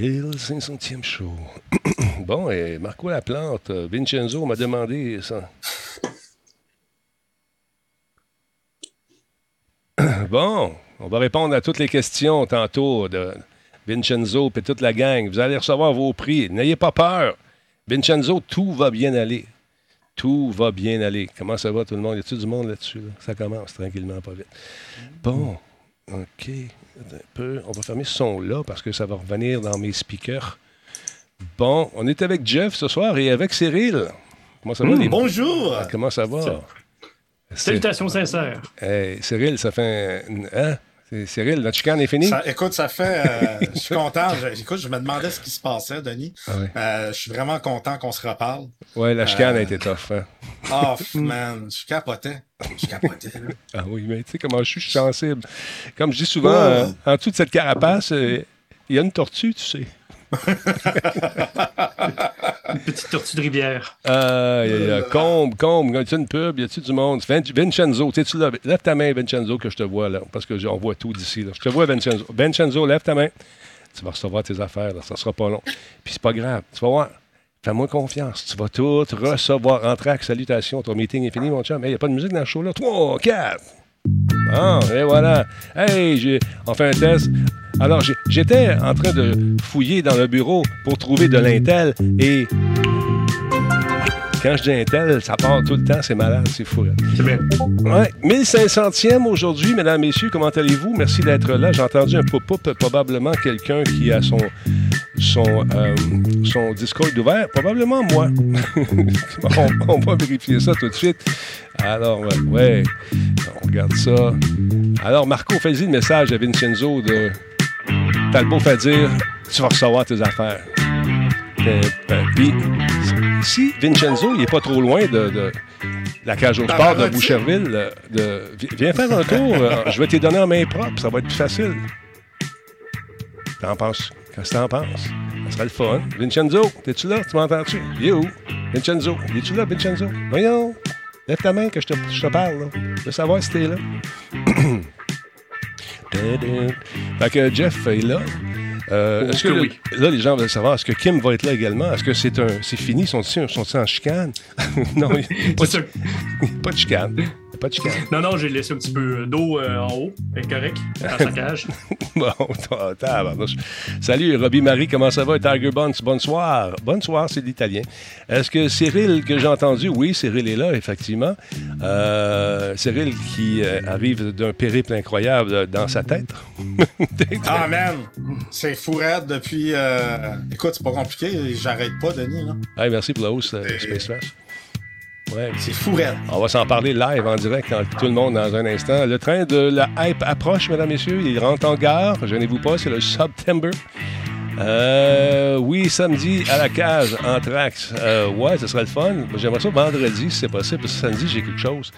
Et le 500e show. bon, et Marco Laplante, Vincenzo m'a demandé ça. Bon, on va répondre à toutes les questions tantôt de Vincenzo et toute la gang. Vous allez recevoir vos prix. N'ayez pas peur. Vincenzo, tout va bien aller. Tout va bien aller. Comment ça va tout le monde? Y a-t-il du monde là-dessus? Ça commence tranquillement, pas vite. Bon, OK. Un peu. On va fermer ce son-là parce que ça va revenir dans mes speakers. Bon, on est avec Jeff ce soir et avec Cyril. Comment ça va? Mmh, bonjour! Comment ça va? Salutations sincères. Hey, Cyril, ça fait. Hein? Cyril, notre chicane est finie? écoute, ça fait. Euh, je suis content. écoute, je me demandais ce qui se passait, Denis. Ah euh, je suis vraiment content qu'on se reparle. Ouais, la chicane a euh, été tough. Hein? Oh, man, je capotais. Je capotais. ah oui, mais tu sais comment je suis, sensible. Comme je dis souvent, oh. en dessous de cette carapace, il y a une tortue, tu sais. une petite tortue de rivière. Y combe, combe, y a une pub, y a-tu du monde? Vincenzo, tu là, lève ta main, Vincenzo, que je te vois là, parce que j'en vois tout d'ici. Je te vois, Vincenzo. Vincenzo, lève ta main. Tu vas recevoir tes affaires, là, ça sera pas long. Puis c'est pas grave, tu vas voir. Fais-moi confiance. Tu vas tout recevoir. avec salutations. Ton meeting est fini, mon chum. Il n'y a pas de musique dans le show là? 3, 4. Bon, et voilà. Hey, on fait un test. Alors, j'étais en train de fouiller dans le bureau pour trouver de l'intel et quand je dis Intel, ça part tout le temps, c'est malade, c'est fou. C'est bien. Ouais, 1500e aujourd'hui, mesdames, messieurs, comment allez-vous? Merci d'être là. J'ai entendu un pop-up, probablement quelqu'un qui a son, son, euh, son Discord ouvert, probablement moi. on, va vérifier ça tout de suite. Alors, ouais, on regarde ça. Alors, Marco, fais-y le message à Vincenzo de T'as le beau fait dire, tu vas recevoir tes affaires. Puis, si Vincenzo, il n'est pas trop loin de, la cage au sport de Boucherville, de, viens faire un tour. Euh, je vais te donner en main propre, ça va être plus facile. T'en penses? Qu'est-ce que t'en penses? Ça serait le fun. Vincenzo, t'es-tu là? Tu m'entends-tu? Il est où? Vincenzo, es-tu là, Vincenzo? Voyons, lève ta main que je te, je te parle. Là. Je veux savoir si t'es là. fait que Jeff est là. Euh, est-ce que, là, les gens veulent savoir, est-ce que Kim va être là également? Est-ce que c'est un, c'est fini? Sont-ils sont en chicane? non, pas, de, pas de chicane. Pas de chicane. Non, non, j'ai laissé un petit peu d'eau euh, en haut. C'est correct. Dans sa cage. bon, Salut, Robbie Marie, comment ça va? Tiger Buns, bonsoir. Bonsoir, c'est l'italien. Est-ce que Cyril, que j'ai entendu, oui, Cyril est là, effectivement. Euh, Cyril qui euh, arrive d'un périple incroyable dans sa tête. ah, man! C'est fourette depuis. Écoute, c'est pas compliqué, j'arrête pas, Denis. Là. Hey, merci pour la hausse, Space c'est fou, On va s'en parler live en direct avec tout le monde dans un instant. Le train de la hype approche, mesdames, messieurs. Il rentre en gare. Gênez-vous pas, c'est le September. Euh, oui, samedi à la cage, en trax. Euh, ouais, ce serait le fun. J'aimerais ça vendredi, si c'est possible, parce que samedi, j'ai quelque chose.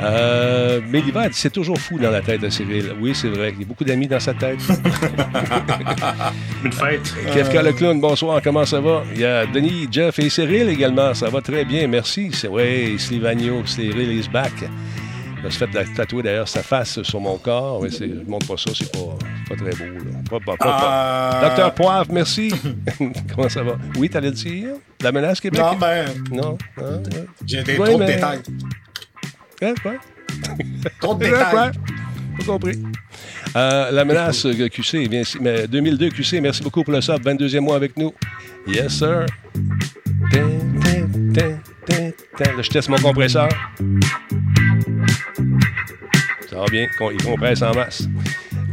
Euh, mais l'hiver, c'est toujours fou dans la tête de Cyril. Oui, c'est vrai. Il y a beaucoup d'amis dans sa tête. Une fête. Kefka le clown, bonsoir, comment ça va? Il y a Denis, Jeff et Cyril également. Ça va très bien, merci. C'est ouais, Slivagno, Cyril is back. Je me suis fait tatouer d'ailleurs sa face sur mon corps. Mais je ne montre pas ça, c'est pas, pas très beau. Là. Pas, pas, euh. Docteur Poivre, merci. Comment ça va? Oui, t'allais dire? La menace Québec? Non, ben. Non. J'ai des trop de détails. Hein, quoi? Trop de détails. Quoi? Pas compris. Euh, la menace QC, bien, mais 2002 QC, merci beaucoup pour le sub. 22e mois avec nous. Yes, sir. Là, je teste mon compresseur. Ça va bien? Il compresse en masse.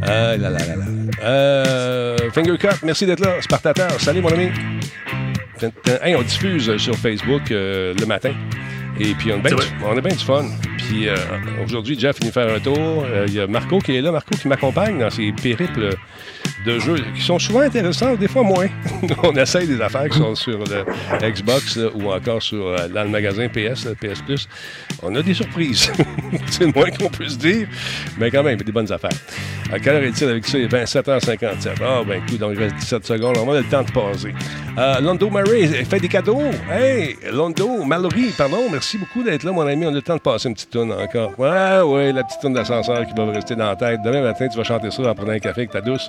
Euh, là, là, là, là. Euh, Fingercut, merci d'être là. Spartateur, salut mon ami. Hey, on diffuse sur Facebook euh, le matin. Et puis, on, a bien du fun. Puis, euh, aujourd'hui, Jeff venu faire un tour. Il y a Marco qui est là. Marco qui m'accompagne dans ses périples de jeux qui sont souvent intéressants, des fois moins. on essaye des affaires qui sont sur le Xbox ou encore sur, euh, dans le magasin PS, PS Plus. On a des surprises. c'est le moins qu'on puisse dire, mais quand même, des bonnes affaires. À quelle heure est-il avec ça? Il est 27h57. Ah, ben écoute, donc il reste 17 secondes. On a le temps de passer. Euh, Londo Murray fait des cadeaux. Hey, Londo, Mallory, pardon, merci beaucoup d'être là, mon ami. On a le temps de passer une petite encore. Ouais, ouais, la petite tourne d'ascenseur qui va rester dans la tête. Demain matin, tu vas chanter ça en prenant un café avec ta douce.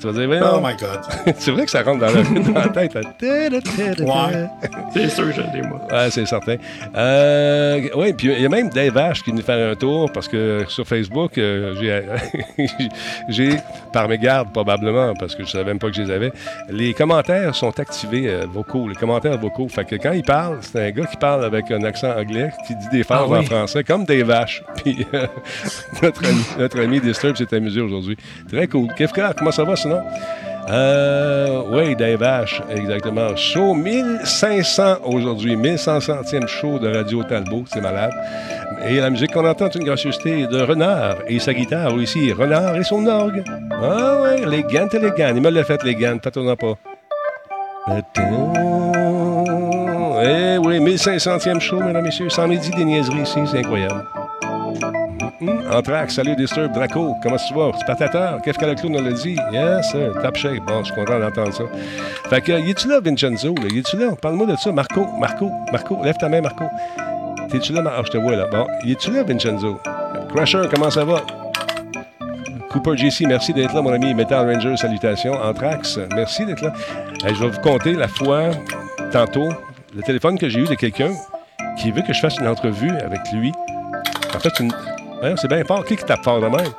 Tu vas dire. Oh my God. c'est vrai que ça rentre dans la, dans la tête. Ouais. C'est sûr, je l'ai, moi. Ouais, c'est certain. Euh, oui, puis il y a même Dave Ash qui venu faire un tour parce que sur Facebook, euh, j'ai- j'ai, par mes gardes probablement, parce que je savais même pas que je les avais, les commentaires sont activés euh, vocaux, les commentaires vocaux. Fait que quand il parle, c'est un gars qui parle avec un accent anglais, qui dit des phrases Ah oui. en français, comme Dave Ash. Puis euh, notre, ami, notre ami Disturb s'est amusé aujourd'hui. Très cool. Kefka, comment ça va sinon? Euh, oui, Dave Ash, exactement. Show 1500 aujourd'hui, 1100e show de Radio Talbot, c'est malade. Et la musique qu'on entend est une gracieuseté de Renard et sa guitare aussi. Renard et son orgue. Ah ouais, les gants et les gants. Il me l'a fait, les gants, pas pas. Eh oui, 1500e show, mesdames et messieurs. Sans midi des niaiseries ici, c'est incroyable. Anthrax, salut Disturb, Draco, comment tu vas? Spatateur, qu'est-ce que clown nous l'a dit? Yes, sir, top shape. Bon, je suis content d'entendre ça. Fait que, y es-tu là, Vincenzo? Y es-tu là? Parle-moi de ça. Marco, Marco, Marco, lève ta main, Marco. T'es-tu là? Ah, je te vois là. Bon, y es-tu là, Vincenzo? Crusher, comment ça va? Cooper JC, merci d'être là, mon ami. Metal Ranger, salutations. Anthrax, merci d'être là. Je vais vous compter la fois, tantôt, le téléphone que j'ai eu de quelqu'un qui veut que je fasse une entrevue avec lui. En fait, une... C'est bien fort. Qui qui tape fort de même?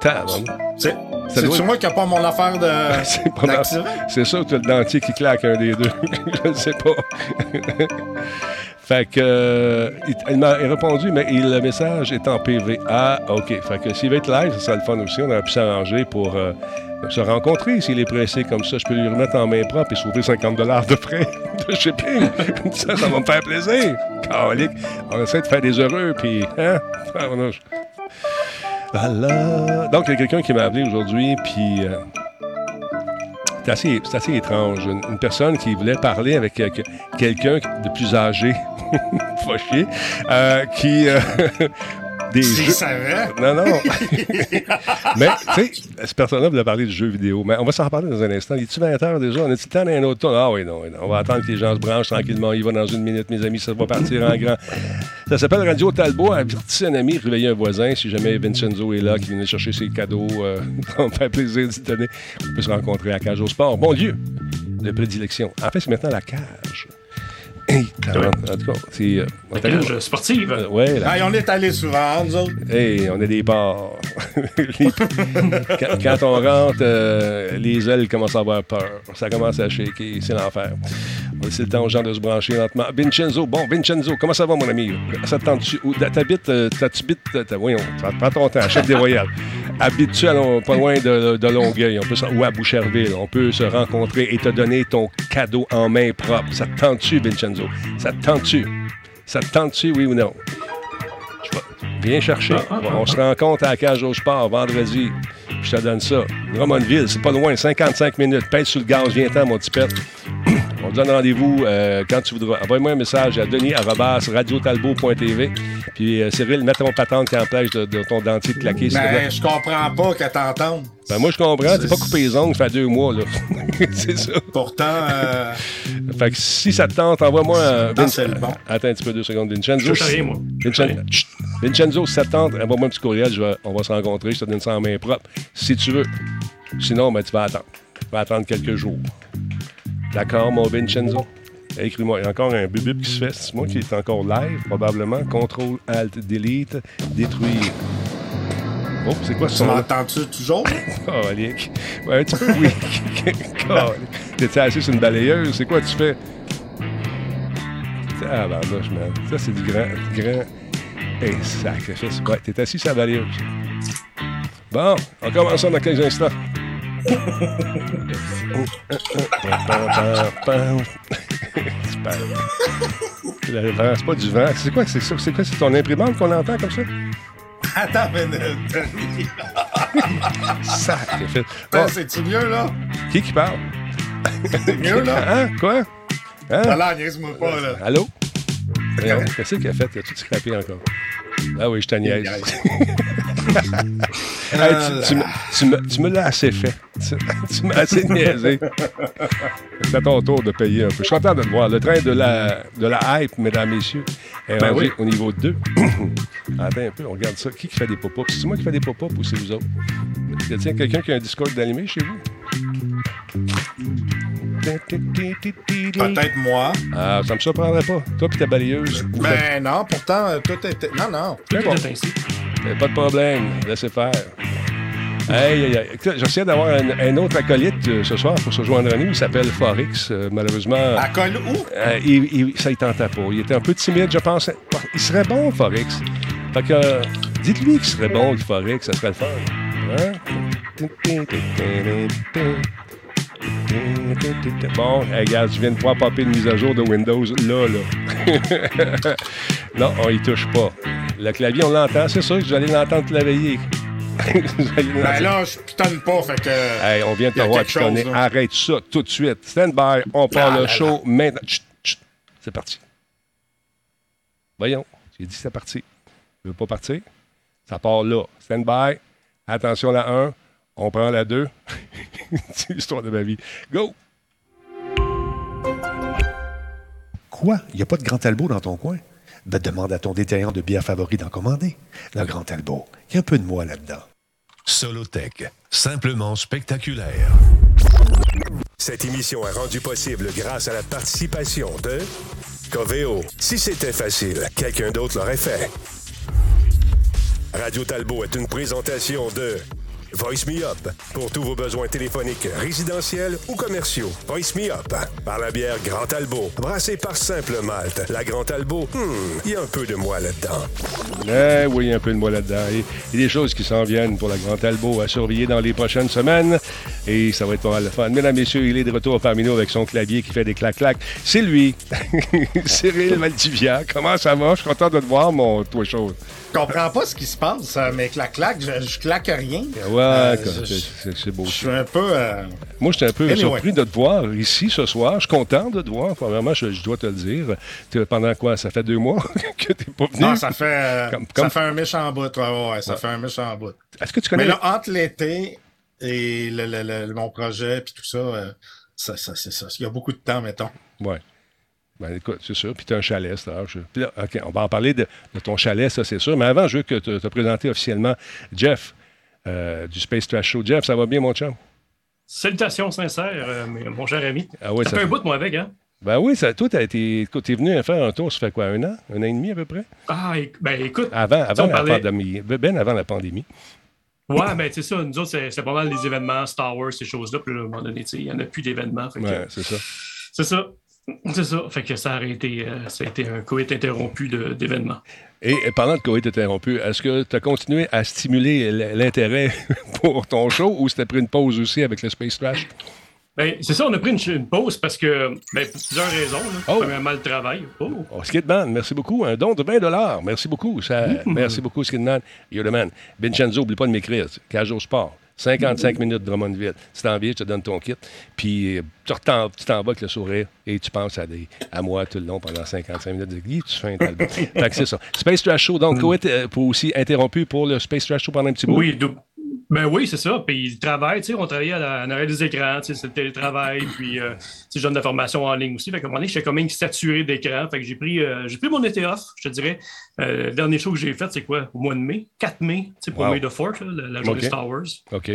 Tabarnak. C'est c'est moi qui n'ai pas mon affaire de. C'est pas mal. C'est ça, tu as le dentier qui claque un des deux. je ne sais pas. fait que euh, il, m'a répondu, mais il- le message est en PV. Ah, OK. Fait que s'il veut être live, ça serait le fun aussi. On aurait pu s'arranger pour euh, se rencontrer s'il est pressé comme ça. Je peux lui remettre en main propre et sauver 50 de frais de shipping. ça, ça va me faire plaisir. Calique. On essaie de faire des heureux, puis... Hein? Tabarnouche. Voilà. Donc, il y a quelqu'un qui m'a appelé aujourd'hui, puis... euh, c'est assez, assez étrange. Une, personne qui voulait parler avec euh, que- quelqu'un de plus âgé, chier, euh, qui... des jeux- savais. non, non. mais, tu sais, cette personne-là voulait parler du jeu vidéo. Mais on va s'en reparler dans un instant. Il est-tu 20 heures déjà? On est-tu temps d'un autre tour? Ah oui, non, non. On va attendre que les gens se branchent tranquillement. Il va dans une minute, mes amis. Ça va partir en grand. Ça s'appelle Radio Talbot. Avertis un ami, réveiller un voisin. Si jamais Vincenzo est là, qui vient chercher ses cadeaux, euh, me faire plaisir d'y donner. On peut se rencontrer à Cage au Sport. Bon Dieu! De prédilection. En fait, c'est maintenant la cage. Hey, tabarnak. en tout cas, c'est. euh, est sportive. euh, ouais, la Hey, on est allé souvent, nous autres. Hey, on a des bars. Les- quand, quand on rentre, euh, les ailes commencent à avoir peur. Ça commence à shaker. C'est l'enfer. Laisser le temps aux gens de se brancher lentement. Vincenzo, bon, Vincenzo, comment ça va, mon ami? Ça te tente-tu? Où- T'habites, euh, t'as-tu bites, t'as- voyons, ça prend ton temps, chef des Royales. Habites-tu à Lon- pas loin de, de Longueuil, on peut, se- ou à Boucherville? On peut se rencontrer et te donner ton cadeau en main propre. Ça te tente-tu, Vincenzo? Ça te tente-tu? Ça te tente-tu, oui ou non? Je vais- Viens chercher. Ah, ah, On se rencontre à la cage au sport vendredi. Je te donne ça. Drummondville, c'est pas loin, 55 minutes. Pète sur le gaz, viens-t'en, mon petit pet. On te donne rendez-vous euh, quand tu voudras. Envoie-moi un message à denis.radiotalbo.tv. Puis euh, Cyril, mets ton patente qui empêche de, de ton dentier de claquer. Ben, je comprends pas qu'elle t'entende. Ben, moi, je comprends. T'es pas coupé les ongles, ça fait deux mois, là. c'est ça. Pourtant, euh, Fait que si ça te tente, envoie-moi un. C'est le bon. Attends un petit peu, deux secondes. Je Vincenzo. à rien, moi. Vincenzo. Vincenzo, si ça te tente, envoie-moi un petit courriel, je vais- on va se rencontrer, je te donne ça en main propre, si tu veux. Sinon, ben, tu vas attendre. Tu vas attendre quelques jours. D'accord, mon Vincenzo? Écris-moi, il y a encore un bip qui se fait. C'est moi qui est encore live, probablement. Contrôle, Alt, Delete, détruire. Oh, c'est quoi ce tu m'entends-tu toujours? Calique. Ouais, un petit peu, oui. T'es-tu assis sur une balayeuse? C'est quoi tu fais? Ah, ben, là, man. Ça, c'est du grand. Du grand. Hey, sacrifice. Ouais, t'es assis sur la balayeuse. Bon, on commence ça dans 15 instants. Super. Le vent, c'est pas du vent. C'est quoi, c'est ça? C'est quoi? C'est ton imprimante qu'on entend comme ça? Attends une minute. Denis. Sacrifice. Ben, Bon, C'est-tu mieux, là? qui qui parle? C'est mieux, là? Hein? Quoi? Hein? Voilà, niaise-moi pas, là. Allô? Qu'est-ce qu'il a fait? Il a tout scrappé encore? Ah oui, je te niaise. Hey, tu, tu me- tu me, tu me l'as assez fait. Tu, tu m'as assez niaisé. C'est à ton tour de payer un peu. Je suis content de te voir. Le train de la, de la hype, mesdames, messieurs, est Ben rendu oui. au niveau 2. Attends un peu, on regarde ça. Qui, qui fait des pop-ups? C'est moi qui fais des pop-ups ou c'est vous autres? Y a-t-il quelqu'un qui a un Discord d'animé chez vous? Peut-être moi. Ah, ça me surprendrait pas. Toi puis ta balayeuse. Ben non, pourtant, euh, tout était. Non, non. Tout bon. est ainsi. Pas de problème, laissez faire. Écoute, J'essaie d'avoir un, un autre acolyte euh, ce soir pour se joindre à nous. Il s'appelle Forex. Euh, malheureusement, col où? euh, il, il- ça ne tentait pas. Il était un peu timide, je pense. Il serait bon, Forex. Fait que, dites-lui qu'il serait bon, le Forex. Ça serait le fun. Hein? Bon, regarde, je viens de pouvoir popper une mise à jour de Windows là, là. non, on y touche pas. Le clavier, on l'entend, c'est sûr que vous allez l'entendre clavier. Ben là, je pitonne pas, fait que. Hey, on vient de Il y a te voir, quelque tu connais. chose, là. Arrête ça tout de suite. Stand by, on part Ah le là show maintenant. Chut, chut. C'est parti. Voyons, j'ai dit c'est parti. Tu veux pas partir? Ça part là. Stand by. Attention la 1. On prend la 2. c'est l'histoire de ma vie. Go! Quoi? Il n'y a pas de Grand Talbot dans ton coin? Ben, demande à ton détaillant de bière favori d'en commander. Le Grand Talbot. Il y a un peu de moi là-dedans. Solotech, simplement spectaculaire. Cette émission est rendue possible grâce à la participation de Coveo. Si c'était facile, quelqu'un d'autre l'aurait fait. Radio Talbot est une présentation de Voice Me Up pour tous vos besoins téléphoniques résidentiels ou commerciaux. Voice Me Up par la bière Grand Talbot, brassée par Simple Malte. La Grand Talbot, hmm, il y a un peu de moi là-dedans. Eh oui, un peu de moi là-dedans. Et Il y a des choses qui s'en viennent pour la Grand Talbot à surveiller dans les prochaines semaines. Et ça va être pas mal de fun. Mesdames, messieurs, il est de retour parmi nous avec son clavier qui fait des clac-clac. C'est lui, Cyril Valdivia. Comment ça va? Je suis content de te voir, mon toi chaud. Je comprends pas ce qui se passe, euh, mais clac-clac, je, je claque rien. Ouais, Euh, c'est- beau. Je suis un peu. euh, Moi, j'étais un peu Anyway. surpris de te voir ici ce soir. Je suis content de te voir. Vraiment, je, je dois te le dire. Pendant quoi? Ça fait deux mois que t'es pas venu? Non, ça fait, euh, Comme- comme- ça fait un méchant bout. Ouais, ouais, ouais, ça fait un méchant bout. Est-ce que tu connais... Mais là, entre l'été et le, le- le- mon projet puis tout ça, euh, ça, ça c'est ça. Il y a beaucoup de temps, mettons. Oui. Ben écoute, c'est sûr. Puis tu as un chalet, c'est alors, je- Puis là, OK, on va en parler de, de ton chalet, ça c'est sûr. Mais avant, je veux que tu te présentes officiellement Jeff euh, du Space Trash Show. Jeff, ça va bien, mon chum? Salutations sincères, euh, mon cher ami. Ah oui, ça, fait un bout, moi, avec, hein? Ben oui, ça, toi, t'es venu faire un tour, ça fait quoi, un an? Un an et demi à peu près? Ah, ben écoute, Avant, avant la parlait- pandémie. Ben avant la pandémie. ouais, ben c'est ça, nous autres, c'est pas mal les événements, Star Wars, ces choses-là, puis là, à un moment donné, il n'y en a plus d'événements. Ouais, c'est ça. C'est ça. C'est ça. Fait que ça a été, euh, ça a été un coït interrompu d'événements. Et parlant de Covid interrompu, est-ce que tu as continué à stimuler l'intérêt pour ton show ou c'était pris une pause aussi avec le Space Trash? Ben, c'est ça, on a pris une, une pause parce que, ben, pour plusieurs raisons. Là. Oh. Premièrement, le travail. Oh. Oh, Skidman, merci beaucoup. Un don de 20 Merci beaucoup. Ça, Merci beaucoup, Skidman. You're the man. Vincenzo, oublie pas de m'écrire. Cage au sport. 55 minutes de Drummondville. Si t'as envie, je te donne ton kit. Puis euh, tu t'en t'en vas avec le sourire et tu penses à, des, à moi tout le long pendant 55 minutes. de tu fais un fait que c'est ça. Space Trash Show, donc, Coët, euh, pour aussi interrompu pour le Space Trash Show pendant un petit bout. Oui, ben oui, c'est ça. Puis le travail, tu sais, on travaillait à la- en arrière des écrans, tu sais, c'est le télétravail, puis euh, tu sais, je donne de la formation en ligne aussi. Fait qu'à un moment donné, j'étais quand même saturé d'écran. Fait que j'ai pris, euh, j'ai pris mon été off, je te dirais. Euh, le dernier show que j'ai fait, c'est quoi? Au mois de mai, 4 mai, tu sais, pour Wow. May the 4th, là, la, la journée. Star Wars. OK.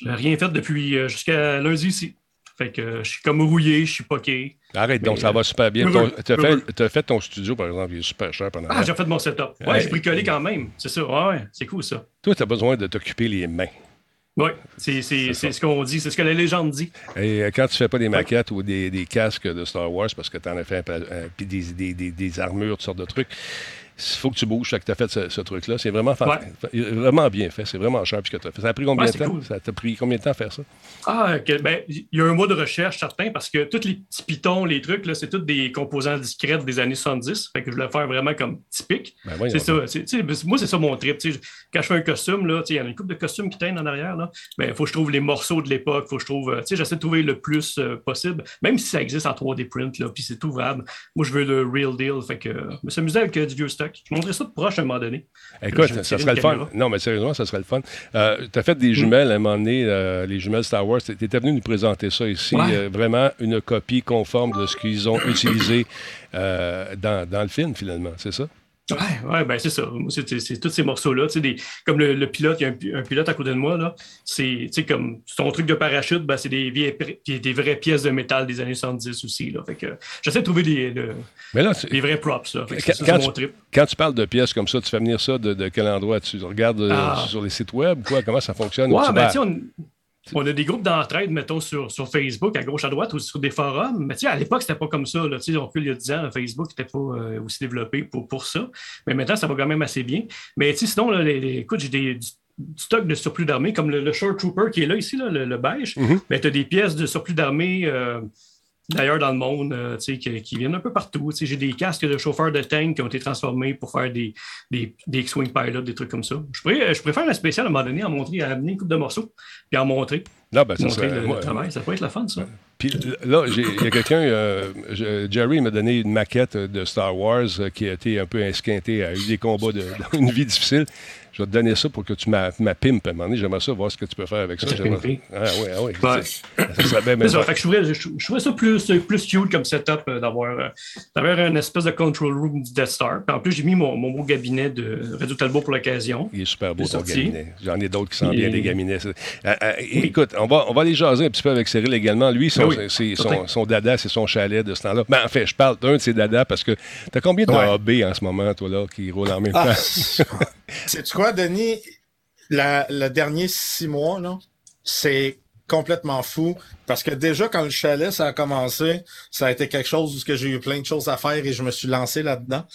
Je n'ai rien fait depuis euh, jusqu'à lundi ici. Fait que je suis comme rouillé, je suis poqué. Arrête, donc ça va super bien. Tu as fait, ton studio, par exemple, il est super cher pendant Ah, j'ai fait mon setup. Ouais, Ouais. j'ai bricolé quand même. C'est ça. Ouais, ouais, c'est cool ça. Toi, tu as besoin de t'occuper les mains. Oui, c'est ce qu'on dit, c'est ce que la légende dit. Et euh, quand tu fais pas des maquettes ou des, des casques de Star Wars parce que tu en as fait un euh, puis des, des, des, armures, toutes sortes de trucs, faut que tu bouges. Que tu as fait ce, ce truc-là. C'est vraiment, vraiment bien fait. C'est vraiment cher ce que tu as fait. Ça a pris combien de temps? cool. Ça t'a pris combien de temps à faire ça? Ah, ben, il y a un mois de recherche certain parce que tous les petits pitons, les trucs, là, c'est tous des composants discrets des années 70. Fait que je voulais faire vraiment comme typique. Ben, C'est ça. sais, Moi, c'est ça mon trip. Quand je fais un costume, il y en a une couple de costumes qui traînent en arrière. Il faut que je trouve les morceaux de l'époque. faut que je trouve. euh, J'essaie de trouver le plus euh, possible, même si ça existe en 3D print, puis c'est trouvable. Moi, je veux le real deal. Fait que euh, je me suis amusé avec euh, du vieux stock. Je montrerai ça de proche à un moment donné. Écoute, ça serait le fun. Non, mais sérieusement, ça serait le fun. Euh, tu as fait des jumelles à un moment donné, euh, les jumelles Star Wars. Tu étais venu nous présenter ça ici. Ouais. Euh, vraiment une copie conforme de ce qu'ils ont utilisé euh, dans, dans le film, finalement. C'est ça? Ouais, ouais, ben c'est ça. C'est, tous ces morceaux-là. comme le, le pilote, il y a un, pi- un pilote à côté de moi, là. C'est comme son truc de parachute, ben, c'est des, vieilles des vraies pièces de métal des années 70 aussi. Là. Fait que j'essaie de trouver des, le- Mais là, des vrais props. Là. Fait que Quand- ça, quand tu- quand parles de pièces comme ça, tu fais venir ça de, de quel endroit? Tu regardes euh, Ah. sur les sites web? Quoi? Comment ça fonctionne? Ouais, ben, on, on a des groupes d'entraide, mettons, sur, sur Facebook, à gauche, à droite, ou sur des forums. Mais tu sais, à l'époque, c'était pas comme ça. Là. Tu sais, on peut il y a 10 ans, Facebook n'était pas euh, aussi développé pour, pour ça. Mais maintenant, ça va quand même assez bien. Mais tu sais, sinon, là, les- les- écoute, j'ai des, du, du stock de surplus d'armée, comme le, le Short Trooper qui est là, ici, là, le, le beige. Mhm. Mais tu as des pièces de surplus d'armée. euh, D'ailleurs, dans le monde, euh, tu sais, qui, qui viennent un peu partout. Tu sais, J'ai des casques de chauffeurs de tank qui ont été transformés pour faire des, des, des X-Wing pilots, des trucs comme ça. Je pourrais, je préfère un spécial à un moment donné, en montrer, à amener une coupe de morceaux, puis en montrer, Là, ben, ça montrer serait- le, travail. Ça pourrait être la fun, ça. Puis là, j'ai- il y a quelqu'un, euh, je- Jerry m'a donné une maquette de Star Wars euh, qui a été un peu esquintée, a eu des combats, de, une vie difficile. Je vais te donner ça pour que tu m'a ma pimpes à un moment donné. J'aimerais ça, voir ce que tu peux faire avec ça. Ah oui, ah oui. Ouais. Ça serait bien, bien C'est ça. fun. Fait que je trouvais, je, je trouvais ça plus, plus cute comme setup euh, d'avoir, euh, d'avoir une espèce de control room du Death Star. Puis en plus, j'ai mis mon, mon beau gabinet de Radio Talbot pour l'occasion. Il est super beau ton sorti. gabinet. J'en ai d'autres qui sont bien des. Euh, euh, Écoute, on va, on va aller jaser un petit peu avec Cyril également. Lui, son, oui, c'est- son, son dada, c'est son chalet de ce temps-là. Ben, en fait, je parle d'un de ses dadas parce que tu as combien de Ouais. AB en ce moment, toi, là, qui roulent en même Ah, temps? Sais-tu quoi, Denis? La, le dernier six mois, là, c'est complètement fou. Parce que déjà, quand le chalet, ça a commencé, ça a été quelque chose où j'ai eu plein de choses à faire et je me suis lancé là-dedans.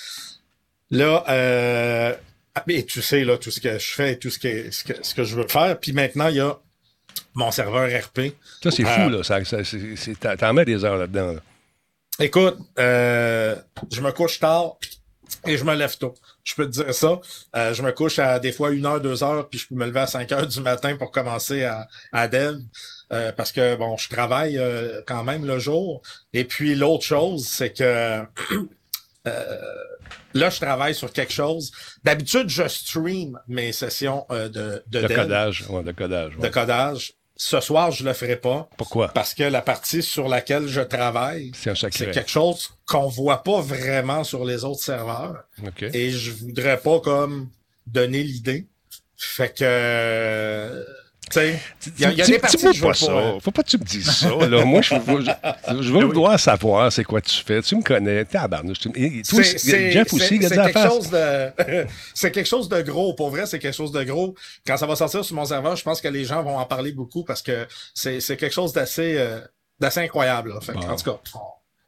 Là, euh, ah, tu sais, là, tout ce que je fais et tout ce que, ce que, ce que je veux faire. Puis maintenant, il y a mon serveur RP. Ça, c'est Euh, fou, là. Ça, ça- c'est- c'est- t'en- T'en mets des heures là-dedans. là. Écoute, euh, je me couche tard et je me lève tôt. Je peux te dire ça. Euh, je me couche à des fois une heure, deux heures, puis je peux me lever à 5 heures du matin pour commencer à, à dev. Euh, parce que bon, je travaille euh, quand même le jour. Et puis l'autre chose, c'est que euh, là, je travaille sur quelque chose. D'habitude, je stream mes sessions euh, de, de, De dev, codage. Ouais, de codage. ouais. de codage. Ce soir, je le ferai pas Pourquoi? parce que la partie sur laquelle je travaille, C'est quelque chose qu'on voit pas vraiment sur les autres serveurs. Et je voudrais pas comme donner l'idée. Fait que euh, il y a, y a Tu- des tu parties veux que pas ça. pas. Faut pas que tu me dises ça. Là. Moi, je veux, je, je veux vouloir savoir c'est quoi tu fais. Tu me connais. C'est- aussi, c'est- Jeff aussi, il a c'est de la quelque face. chose de c'est quelque chose de gros pour vrai c'est quelque chose de gros quand ça va sortir sur mon serveur je pense que les gens vont en parler beaucoup parce que c'est c'est quelque chose d'assez euh, d'assez incroyable. Fait Bon. en tout cas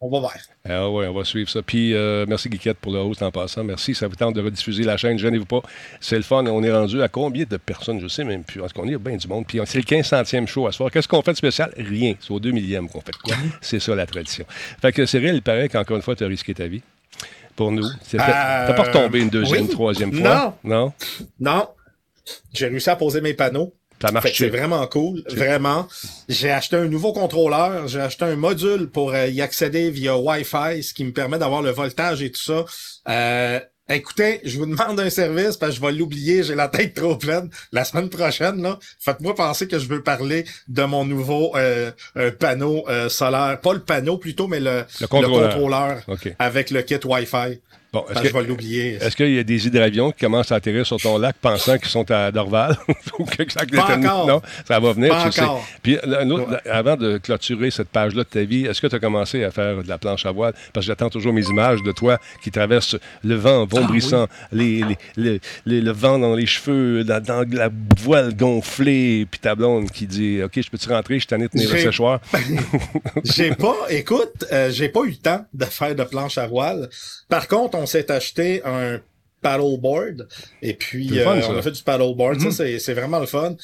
on, va voir Ah ouais, on va suivre ça. Puis euh, merci Guiquette pour le host en passant. Merci. Ça vous tente de rediffuser la chaîne. Gênez-vous pas. C'est le fun. On est rendu à combien de personnes? Je sais même plus. En tout cas, on est bien du monde. Puis c'est le 1500e show à soir. Qu'est-ce qu'on fait de spécial? Rien. C'est au 2 millième qu'on fait de quoi. c'est ça la tradition. Fait que Cyril, il paraît qu'encore une fois, tu as risqué ta vie. Pour nous. T'as Euh, pas retombé une deuxième, oui. troisième fois? Non. Non? non j'ai réussi à poser mes panneaux Ça marche. c'est vraiment cool, vraiment. J'ai acheté un nouveau contrôleur, j'ai acheté un module pour euh, y accéder via Wi-Fi, ce qui me permet d'avoir le voltage et tout ça. Euh, écoutez, je vous demande un service parce que je vais l'oublier, j'ai la tête trop pleine. La semaine prochaine, là, faites-moi penser que je veux parler de mon nouveau euh, euh, panneau euh, solaire. Pas le panneau plutôt, mais le, Le contrôleur. le contrôleur OK. avec le kit Wi-Fi. Bon, Parce est-ce que je que, vais l'oublier. est-ce qu'il y a des hydravions qui commencent à atterrir sur ton lac pensant qu'ils sont à Dorval? Ou que ça- Pas encore. Non, ça va venir, Pas tu sais. Puis, un autre- Ouais. avant de clôturer cette page-là de ta vie, est-ce que tu as commencé à faire de la planche à voile? Parce que j'attends toujours mes images de toi qui traverse le vent vombrissant, les- les- les- le vent dans les cheveux, dans, dans la voile gonflée, puis ta blonde qui dit OK, je peux-tu rentrer? Je tanné de tenir le J'ai- séchoir. J'ai pas, écoute, euh, j'ai pas eu le temps de faire de planche à voile. Par contre, on s'est acheté un paddleboard et puis fun, euh, on a fait du paddleboard. Ça, c'est, c'est vraiment le fun.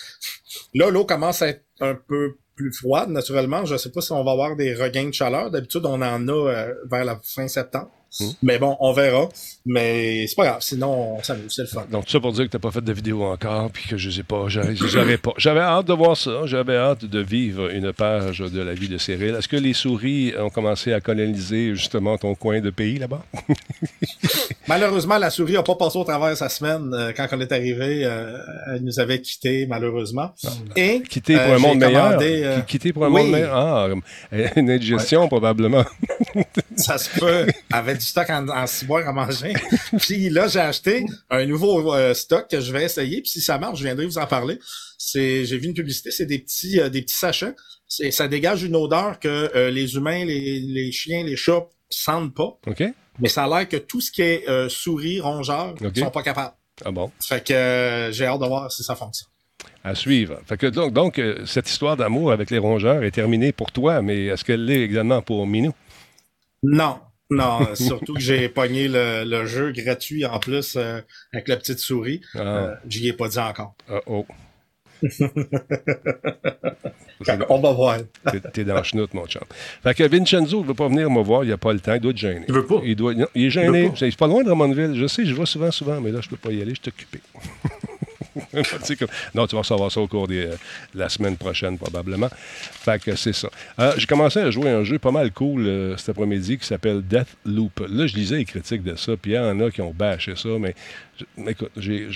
Là, l'eau commence à être un peu plus froide, naturellement. Je sais pas si on va avoir des regains de chaleur. D'habitude, on en a euh, vers la fin septembre. Mais bon, on verra. Mais c'est pas grave. Sinon, on s'amuse. C'est le fun. Donc, tout ça pour dire que tu n'as pas fait de vidéo encore, puis que je sais pas, j'avais j'avais pas. J'avais hâte de voir ça. J'avais hâte de vivre une page de la vie de Cyril. Est-ce que les souris ont commencé à coloniser justement ton coin de pays là-bas? Malheureusement, la souris n'a pas passé au travers sa semaine. Euh, quand on est arrivé, euh, elle nous avait quittés, malheureusement. Et, Quitter pour euh, un monde meilleur? Quitter pour un oui. monde meilleur? Ah, une indigestion probablement. Ça se peut. Avait du stock en, en ciboire à manger. puis là, j'ai acheté un nouveau euh, stock que je vais essayer. Puis si ça marche, je viendrai vous en parler. C'est, j'ai vu une publicité, c'est des petits, euh, des petits sachets. C'est, ça dégage une odeur que euh, les humains, les, les chiens, les chats sentent pas. OK? Mais ça a l'air que tout ce qui est souris, rongeurs, Ok. sont pas capables. Ah bon? Fait que j'ai hâte de voir si ça fonctionne. À suivre. Fait que donc, donc cette histoire d'amour avec les rongeurs est terminée pour toi, mais est-ce qu'elle l'est également pour Minou? Non. Non, euh, surtout que j'ai pogné le, le jeu gratuit en plus euh, avec la petite souris. Ah, Euh, J'y ai pas dit encore. ah, oh. On va voir. T'es- dans le chenoute, mon chum. Fait que Vincenzo ne veut pas venir me voir, il a pas le temps, il doit être gêné. Il veut pas. Il, doit, non, il est gêné. Il veut pas. C'est pas loin de Drummondville. Je sais, je vais souvent, souvent, mais là, je peux pas y aller, je suis occupé. Non, tu vas savoir ça au cours des, euh, de la semaine prochaine, probablement. Fait que c'est ça. Euh, J'ai commencé à jouer un jeu pas mal cool euh, cet après-midi qui s'appelle Death Loop. Là, je lisais les critiques de ça, puis il y en a qui ont bâché ça, mais écoute, j'ai-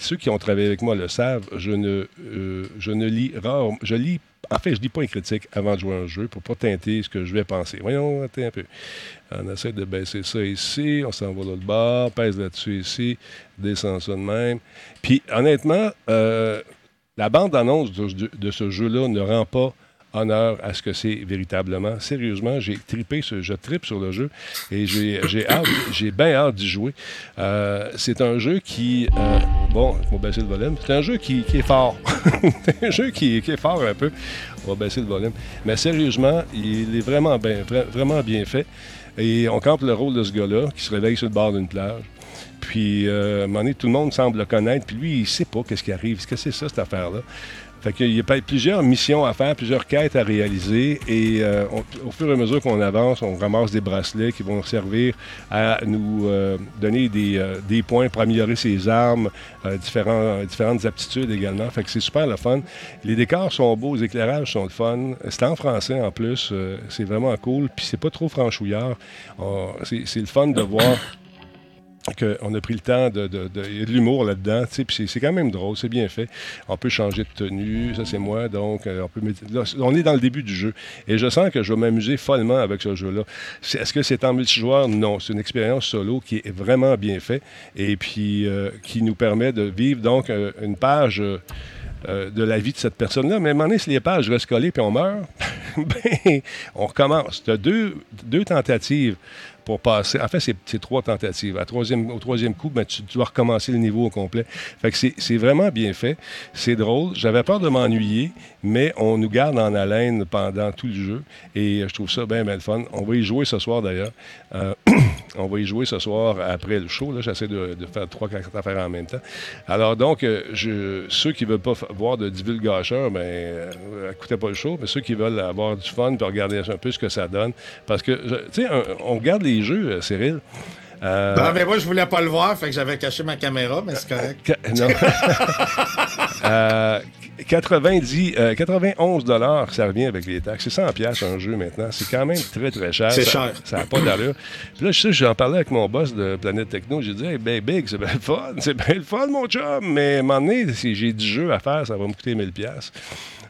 ceux qui ont travaillé avec moi le savent, je ne, je ne lis rare, je lis, en fait, je lis pas les critiques avant de jouer un jeu pour pas teinter ce que je vais penser. Voyons, attends un peu. On essaie de baisser ça ici, on s'en va de l'autre bord, pèse là-dessus ici, descend ça de même. Puis honnêtement, euh, la bande-annonce de, de ce jeu-là ne rend pas honneur à ce que c'est véritablement. Sérieusement, j'ai tripé, ce, je tripe sur le jeu et j'ai j'ai bien hâte d'y jouer. Euh, c'est un jeu qui, euh, bon, on va baisser le volume. C'est un jeu qui, est fort. c'est un jeu qui, est fort un peu. On va baisser le volume. Mais sérieusement, il est vraiment bien, vra- vraiment bien fait. Et on campe le rôle de ce gars-là qui se réveille sur le bord d'une plage. Puis, euh, à un moment donné, tout le monde semble le connaître. Puis lui, il sait pas qu'est-ce qui arrive. Qu'est-ce que c'est ça, cette affaire-là? Fait qu'il y a plusieurs missions à faire, plusieurs quêtes à réaliser. Et euh, au fur et à mesure qu'on avance, on ramasse des bracelets qui vont servir à nous euh, donner des, euh, des points pour améliorer ses armes, différentes aptitudes également. Fait que c'est super le fun. Les décors sont beaux, les éclairages sont le fun. C'est en français en plus. c'est vraiment cool. Puis c'est pas trop franchouillard. C'est le fun de voir qu'on a pris le temps de. de- de- y a de l'humour là-dedans, puis c'est- quand même drôle, c'est bien fait. On peut changer de tenue, ça c'est moi, donc euh, on peut. on est dans le début du jeu. Et je sens que je vais m'amuser follement avec ce jeu-là. Est-ce que c'est en multijoueur? Non. C'est une expérience solo qui est vraiment bien faite et puis euh, qui nous permet de vivre donc euh, une page. de la vie de cette personne-là. Mais à un moment donné, si les pages restent collées puis on meurt, ben, on recommence. Tu as deux, deux tentatives pour passer. En fait, c'est trois tentatives. Au troisième coup, ben, tu, dois recommencer le niveau au complet. Fait que c'est vraiment bien fait. C'est drôle. J'avais peur de m'ennuyer, mais on nous garde en haleine pendant tout le jeu. Et euh, je trouve ça bien, bien le fun. On va y jouer ce soir, d'ailleurs. Euh, on va y jouer ce soir après le show. J'essaie de, faire trois, quatre affaires en même temps. Alors donc, euh, ceux qui ne veulent pas voir de divulgacheur, ben, écoutez pas le show. Mais ceux qui veulent avoir du fun, puis regarder un peu ce que ça donne. Parce que, tu sais, on regarde les jeux, euh, Cyril. Euh, Non, mais moi, je voulais pas le voir, fait que j'avais caché ma caméra, mais c'est correct. Qua- non. Euh, 90, euh, 91 dollars, ça revient avec les taxes. C'est 100 pièces un jeu maintenant. C'est quand même très, très cher. C'est cher. Ça n'a pas d'allure. Puis là, je sais, j'en parlais avec mon boss de Planète Techno. J'ai dit, hey, ben, Big, c'est bien le fun. C'est bien le fun, mon chum. Mais à un moment donné, si j'ai du jeu à faire, ça va me coûter 1000 pièces.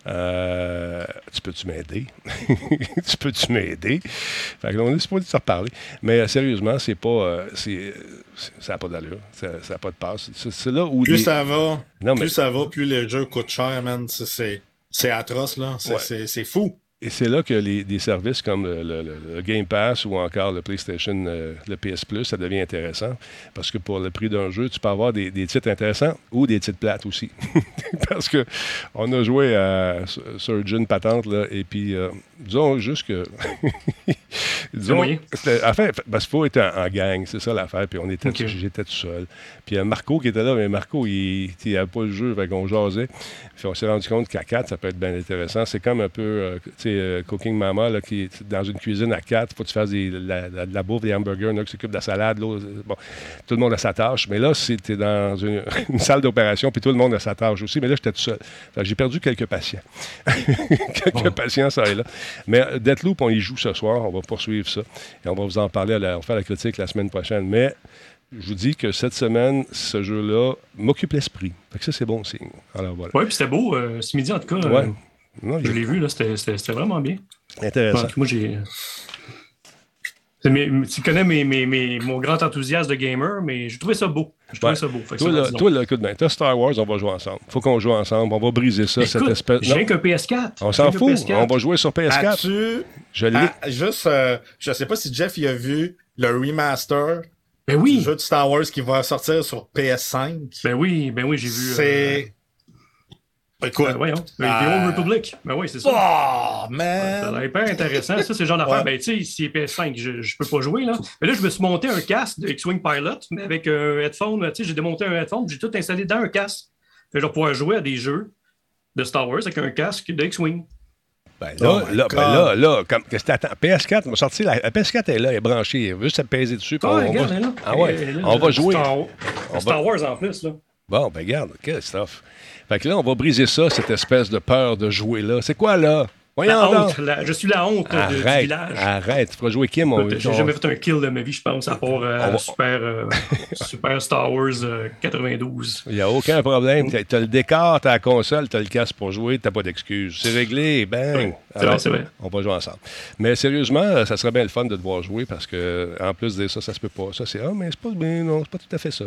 Euh, tu peux-tu m'aider? tu peux-tu m'aider? Fait que là, on est supposé de se reparler. Mais euh, sérieusement, c'est pas. euh, c'est, ça n'a pas d'allure. Ça n'a pas de passe. C'est, c'est là où. Plus les- ça va, Non, mais- plus ça va, plus les jeux coûtent cher, man. C'est- atroce, là. C'est Ouais. c'est- c'est fou. Et c'est là que les, des services comme le, le- le- le Game Pass ou encore le PlayStation, euh, le PS Plus, ça devient intéressant. Parce que pour le prix d'un jeu, tu peux avoir des, des titres intéressants ou des titres plates aussi. parce que on a joué à Surgeon Patente, là, et puis euh, disons juste que. disons, moyen. c'était- en fait, parce qu'il faut être en, en gang, c'est ça l'affaire. Puis on était, j'étais tout seul. Puis euh, Marco qui était là, mais Marco, il n'avait pas le jeu, fait qu'on jasait. Puis on s'est rendu compte qu'à 4, ça peut être bien intéressant. C'est comme un peu, euh, Cooking Mama, là, qui est dans une cuisine à quatre. faut que tu fasses des- la, la- de la bouffe, des hamburgers, un qui s'occupe de la salade, l'autre. euh, Bon, tout le monde a sa tâche. Mais là, c'était dans une, une salle d'opération, puis tout le monde a sa tâche aussi. Mais là, j'étais tout seul. J'ai perdu quelques patients. quelques patients, ça et là. Mais euh, Deathloop, on y joue ce soir. On va poursuivre ça. Et on va vous en parler. à la- on va faire la critique la semaine prochaine. Mais je vous dis que cette semaine, ce jeu-là m'occupe l'esprit. Fait que ça, c'est bon signe. Alors voilà. Oui, puis c'était beau. euh, ce midi, en tout cas, euh, Ouais. Non, je l'ai vu, là, c'était vraiment bien. intéressant. Moi, j'ai. Tu connais mes, mes- mes- mon grand enthousiasme de gamer, mais j'ai trouvé ça beau. J'ai trouvé Ouais. ça beau. Fait Toi, là, toi, là, écoute bien, t'as Star Wars, on va jouer ensemble. Faut qu'on joue ensemble. On va briser ça, cette Écoute, espèce. J'ai qu'un PS4. on s'en fout. PS4. On va jouer sur PS4. As-tu. Je l'ai. Ah, juste, euh, je sais pas si Jeff il a vu le remaster Ben du oui. jeu de Star Wars qui va sortir sur PS5. Ben oui, ben oui, j'ai vu. euh, C'est. Écoute. ben voyons. Ben, Ah. The Old Republic. Ben oui, c'est ça. Oh, Ça a man! l'air hyper intéressant. Ça, c'est le genre d'affaire. Ouais. Ben, tu sais, si c'est PS5, je, je peux pas jouer, là. Mais là, je me suis monté un casque de X-Wing Pilot, mais avec un headphone. Tu sais, j'ai démonté un headphone, j'ai tout installé dans un casque. Fait que je vais pouvoir jouer à des jeux de Star Wars avec un casque de X-Wing. Ben Oh là, my là, ben là, là, comme, que t'attends? PS4, m'a sorti la, la PS4 est là, elle est branchée. Elle veut juste à peser dessus. Ah, on, on regarde, va, elle est là. ah ouais, Elle est là, on va jouer. Star, On Star va- Wars en plus, là. Bon, ben regarde, quel stuff. Fait que là, on va briser ça, cette espèce de peur de jouer là. C'est quoi là? Voyons La honte, la- je suis la honte de- du Arrête, village. arrête. Tu feras jouer Kim. J'ai jamais fait un kill de ma vie, je pense, à part euh, On va- Super, euh, Super Star Wars euh, 92. Il n'y a aucun problème. Tu as le décor, tu as la console, tu as le casque pour jouer, tu pas d'excuses. C'est réglé, bang. C'est Alors, vrai, c'est vrai. On va jouer ensemble. Mais sérieusement, ça serait bien le fun de te voir jouer parce que, en plus de ça, ça se peut pas. Ça, c'est Ah, mais c'est pas bien, non, c'est pas tout à fait ça.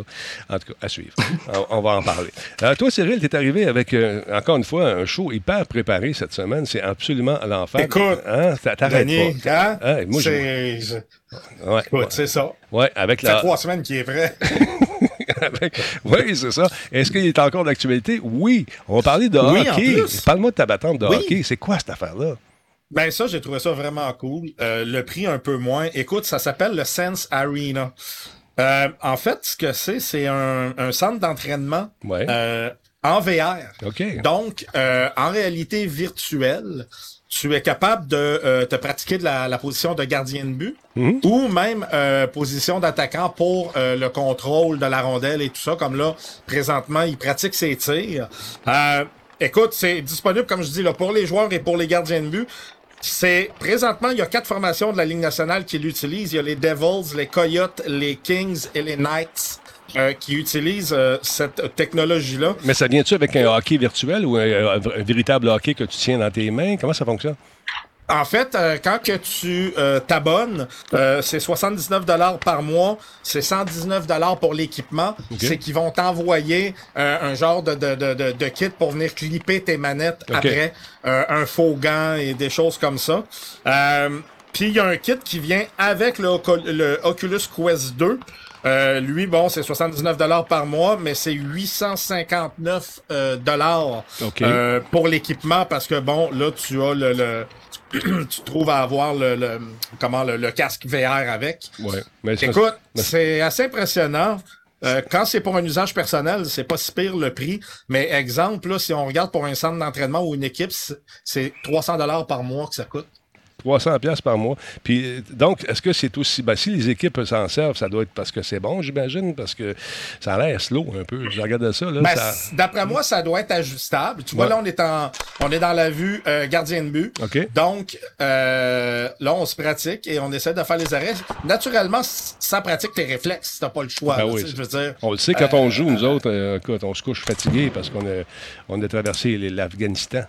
En tout cas, à suivre. on, on va en parler. Euh, toi, Cyril, tu es arrivé avec, euh, encore une fois, un show hyper préparé cette semaine. C'est absolument l'enfer. Écoute, hein? pas. hein? Moi, je- c'est. Ouais, Écoute, c'est ça. ouais, avec Ça fait trois semaines qu'il est vrai. Avec- Oui, c'est ça. Est-ce qu'il est encore d'actualité? Oui. On va parler de Oui, hockey. Parle-moi de ta battante de Oui. hockey. C'est quoi cette affaire-là? Ben ça, j'ai trouvé ça vraiment cool. Euh, le prix un peu moins. Écoute, ça s'appelle le Sense Arena. Euh, en fait, ce que c'est, c'est un, un centre d'entraînement Ouais. euh, en VR. OK. Donc, euh, en réalité virtuelle, tu es capable de euh, te pratiquer de la, la position de gardien de but Mhm. ou même euh, position d'attaquant pour euh, le contrôle de la rondelle et tout ça. Comme là, présentement, il pratique ses tirs. Euh, écoute, c'est disponible, comme je dis, là, pour les joueurs et pour les gardiens de but. C'est présentement, il y a quatre formations de la Ligue nationale qui l'utilisent. Il y a les Devils, les Coyotes, les Kings et les Knights euh, qui utilisent euh, cette technologie-là. Mais ça vient-tu avec un hockey virtuel ou un, véritable hockey que tu tiens dans tes mains? Comment ça fonctionne? En fait, euh, quand que tu euh, t'abonnes, euh, c'est 79 dollars par mois, c'est 119 dollars pour l'équipement. C'est qu'ils vont t'envoyer euh, un genre de, de, de, de, kit pour venir clipper tes manettes après, euh, un faux gant et des choses comme ça. Euh, Puis il y a un kit qui vient avec le Oculus Quest 2. Euh, lui, bon, c'est 79 dollars par mois, mais c'est 859 euh, dollars OK. euh, pour l'équipement parce que bon, là, tu as le, le tu trouves à avoir le, le comment le, le casque VR avec. Ouais. Mais c'est- Écoute, mais- c'est assez impressionnant. Euh, quand c'est pour un usage personnel, c'est pas si pire le prix. Mais exemple, là, si on regarde pour un centre d'entraînement ou une équipe, c'est- c'est 300 dollars par mois que ça coûte. 300 pièces par mois. Puis donc, est-ce que c'est aussi... Ben, si les équipes s'en servent, ça doit être parce que c'est bon, j'imagine, parce que ça a l'air slow un peu. Je regardais ça, là. Ben, ça... D'après moi, ça doit être ajustable. Tu vois, Ouais. là, on est en, on est dans la vue euh, gardien de but. OK. Donc, euh, là, on se pratique et on essaie de faire les arrêts. Naturellement, ça pratique tes réflexes. T'as pas le choix. Ben là, oui, je veux dire. On le sait, quand on joue, nous autres, euh, écoute, on se couche fatigué parce qu'on a, on a traversé l'Afghanistan.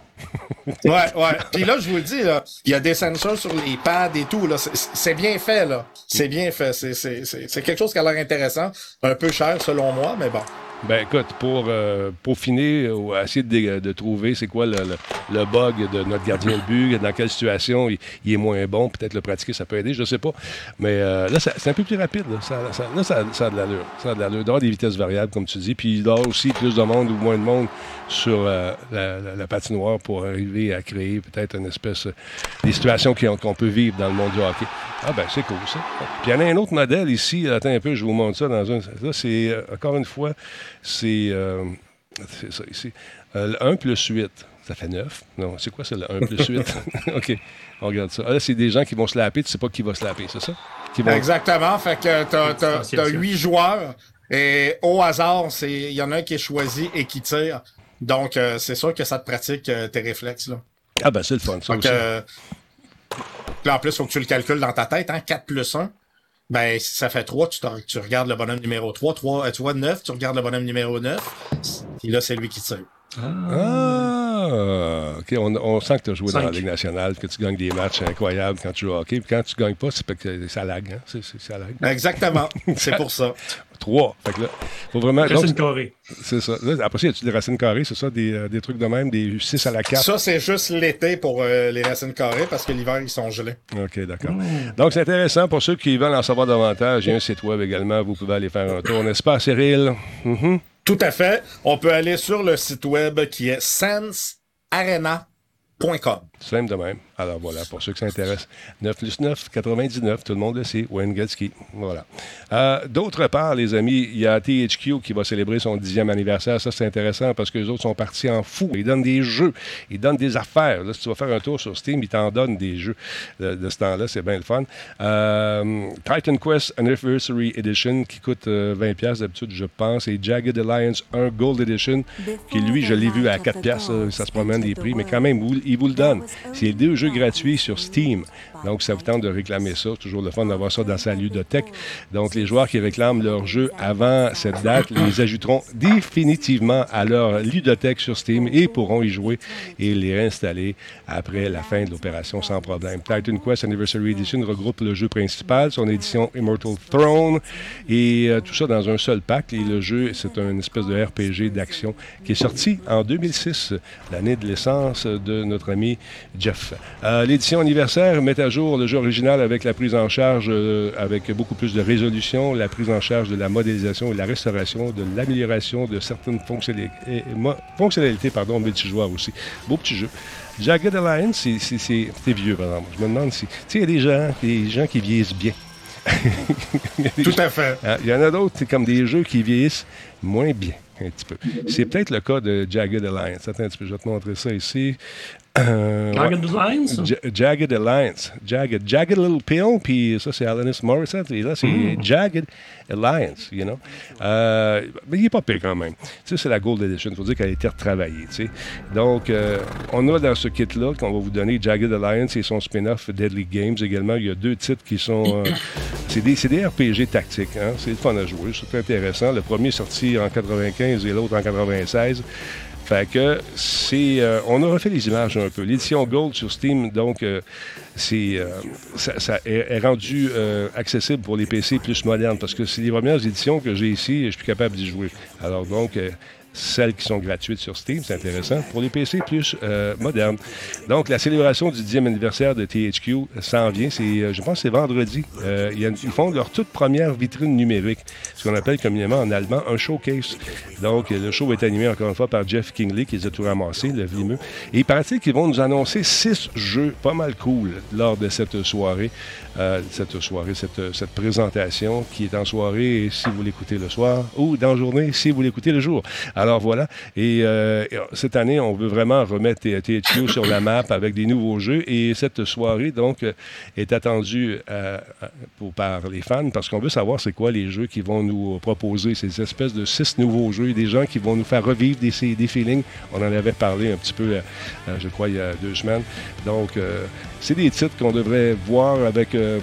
Ouais, ouais. Puis là, je vous le dis, là, il y a des sur les pads et tout. C'est, bien fait, là. C'est bien fait. C'est quelque chose qui a l'air intéressant. Un peu cher, selon moi, mais bon. Ben écoute, pour euh, peaufiner ou essayer de, de trouver c'est quoi le, le- le bug de notre gardien de but, dans quelle situation il, est moins bon, peut-être le pratiquer, ça peut aider, je sais pas. Mais euh, là, c'est un peu plus rapide. Là, ça, ça- là, ça, ça a de l'allure. Ça a de l'allure. Il des vitesses variables, comme tu dis, puis il doit aussi plus de monde ou moins de monde sur euh, la, la- la patinoire pour arriver à créer peut-être une espèce euh, des situations qu'on peut vivre dans le monde du hockey. Ah ben c'est cool ça. Puis il y en a un autre modèle ici, attends un peu, je vous montre ça dans un. Là, c'est euh, encore une fois, c'est euh, c'est ça ici. Euh, le 1 plus 8. Ça fait 9. Non, c'est quoi ça, 1 plus 8? OK, on regarde ça. Ah, là, c'est des gens qui vont slapper, tu sais pas qui va slapper, c'est ça? Qui vont... Exactement. Fait que t'as, ça. huit joueurs et au hasard, c'est il y en a un qui est choisi et qui tire. Donc, euh, c'est sûr que ça te pratique euh, tes réflexes. Là. Ah, ben c'est le fun, ça Donc, aussi. euh, là, en plus, il faut que tu le calcules dans ta tête. Hein? 4 plus 1. Ben, ça fait 3, tu, tu regardes le bonhomme numéro 3. 3 tu vois 9, tu regardes le bonhomme numéro 9. Et là, c'est lui qui tire. Ah, OK. On, on sent que tu as joué dans la. Ligue nationale, que tu gagnes des matchs incroyables quand tu joues au hockey. Puis quand tu gagnes pas, c'est parce que ça lag. Hein? C'est, c'est- ça lag. Exactement. c'est pour ça. Trois. Fait que là, faut vraiment. Reste donc, une carrée. c'est ça. Là, après ça, y a-tu des racines carrées, c'est ça? Des, euh, des trucs de même, des 6 à la 4. Ça, c'est juste l'été pour euh, les racines carrées parce que l'hiver, ils sont gelés. OK, d'accord. Donc, c'est intéressant pour ceux qui veulent en savoir davantage. Il y a un site web également. Vous pouvez aller faire un tour, n'est-ce pas, Cyril? Mhm. Tout à fait. On peut aller sur le site web qui est sensarena.com. Simple de même. Alors voilà, pour ceux qui s'intéressent, 9 plus 9, 99, tout le monde le sait, Wayne Gretzky. Voilà. Euh, D'autre part, les amis, il y a THQ qui va célébrer son dixième anniversaire. Ça, c'est intéressant parce que les autres sont partis en fou. Ils donnent des jeux, ils donnent des affaires. Là, si tu vas faire un tour sur Steam, ils t'en donnent des jeux de, de ce temps-là. C'est bien le fun. Euh, Titan Quest Anniversary Edition qui coûte euh, 20$ d'habitude, je pense, et Jagged Alliance 1 Gold Edition qui, lui, je l'ai vu à 4$. Ça se promène des prix, mais quand même, il vous le donne. C'est deux jeux gratuits sur Steam. Donc, ça vous tente de réclamer ça. Toujours le fun d'avoir ça dans sa ludothèque. Donc, les joueurs qui réclament leur jeu avant cette date les ajouteront définitivement à leur ludothèque sur Steam et pourront y jouer et les réinstaller après la fin de l'opération sans problème. Titan Quest Anniversary Edition regroupe le jeu principal, son édition Immortal Throne et euh, tout ça dans un seul pack. Et le jeu, c'est une espèce de RPG d'action qui est sorti en 2006, l'année de l'essence de notre ami Jeff. Euh, L'édition anniversaire met à jour le jeu original avec la prise en charge, euh, avec beaucoup plus de résolution, la prise en charge de la modélisation et de la restauration, de l'amélioration de certaines fonctionnalités, et- fonctionnalités pardon, multijoueurs aussi. Beau petit jeu. Jagged Alliance, c'est- vieux, par exemple. Je me demande si. Tu sais, il y a des gens, des gens qui vieillissent bien. Tout à fait. Hein, Il y en a d'autres, c'est comme des jeux qui vieillissent moins bien, un petit peu. C'est peut-être le cas de Jagged Alliance. Attends un petit peu, je vais te montrer ça ici. Euh, ouais. Target Designs? Ja- Jagged Alliance. Jagged. Jagged Little Pill, puis ça, c'est Alanis Morissette. Et là, c'est Jagged Alliance, you know. Euh, mais il n'est pas pire quand même. Tu sais, c'est la Gold Edition. Il faut dire qu'elle a été retravaillée, tu sais. Donc, euh, on a dans ce kit-là qu'on va vous donner Jagged Alliance et son spin-off Deadly Games également. Il y a deux titres qui sont... c'est des, des RPG tactiques. Hein? C'est le fun à jouer. C'est intéressant. Le premier est sorti en 95 et l'autre en 96. Fait que c'est. euh, on a refait les images un peu. L'édition Gold sur Steam, donc, euh, c'est. euh, ça, ça est, rendu accessible pour les PC plus modernes parce que c'est les premières éditions que j'ai ici et je suis capable d'y jouer. Alors, donc. Celles qui sont gratuites sur Steam, c'est intéressant. Pour les PC plus euh, modernes. Donc, la célébration du 10e anniversaire de THQ s'en vient. C'est, euh, je pense c'est vendredi. Euh, ils font leur toute première vitrine numérique, ce qu'on appelle communément en allemand un showcase. Donc, le show est animé encore une fois par Jeff Kingley, qui les a tout ramassés, le vimeux. Et il paraît-il qu'ils vont nous annoncer six jeux pas mal cool lors de cette soirée, euh, cette soirée, cette, présentation qui est en soirée si vous l'écoutez le soir ou dans la journée si vous l'écoutez le jour. Alors voilà. Et euh, cette année, on veut vraiment remettre THQ sur la map avec des nouveaux jeux. Et cette soirée, donc, euh, est attendue euh, par les fans parce qu'on veut savoir c'est quoi les jeux qui vont nous proposer. Ces espèces de six nouveaux jeux. Des gens qui vont nous faire revivre des, des feelings. On en avait parlé un petit peu, euh, euh, je crois, il y a deux semaines. Donc, euh, c'est des titres qu'on devrait voir avec euh,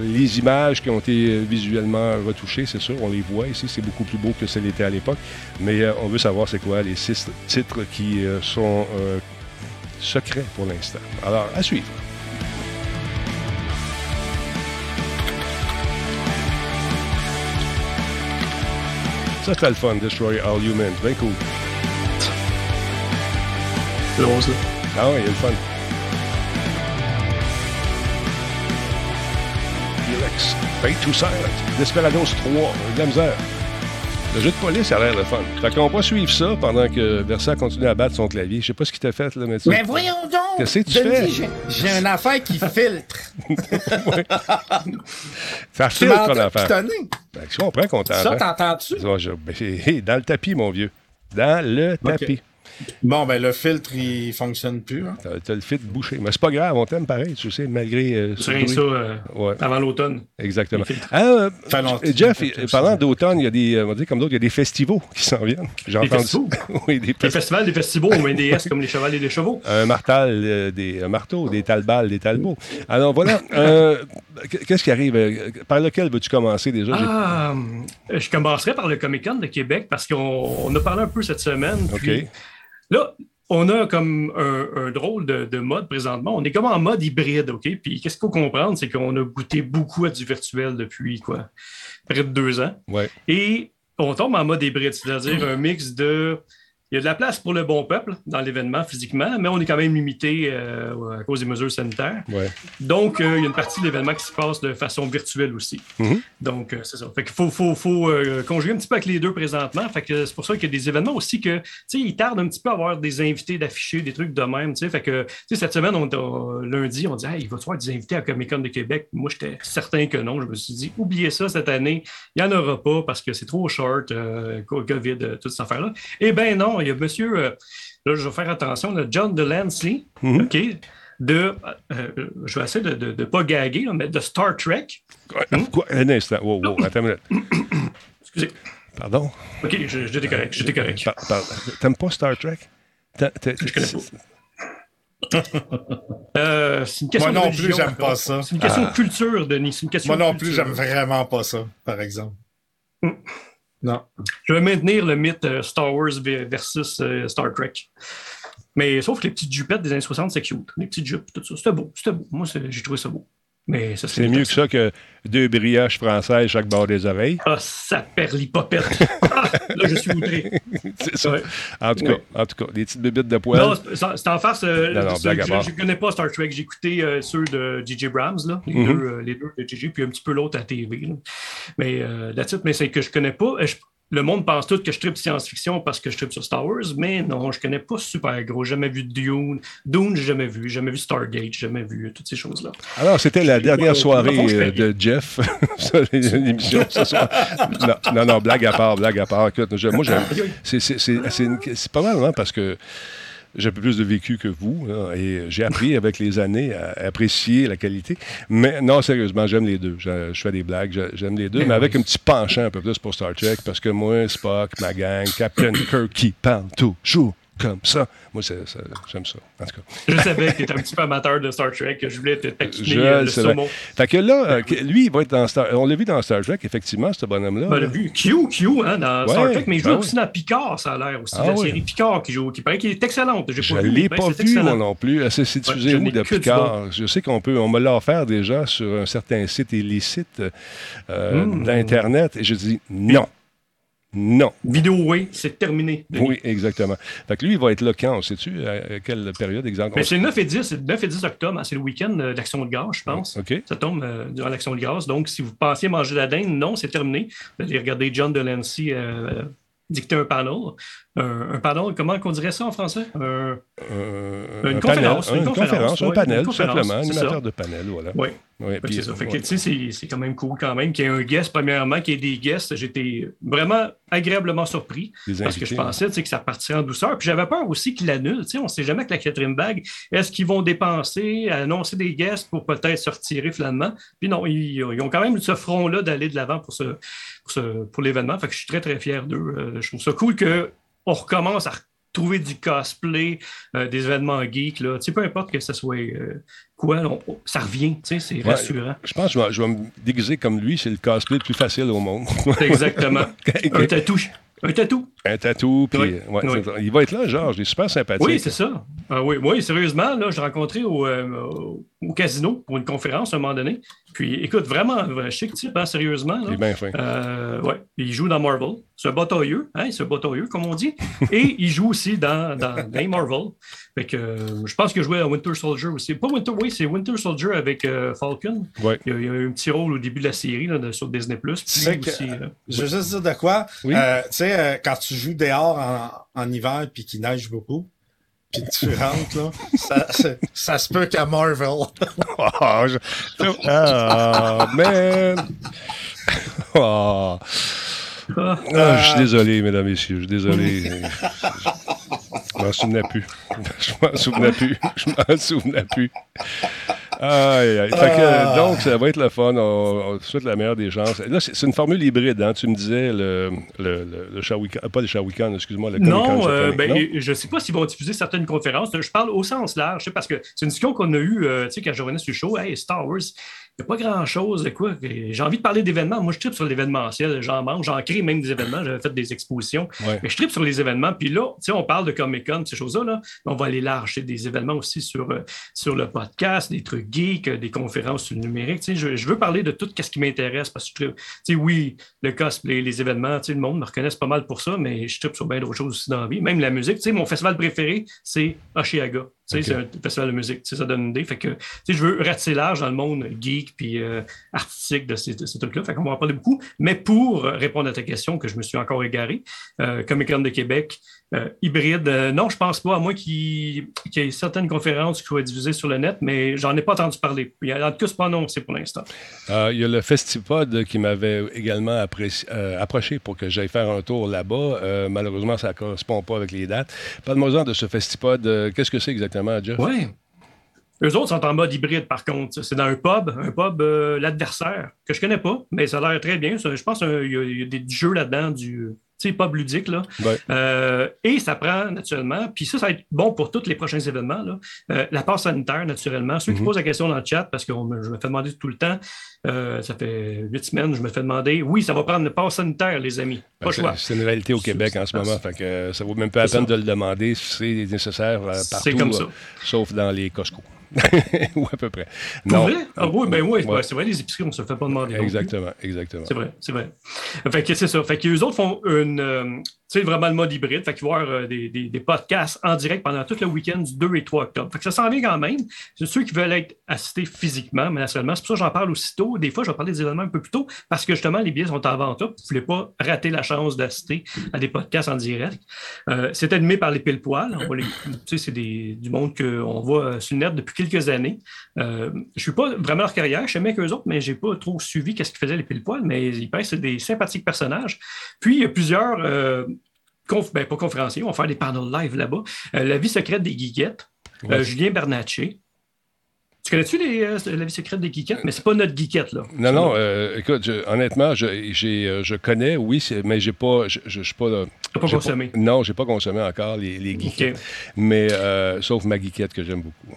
les images qui ont été visuellement retouchées, c'est sûr, on les voit ici, c'est beaucoup plus beau que ce l'était à l'époque, mais euh, on veut savoir c'est quoi les six titres qui euh, sont secrets pour l'instant. Alors, à suivre. Ça, c'est le fun, Destroy All Humans, bien cool. C'est drôle, ça. Ah oui, il y a le fun. Felix, Fate to Silent, Desperados 3, de la misère. Le jeu de police a l'air le fun. Fait qu'on va suivre ça pendant que Versa continue à battre son clavier. Je sais pas ce qu'il t'a fait, là, mais tu- Mais voyons donc! Qu'est-ce que tu Denis, fais? J'ai, une affaire qui filtre. ça filtre ton affaire. Ben, je comprends qu'on Ça, t'entend. t'entends-tu? Ça, ben, hé, dans le tapis, mon vieux. Dans le tapis. Bon, ben le filtre, il fonctionne plus. Hein? T'as t'as le fit bouché. Mais c'est pas grave, on t'aime pareil, tu sais, malgré. euh, C'est ce rien ça euh, Ouais. avant l'automne. Exactement. Les. Ah, euh. Jeff, parlant d'automne, il y a des, euh, on va dire comme d'autres, il y a des festivals qui s'en viennent. J'ai Des entendu festivals? oui, des Les festivals. des festivals au MDS comme les chevaliers des chevaux? Un martal, euh, des un marteau, des talbals, des talbots. Alors voilà, euh, qu'est-ce qui arrive? Par lequel veux-tu commencer déjà? Ah, je commencerai par le Comic Con de Québec parce qu'on on a parlé un peu cette semaine. Là, on a comme un, un drôle de, de mode présentement. On est comme en mode hybride, OK? Puis qu'est-ce qu'il faut comprendre, c'est qu'on a goûté beaucoup à du virtuel depuis quoi? Près de deux ans. Ouais. Et on tombe en mode hybride, c'est-à-dire un mix de. Il y a de la place pour le bon peuple dans l'événement physiquement, mais on est quand même limité euh, à cause des mesures sanitaires. Ouais. Donc, euh, il y a une partie de l'événement qui se passe de façon virtuelle aussi. Mhm. Donc, euh, c'est ça. Fait qu'il faut, faut, faut conjuguer un petit peu avec les deux présentement. Fait que c'est pour ça qu'il y a des événements aussi que, tu sais, ils tardent un petit peu à avoir des invités d'afficher, des trucs de même, tu sais. Fait que, tu sais, cette semaine, on, on- lundi, on dit, hey, il va y avoir des invités à Comic Con de Québec? Moi, j'étais certain que non. Je me suis dit, oubliez ça cette année. Il n'y en aura pas parce que c'est trop short, COVID, toute cette affaire-là. Eh bien, non, il y a monsieur, euh, là, je vais faire attention, là, John Delancey, Mhm. OK, de, euh, je vais essayer de ne pas gaguer, là, mais de Star Trek. Quoi? Quoi? Un instant. Wow, wow, attends une minute. Excusez. Pardon? OK, je- j'étais correct, j'étais correct. Par- par- T'aimes pas Star Trek? Je connais Euh, c'est une question Moi de non plus, j'aime pas ça. C'est une question Ah. de culture, Denis. C'est une question Moi non de plus, culture. j'aime vraiment pas ça, par exemple. Mm. Non. Je vais maintenir le mythe euh, Star Wars versus euh, Star Trek. Mais sauf les petites jupettes des années 60, c'est cute. Les petites jupes, tout ça. C'était beau. C'était beau. Moi, j'ai trouvé ça beau. Mais ça, C'est mieux que ça que deux brioches françaises chaque bord des oreilles. Ah, ça perlipopette. ah, là, je suis outré. C'est ça. Ouais. En tout cas, en tout cas, des petites bébites de poils. Non, c'est c'est en face. euh, Non, non, ceux je ne connais pas Star Trek. J'ai écouté euh, ceux de J.J. Brahms, là, les, Mhm. deux, euh, les deux de J.J., puis un petit peu l'autre à TV. là. Mais it. mais c'est que je connais pas. Je- le monde pense tout que je tripe science-fiction parce que je tripe sur Star Wars, mais non, je connais pas super gros. J'ai jamais vu Dune. Dune, j'ai jamais vu. J'ai jamais vu Stargate, j'ai jamais vu toutes ces choses-là. Alors, c'était la dernière soirée fond, euh, de Jeff. L'émission ce soir. Non, non, non, blague à part, blague à part. Écoute, je- moi, c'est pas mal, hein, parce que j'ai un peu plus de vécu que vous, et j'ai appris avec les années à apprécier la qualité. Mais non, sérieusement, j'aime les deux. Je, je fais des blagues, j'aime les deux, Ben mais avec oui. un petit penchant un peu plus pour Star Trek, parce que moi, Spock, ma gang, Captain Kirk qui parle toujours comme ça. Moi, c'est- c'est- j'aime ça, en tout cas. Je savais que tu étais un petit peu amateur de Star Trek, que je voulais te taquiner Je euh, le saumon. Fait que là, euh, lui, il va être dans Star... On l'a vu dans Star Trek, effectivement, ce bonhomme-là. Ben, on là. a vu Q, Q hein, dans Ouais, Star Trek, mais il joue ben aussi dans Picard, ça a l'air aussi. Ah la oui. série Picard qui joue, qui paraît qu'il est excellente. J'ai Je ne l'ai pas vu, moi non plus. C'est c'est diffusé où de Picard? Je sais qu'on peut, on me l'a offert déjà sur un certain site illicite euh, Mm. d'Internet et je dis non. Non. Vidéo, oui, c'est terminé. Denis. Oui, exactement. Fait que lui, il va être là quand? Sais-tu à quelle période exactement? Mais c'est le 9 et 10, c'est le 9 et 10 octobre, hein, c'est le week-end euh, d'Action de grâce, je pense. OK. Ça tombe euh, durant l'Action de grâce. Donc, si vous pensiez manger la dinde, non, c'est terminé. Vous allez regarder John Delancey euh, dicter un panel. Un, un panel, comment on dirait ça en français? Un- Euh, Une un conférence, panel, une une conférence, conférence, un panel, une tout simplement. Animateur ça. de panel, voilà. Oui. Ouais, puis, c'est ça. Fait que, tu sais, c'est- quand même cool quand même qu'il y ait un guest, premièrement, qu'il y ait des guests. J'étais vraiment agréablement surpris parce que je invités, pensais tu sais, que ça partirait en douceur. Puis j'avais peur aussi qu'ils l'annulent. Tu sais, On ne sait jamais que la quatrième vague, est-ce qu'ils vont dépenser, annoncer des guests pour peut-être se retirer finalement? Puis non, ils, ils ont quand même eu ce front-là d'aller de l'avant pour, ce, pour, ce- pour l'événement. Fait que je suis très, très fier d'eux. Euh, je trouve ça cool qu'on recommence à trouver du cosplay, euh, des événements geeks. Là. Tu sais, peu importe que ce soit euh, quoi, on- ça revient. Tu sais, C'est Ouais. rassurant. Je pense que je vais, je vais me déguiser comme lui. C'est le cosplay le plus facile au monde. Exactement. un tatou. Un tatou. Un tatou, puis Oui, ouais, oui. c'est ça. il va être là, Georges. Il est super sympathique. Oui, c'est ça. Ah oui, oui, sérieusement, là, je l'ai rencontré au, euh, au- casino pour une conférence à un moment donné. Puis, écoute, vraiment, un chic type, hein, sérieusement. là. Il est bien fin. Euh, ouais. Il joue dans Marvel. C'est un batailleux, hein, c'est un batailleux, comme on dit. Et il joue aussi dans, dans, dans Marvel. Fait que, euh, je pense qu'il a joué à Winter Soldier aussi. Pas Winter, oui, c'est Winter Soldier avec euh, Falcon. Ouais. Il y, a, il y a eu un petit rôle au début de la série là, de- sur Disney+. Que- aussi, euh, Je veux juste dire de quoi. Oui. Euh, tu sais, euh, quand tu joues dehors en, en hiver puis qu'il neige beaucoup, puis tu rentres, là, ça, ça, se peut qu'à Marvel. Ah, je- Ah, man! Ah, je suis désolé, mesdames et messieurs, je suis désolé. Je m'en souvenais plus. Je m'en souvenais plus. Je m'en souvenais plus. Aïe, aïe. Fait que, Ah. donc, ça va être le fun. On, on te souhaite la meilleure des chances. Là, c'est une formule hybride. Hein? Tu me disais le, le, le, le Shawikan- pas le Shawikan, excuse-moi, le Non, euh, ben, Non? je ne sais pas s'ils vont diffuser certaines conférences. Je parle au sens large, parce que c'est une discussion qu'on a eue euh, tu sais, quand je revenais sur le show. Hey, Star Wars, n'y a pas grand-chose. quoi. J'ai envie de parler d'événements. Moi, je tripe sur l'événementiel. J'en mange, j'en crée même des événements. J'avais fait des expositions. Ouais. Mais je tripe sur les événements. Puis là, on parle de Comic-Con, ces choses-là. Là. On va aller large. C'est des événements aussi sur, euh, sur le podcast, des trucs geeks, des conférences sur le numérique. Je, je veux parler de tout ce qui m'intéresse parce que je oui, le cosplay, les événements, le monde me reconnaît pas mal pour ça, mais je tripe sur bien d'autres choses aussi dans la vie. Même la musique. Tu sais, mon festival préféré, c'est Oshiaga. C'est un festival de musique. Ça donne une idée. Fait que, je veux ratisser large dans le monde geek puis euh, artistique de ces, ces trucs-là. Fait qu'on va en parler beaucoup. Mais pour répondre à ta question, que je me suis encore égaré, euh, Comic Con de Québec, euh, hybride, euh, non, je pense pas, à moins qu'il y ait certaines conférences qui soient diffusées sur le net, mais j'en ai pas entendu parler. En tout cas, c'est pas annoncé pour l'instant. Euh, il y a le Festipod qui m'avait également approché pour que j'aille faire un tour là-bas. Malheureusement, ça ne correspond pas avec les dates. Parle-moi-en de ce Festipod. Qu'est-ce que c'est exactement, Jeff? Ouais. Eux autres sont en mode hybride, par contre. C'est dans un pub, un pub, l'adversaire, que je connais pas, mais ça a l'air très bien. Ça, je pense qu'il y, y a des jeux là-dedans, du sais, pub ludique. Là. Ouais. Euh, et ça prend naturellement, puis ça, ça va être bon pour tous les prochains événements, là. Euh, la passe sanitaire, naturellement. Ceux qui Mhm. posent la question dans le chat, parce que on je me fais demander tout le temps, euh, ça fait huit semaines, je me fais demander, oui, ça va prendre le passe sanitaire, les amis. Pas le C'est- choix. C'est une réalité au Québec en ce moment. Fait que ça vaut même pas la peine ça. de le demander si c'est nécessaire partout. C'est comme ça. sauf dans les Costco. Ou à peu près. Pour vrai? Ah oui, ben oui, Ouais. c'est vrai, les épiceries, on ne se fait pas demander. non. Exactement, exactement. C'est vrai, c'est vrai. Fait que c'est ça. Fait que les autres font une, euh, sais, vraiment le mode hybride. Fait vont avoir euh, des, des, des podcasts en direct pendant tout le week-end du 2 et 3 octobre. Fait que ça s'en vient quand même. C'est ceux qui veulent être assistés physiquement, mais naturellement. C'est pour ça que j'en parle aussitôt. Des fois, je vais parler des événements un peu plus tôt parce que justement, les billets sont en vente. Vous ne voulez pas rater la chance d'assister à des podcasts en direct. Euh, c'est animé par les pile poils. Va c'est du monde qu'on voit euh, sur le net depuis quelques années. Euh, je ne suis pas vraiment leur carrière, je sais mieux qu'eux autres, mais je n'ai pas trop suivi qu'est-ce qu'ils faisaient les pile poils, mais ils que c'est des sympathiques personnages. Puis, il y a plusieurs, euh, conf- ben, pas conférenciers, on va faire des panels live là-bas. Euh, la vie secrète des geekettes, Ouais. euh, Julien Bernatchez. Tu connais-tu euh, la vie secrète des geekettes? Mais c'est pas notre geekette, là. Non, non, euh, écoute, je- honnêtement, je, je connais, oui, mais j'ai pas, je, je, je suis pas, T'as pas consommé. non, j'ai pas consommé encore les, les geekettes. Mais euh, sauf ma geekette que j'aime beaucoup.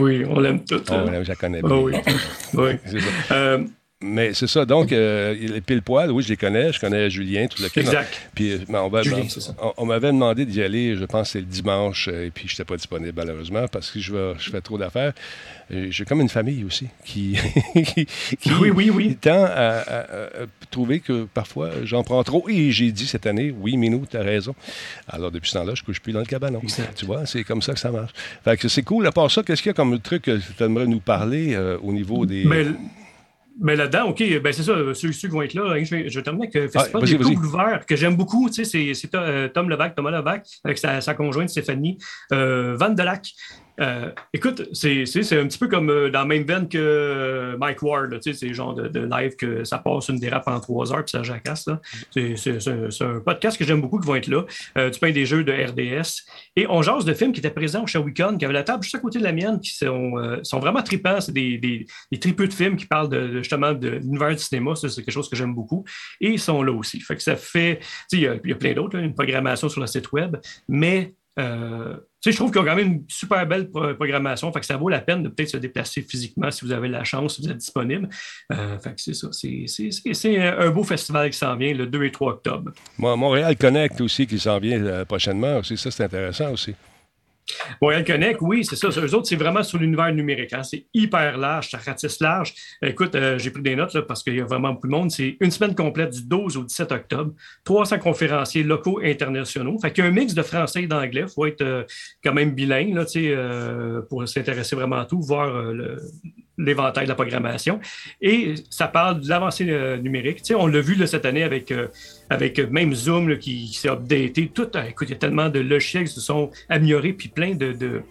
Oui, on l'aime tout. Oh, hein. je la connais Ah bien. oui. oui. Mais c'est ça, donc, euh, les pile poil, oui, je les connais, je connais Julien, tout le kit. exact. Puis euh, ben, on, Julien, on- on m'avait demandé d'y aller, je pense c'est le dimanche, euh, et puis je n'étais pas disponible malheureusement parce que je, vais- je fais trop d'affaires. Euh, J'ai comme une famille aussi qui, qui, qui Oui, oui, oui. tend à, à- à trouver que parfois j'en prends trop. Et j'ai dit cette année, oui, Minou, tu as raison. Alors depuis ce temps-là, je ne couche plus dans le cabanon. Exact. Tu vois, c'est comme ça que ça marche. Fait que c'est cool. À part ça, qu'est-ce qu'il y a comme truc que tu aimerais nous parler euh, au niveau des. Mais, mais là-dedans, OK, ben c'est ça, ceux, ceux qui vont être là, hein, je vais, je vais terminer avec le Festival Ah, des. Doubles Ouverts, que j'aime beaucoup. Tu sais, c'est, euh, Tom Levac, Thomas Levac, avec sa, sa conjointe Stéphanie euh, Van Delac. Euh, écoute, c'est, un petit peu comme euh, dans la même veine que euh, Mike Ward. là, tu c'est genre de, live que ça passe une dérape en trois heures puis ça jacasse. C'est, un, podcast que j'aime beaucoup qui vont être là. Du pain des jeux de RDS. Et on jase de films qui étaient présents au Shawicon, qui avaient la table juste à côté de la mienne, qui sont, sont vraiment tripants. C'est des, des, des tripeux de films qui parlent justement de l'univers du cinéma. C'est quelque chose que j'aime beaucoup. Et ils sont là aussi. Fait que ça fait. tu Il y, a- plein d'autres, une programmation sur le site web, mais. tu je trouve qu'ils ont quand même une super belle pro- programmation. Fait que ça vaut la peine de peut-être se déplacer physiquement si vous avez la chance, si vous êtes disponible. Euh, c'est ça. C'est, un beau festival qui s'en vient le 2 et 3 octobre. Montréal Connect aussi, qui s'en vient euh, prochainement aussi. Ça, c'est intéressant aussi. Montréal Connect, oui, c'est ça. Eux autres, c'est vraiment sur l'univers numérique. hein. C'est hyper large, ça ratisse large. Écoute, euh, j'ai pris des notes là, parce qu'il y a vraiment beaucoup de monde. C'est une semaine complète du 12 au 17 octobre. 300 conférenciers locaux et internationaux. Fait qu'il y a un mix de français et d'anglais. Il faut être euh, quand même bilingue là, euh, pour s'intéresser vraiment à tout, voir l'éventail de la programmation. Et ça parle de l'avancée numérique. On l'a vu cette année avec, avec euh, même Zoom là, qui, s'est updaté. Tout, écoute, il y a tellement de logiciels qui se sont améliorés, puis plein de,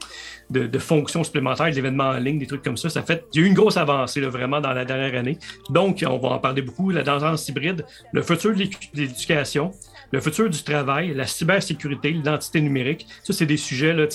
fonctions supplémentaires, d'événements en ligne, des trucs comme ça. Ça fait, il y a eu une grosse avancée là, vraiment dans la dernière année. Donc, on va en parler beaucoup. La tendance hybride, le futur de l'éducation, le futur du travail, la cybersécurité, l'identité numérique. Ça, c'est des sujets là,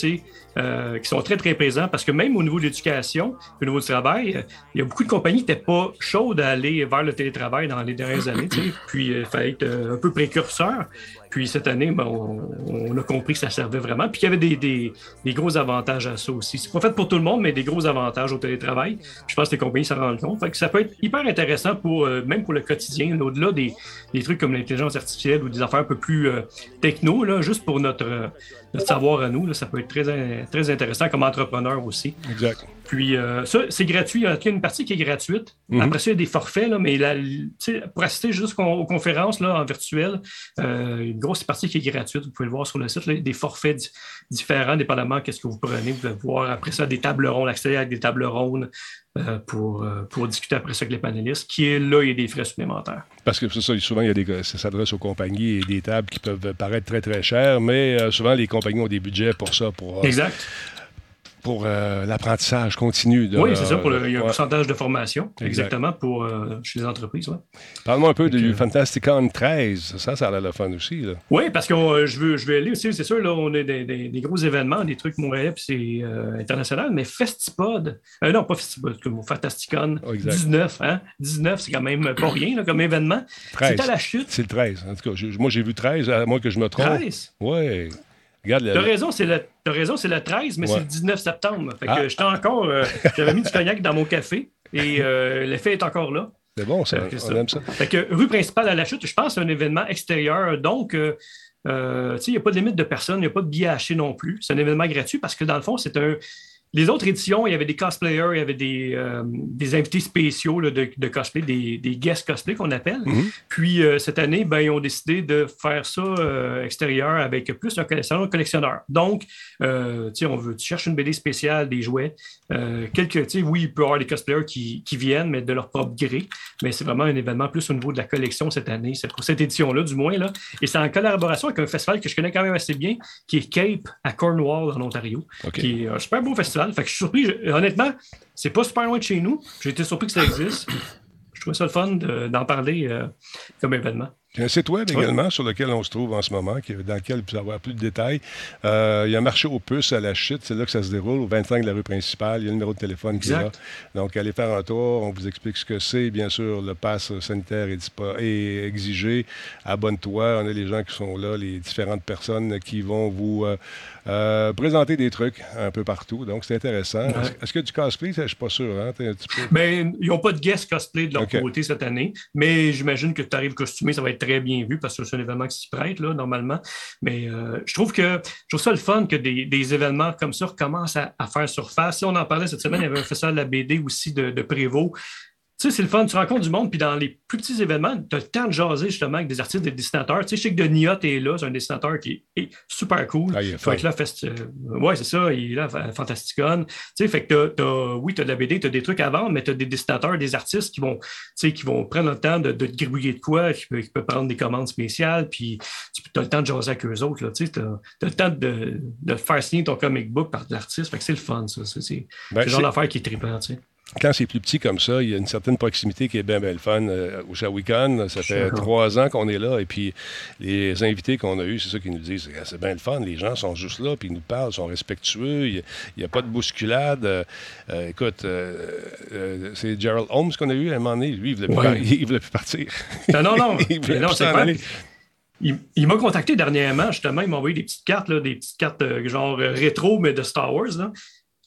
euh, qui sont très, très présents parce que même au niveau de l'éducation, au niveau du travail, euh, il y a beaucoup de compagnies qui n'étaient pas chaudes à aller vers le télétravail dans les dernières années. Puis, il fallait être un peu précurseur. Puis cette année, ben, on, a compris que ça servait vraiment, puis qu'il y avait des, des, gros avantages à ça aussi. C'est pas fait pour tout le monde, mais des gros avantages au télétravail. je pense que les compagnies s'en rendent compte. Fait que ça peut être hyper intéressant pour euh, même pour le quotidien, au-delà des, des, trucs comme l'intelligence artificielle ou des affaires un peu plus euh, techno, là, juste pour notre, notre savoir à nous. Là, ça peut être très, très intéressant comme entrepreneur aussi. Exact. Puis euh, ça, c'est gratuit. Il y a une partie qui est gratuite. Mhm. Après ça, il y a des forfaits, là, mais la, pour assister juste aux conférences là, en virtuel, euh, grosse partie qui est gratuite. Vous pouvez le voir sur le site. des forfaits différents, dépendamment qu'est-ce que vous prenez. Vous pouvez voir après ça des tables rondes, accéder à des tables rondes euh, pour, pour discuter après ça avec les panélistes, qui est là, il y a des frais supplémentaires. Parce que ça, souvent, il y a des, ça s'adresse aux compagnies et des tables qui peuvent paraître très, très chères, mais souvent, les compagnies ont des budgets pour ça. Pour, exact pour euh, l'apprentissage continu. oui, c'est ça. Pour il y a un pourcentage de formation, exactement, pour, euh, chez les entreprises. Ouais. Parle-moi un peu du Fantasticon 13. Ça, ça a l'air le fun aussi. Là. Oui, parce que euh, je, veux, je vais aller aussi, c'est sûr, là, on a des, des, gros événements, des trucs montréalais, puis c'est international, mais Festipod, non, pas Festipod, Fantasticon, 19, oh, hein? 19, c'est quand même pas rien là, comme événement. C'est à la chute. C'est le 13. En tout cas, moi, j'ai vu 13, à moins que je me trompe. 13? Oui. Regarde, T'as raison, c'est le, raison, c'est le 13, mais c'est le 19 septembre. Fait que ah. j'étais encore. Euh, j'avais mis du cognac dans mon café et euh, l'effet est encore là. C'est bon, ça. on aime ça. Fait que rue principale à la chute, je pense que c'est un événement extérieur. Donc, euh, il n'y a pas de limite de personnes, il n'y a pas de billets achetés non plus. C'est un événement gratuit parce que dans le fond, c'est un, les autres éditions, il y avait des cosplayers, il y avait des, euh, des invités spéciaux de, de, cosplay, des, des guest cosplay qu'on appelle. Mhm. Puis euh, cette année, ben, ils ont décidé de faire ça euh, extérieur avec plus un salon de collectionneur. Donc, on veut, tu cherches une BD spéciale, des jouets. Quelques, oui, il peut y avoir des cosplayers qui, qui, viennent, mais de leur propre gré. Mais c'est vraiment un événement plus au niveau de la collection cette année. Pour cette édition-là, du moins. Là. Et c'est en collaboration avec un festival que je connais quand même assez bien, qui est Cape à Cornwall, en Ontario, qui est un super beau festival fait que je suis surpris. honnêtement, c'est pas super loin de chez nous. J'ai été surpris que ça existe. Je trouvais ça le fun d'en parler euh, comme événement. Il y a un site web également sur lequel on se trouve en ce moment, dans lequel vous pouvez avoir plus de détails. Euh, il y a un marché aux puces à la chute, c'est là que ça se déroule, au 25 de la rue principale. Il y a le numéro de téléphone qui est là. Donc, allez faire un tour, on vous explique ce que c'est. Bien sûr, le pass sanitaire est, est exigé. Abonne-toi. On a les gens qui sont là, les différentes personnes qui vont vous euh, euh, présenter des trucs un peu partout. Donc, c'est intéressant. Est-ce, que du cosplay, je ne suis pas sûr. Hein? Ben, ils n'ont pas de guest cosplay de leur côté cette année, mais j'imagine que tu arrives costumé, ça va être très bien vu parce que c'est un événement qui s'y prête, là, normalement. Mais euh, je, trouve que, je trouve ça le fun que des, événements comme ça recommencent à, faire surface. Si on en parlait cette semaine, il y avait un festival de la BD aussi de, de Prévost sais, c'est le fun, tu rencontres du monde, puis dans les plus petits événements, tu as le temps de jaser justement avec des artistes, des dessinateurs. Tu sais, je sais que Denis est là, c'est un dessinateur qui est super cool. Ah, il là, fest... Euh, ouais, c'est ça, il est là, Fantasticon. Tu sais, fait que t'as, oui, tu as de la BD, tu as des trucs à vendre, mais tu as des dessinateurs, des artistes qui vont, tu sais, qui vont prendre le temps de, de te gribouiller de quoi, qui peuvent, prendre des commandes spéciales, puis tu as le temps de jaser avec eux autres. Tu sais, as, le temps de, de, faire signer ton comic book par l'artiste. Fait que c'est le fun, ça. C'est, ben, le genre d'affaire qui est trippant, tu sais quand c'est plus petit comme ça, il y a une certaine proximité qui est bien, bien le fun. Euh, au Shawicon, ça fait trois ans qu'on est là. Et puis, les invités qu'on a eus, c'est ça qu'ils nous disent. C'est bien le fun. Les gens sont juste là, puis ils nous parlent, sont respectueux. Il n'y a, pas de bousculade. Euh, euh, écoute, c'est Gerald Holmes qu'on a eu à un moment donné. Lui, il ne voulait, plus partir. Non, non, non. il non. Il, m'a contacté dernièrement, justement, il m'a envoyé des petites cartes, là, des petites cartes genre rétro, mais de Star Wars. Là.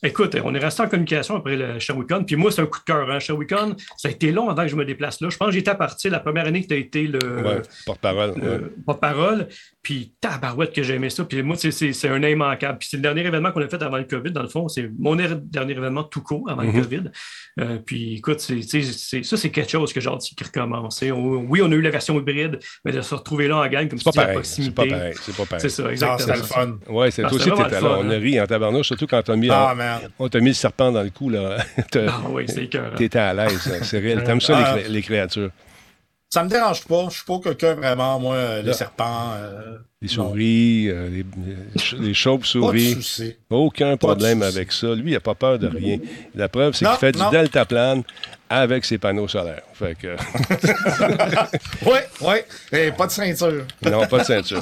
Écoute, on est resté en communication après le Shawicon. Puis moi, c'est un coup de cœur. Hein. Shawicon, ça a été long avant que je me déplace là. Je pense que j'étais à partir la première année que tu as été le porte-parole. Porte-parole. Puis tabarouette que j'ai aimé ça. Puis moi, c'est un immanquable. Puis c'est le dernier événement qu'on a fait avant le COVID, dans le fond. C'est mon dernier événement tout court avant le mm-hmm. COVID. Euh, puis écoute, ça, c'est quelque chose que j'ai hâte qui recommence. oui, on a eu la version hybride, mais de se retrouver là en gang comme si c'était à proximité. C'est pas pareil. C'est pas pareil. C'est ça, exactement. C'est le fun. Oui, c'est toi aussi, t'étais là. On a hein. ri en tabarnouche, surtout quand t'as mis, ah, on t'a mis le serpent dans le cou. Là. ah oui, c'est cœur. T'étais à l'aise. C'est réel. T'aimes ça, les, créatures. Ça me dérange pas. Je suis pas quelqu'un vraiment, moi, les serpents. Euh, les souris, euh, les, de chauves-souris. Aucun problème avec ça. Lui, il n'a pas peur de rien. La preuve, c'est qu'il fait non. du deltaplane avec ses panneaux solaires. Fait que, Oui, oui. Et pas de ceinture. non, pas de ceinture.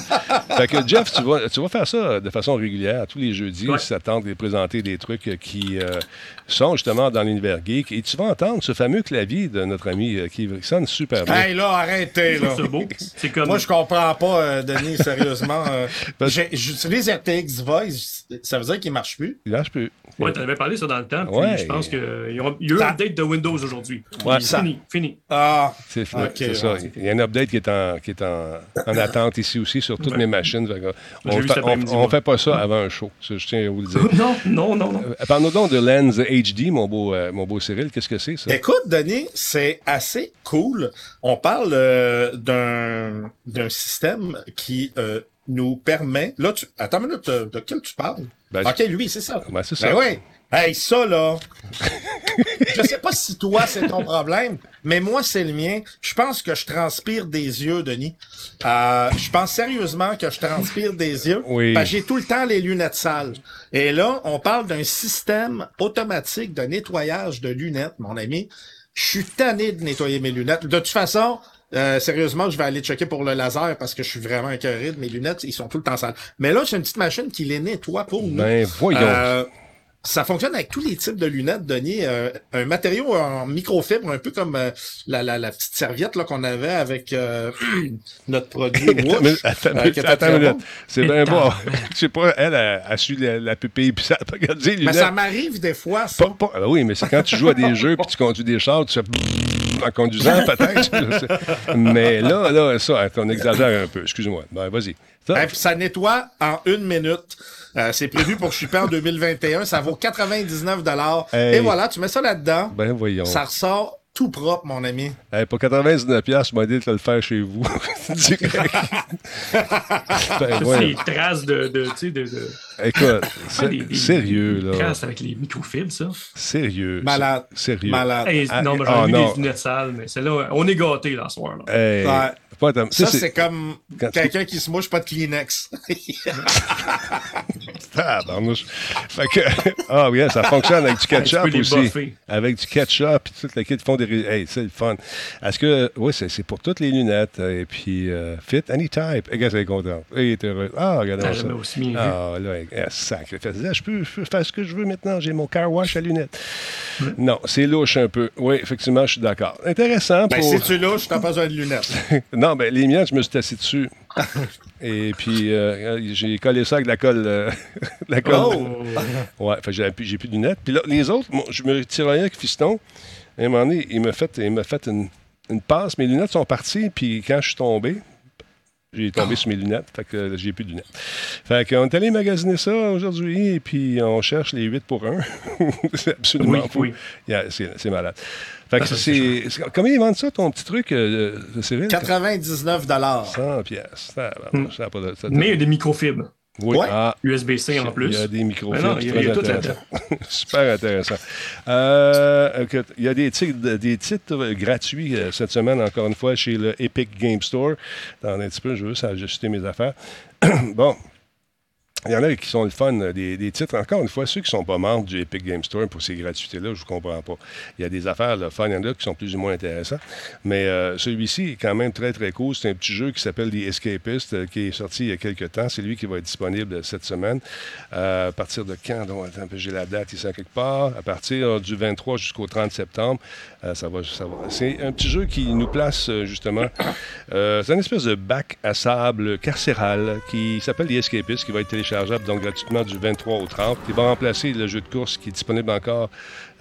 fait que, Jeff, tu vas, tu vas faire ça de façon régulière tous les jeudis. Ouais. Ça tente de présenter des trucs qui euh, sont justement dans l'univers geek. Et tu vas entendre ce fameux clavier de notre ami euh, qui sonne super bien. Hey, là, arrêtez, là. C'est beau. C'est comme. Moi, je comprends pas, euh, Denis, sérieusement. euh, Parce- J'utilise RTX Voice. Ça veut dire qu'il marche plus. Il lâche plus. Ouais, t'en avais parlé ça dans le temps. Puis Ouais. je pense qu'il y y a eu Ça- un update de Windows aujourd'hui. Ouais. Ça- Fini, fini. Ah, C'est fini, c'est ça. Il y a un update qui est en, qui est en, en attente ici aussi sur toutes Ouais. mes machines. On vu fait, pas ça avant un show. Ça, je tiens à vous le dire. Non, non, non, non. Euh, Parle-nous donc de Lens HD, mon beau, euh, mon beau Cyril. Qu'est-ce que c'est, ça? Écoute, Denis, c'est assez cool. On parle euh, d'un d'un système qui euh, nous permet. Là, tu. Attends une minute, de quel tu parles? Ben, ok, lui, c'est ça. Ben, c'est ça. Ben oui. Hey, ça, là. je sais pas si toi, c'est ton problème, mais moi, c'est le mien. Je pense que je transpire des yeux, Denis. Euh, je pense sérieusement que je transpire des yeux. Oui. J'ai tout le temps les lunettes sales. Et là, on parle d'un système automatique de nettoyage de lunettes, mon ami. Je suis tanné de nettoyer mes lunettes. De toute façon, euh, sérieusement, je vais aller checker pour le laser parce que je suis vraiment écœuré de mes lunettes. Ils sont tout le temps sales. Mais là, j'ai une petite machine qui les nettoie pour nous. Ben, voyons. Euh, ça fonctionne avec tous les types de lunettes, Denis. Euh, un matériau en microfibre, un peu comme euh, la, la, la petite serviette là, qu'on avait avec euh, notre produit Attends, attends, euh, attends bon. C'est bien bon. Je sais pas, elle a, a su la, la pupille puis ça a pas regardé les Mais ça m'arrive des fois, ça. Pas- pas- ah oui, mais c'est quand tu joues à des jeux puis tu conduis des chars, tu fais en conduisant peut-être. mais là, là, ça, on exagère un peu. Excuse-moi. Ben, vas-y. Ça, puis ça nettoie en une minute. Euh, c'est prévu pour shipper en 2021. Ça vaut 99 dollars. Hey. Et voilà, tu mets ça là-dedans. ben voyons. Ça ressort tout propre, mon ami. Hey, pour 99$, je m'as dit de le faire chez vous. Direct. ben, C'est voyons. des traces de. de, tu sais, de, de- Écoute, Ah, c'est- des- des- sérieux, des là. traces avec les microfibres, ça. Sérieux. Malade. Sérieux. Malade. Hey, Ah, non, mais ah, j'en ai vu non. des lunettes sales, mais celle-là, on est gâtés, là, ce soir. Là. Hey, Ouais. Pas Ça, ça, c'est comme quelqu'un qui se mouche pas de Kleenex. Tabarnouche. Fait que, ah oui, ça fonctionne avec du ketchup aussi. buffer. Avec du ketchup et toute la kit font des. Hey, c'est le fun. Est-ce que. Oui, c'est c'est pour toutes les lunettes. euh, Et puis, euh, fit any type. Et regarde, elle est contente? Elle est heureuse. Ah, regardez Ah, ça. aussi. Ah, là, eh. Ah, Je peux, je peux faire ce que je veux maintenant. J'ai mon car wash à lunettes. Non, c'est louche un peu. Oui, effectivement, je suis d'accord. Intéressant ben, pour. si tu louches, t'as pas besoin de lunettes. Non, ben les miennes, je me suis assis dessus. Et puis, euh, j'ai collé ça avec de la colle. euh, de la colle. Oh! Ouais, fait j'ai plus, j'ai plus de lunettes. Puis là, les autres, moi, je me tiraillais avec Fiston. À un moment donné, il m'a fait, il m'a fait une, une passe. Mes lunettes sont parties. Puis quand je suis tombé, j'ai tombé sur mes lunettes. Fait que euh, j'ai plus de lunettes. Fait qu'on est allé magasiner ça aujourd'hui. Et puis on cherche les 8 pour 1. c'est absolument Oui, fou. oui. Yeah, c'est, c'est malade. Fait que Ah, c'est, c'est- Comment ils vendent ça, ton petit truc, euh, Cyril? 99 dollars. 100 pièces. Ça, ça a pas de- ça- Mais il y a des microfibres. oui. Ouais. Ah, USB-C en plus. il y a des Ben microfilms. non, il y a- très il y a tout intéressant. Super intéressant. Euh, écoute, il y a des titres, des titres gratuits euh, cette semaine, encore une fois, chez le Epic Game Store. Dans un petit peu, je veux juste ajuster mes affaires. bon. Il y en a qui sont le fun, euh, des, titres. Encore une fois, ceux qui sont pas membres du Epic Game Store pour ces gratuités-là, je ne comprends pas. Il y a des affaires, le fun, il y en a qui sont plus ou moins intéressants. Mais euh, celui-ci est quand même très, très cool. C'est un petit jeu qui s'appelle The Escapist, euh, qui est sorti il y a quelques temps. C'est lui qui va être disponible cette semaine. À partir de quand? Donc, attends, j'ai la date ici à quelque part. À partir du 23 jusqu'au 30 septembre. Ça va, ça va. C'est un petit jeu qui nous place, justement. c'est une espèce de bac à sable carcéral qui s'appelle The Escapist, qui va être donc gratuitement du 23 au 30. Il va remplacer le jeu de course qui est disponible encore.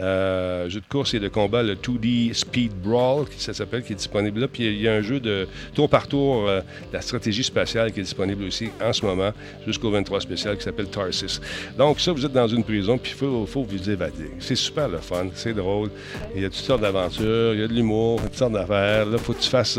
Euh, jeu de course et de combat, le 2D Speed Brawl, qui ça s'appelle, qui est disponible là. Puis il y a un jeu de tour par tour, euh, la stratégie spatiale qui est disponible aussi en ce moment, jusqu'au 23 spécial, qui s'appelle Tarsis. Donc ça, vous êtes dans une prison, puis il faut, faut vous évader. C'est super le fun, c'est drôle. Il y a toutes sortes d'aventures, il y a de l'humour, toutes sortes d'affaires. Là, faut que tu fasses,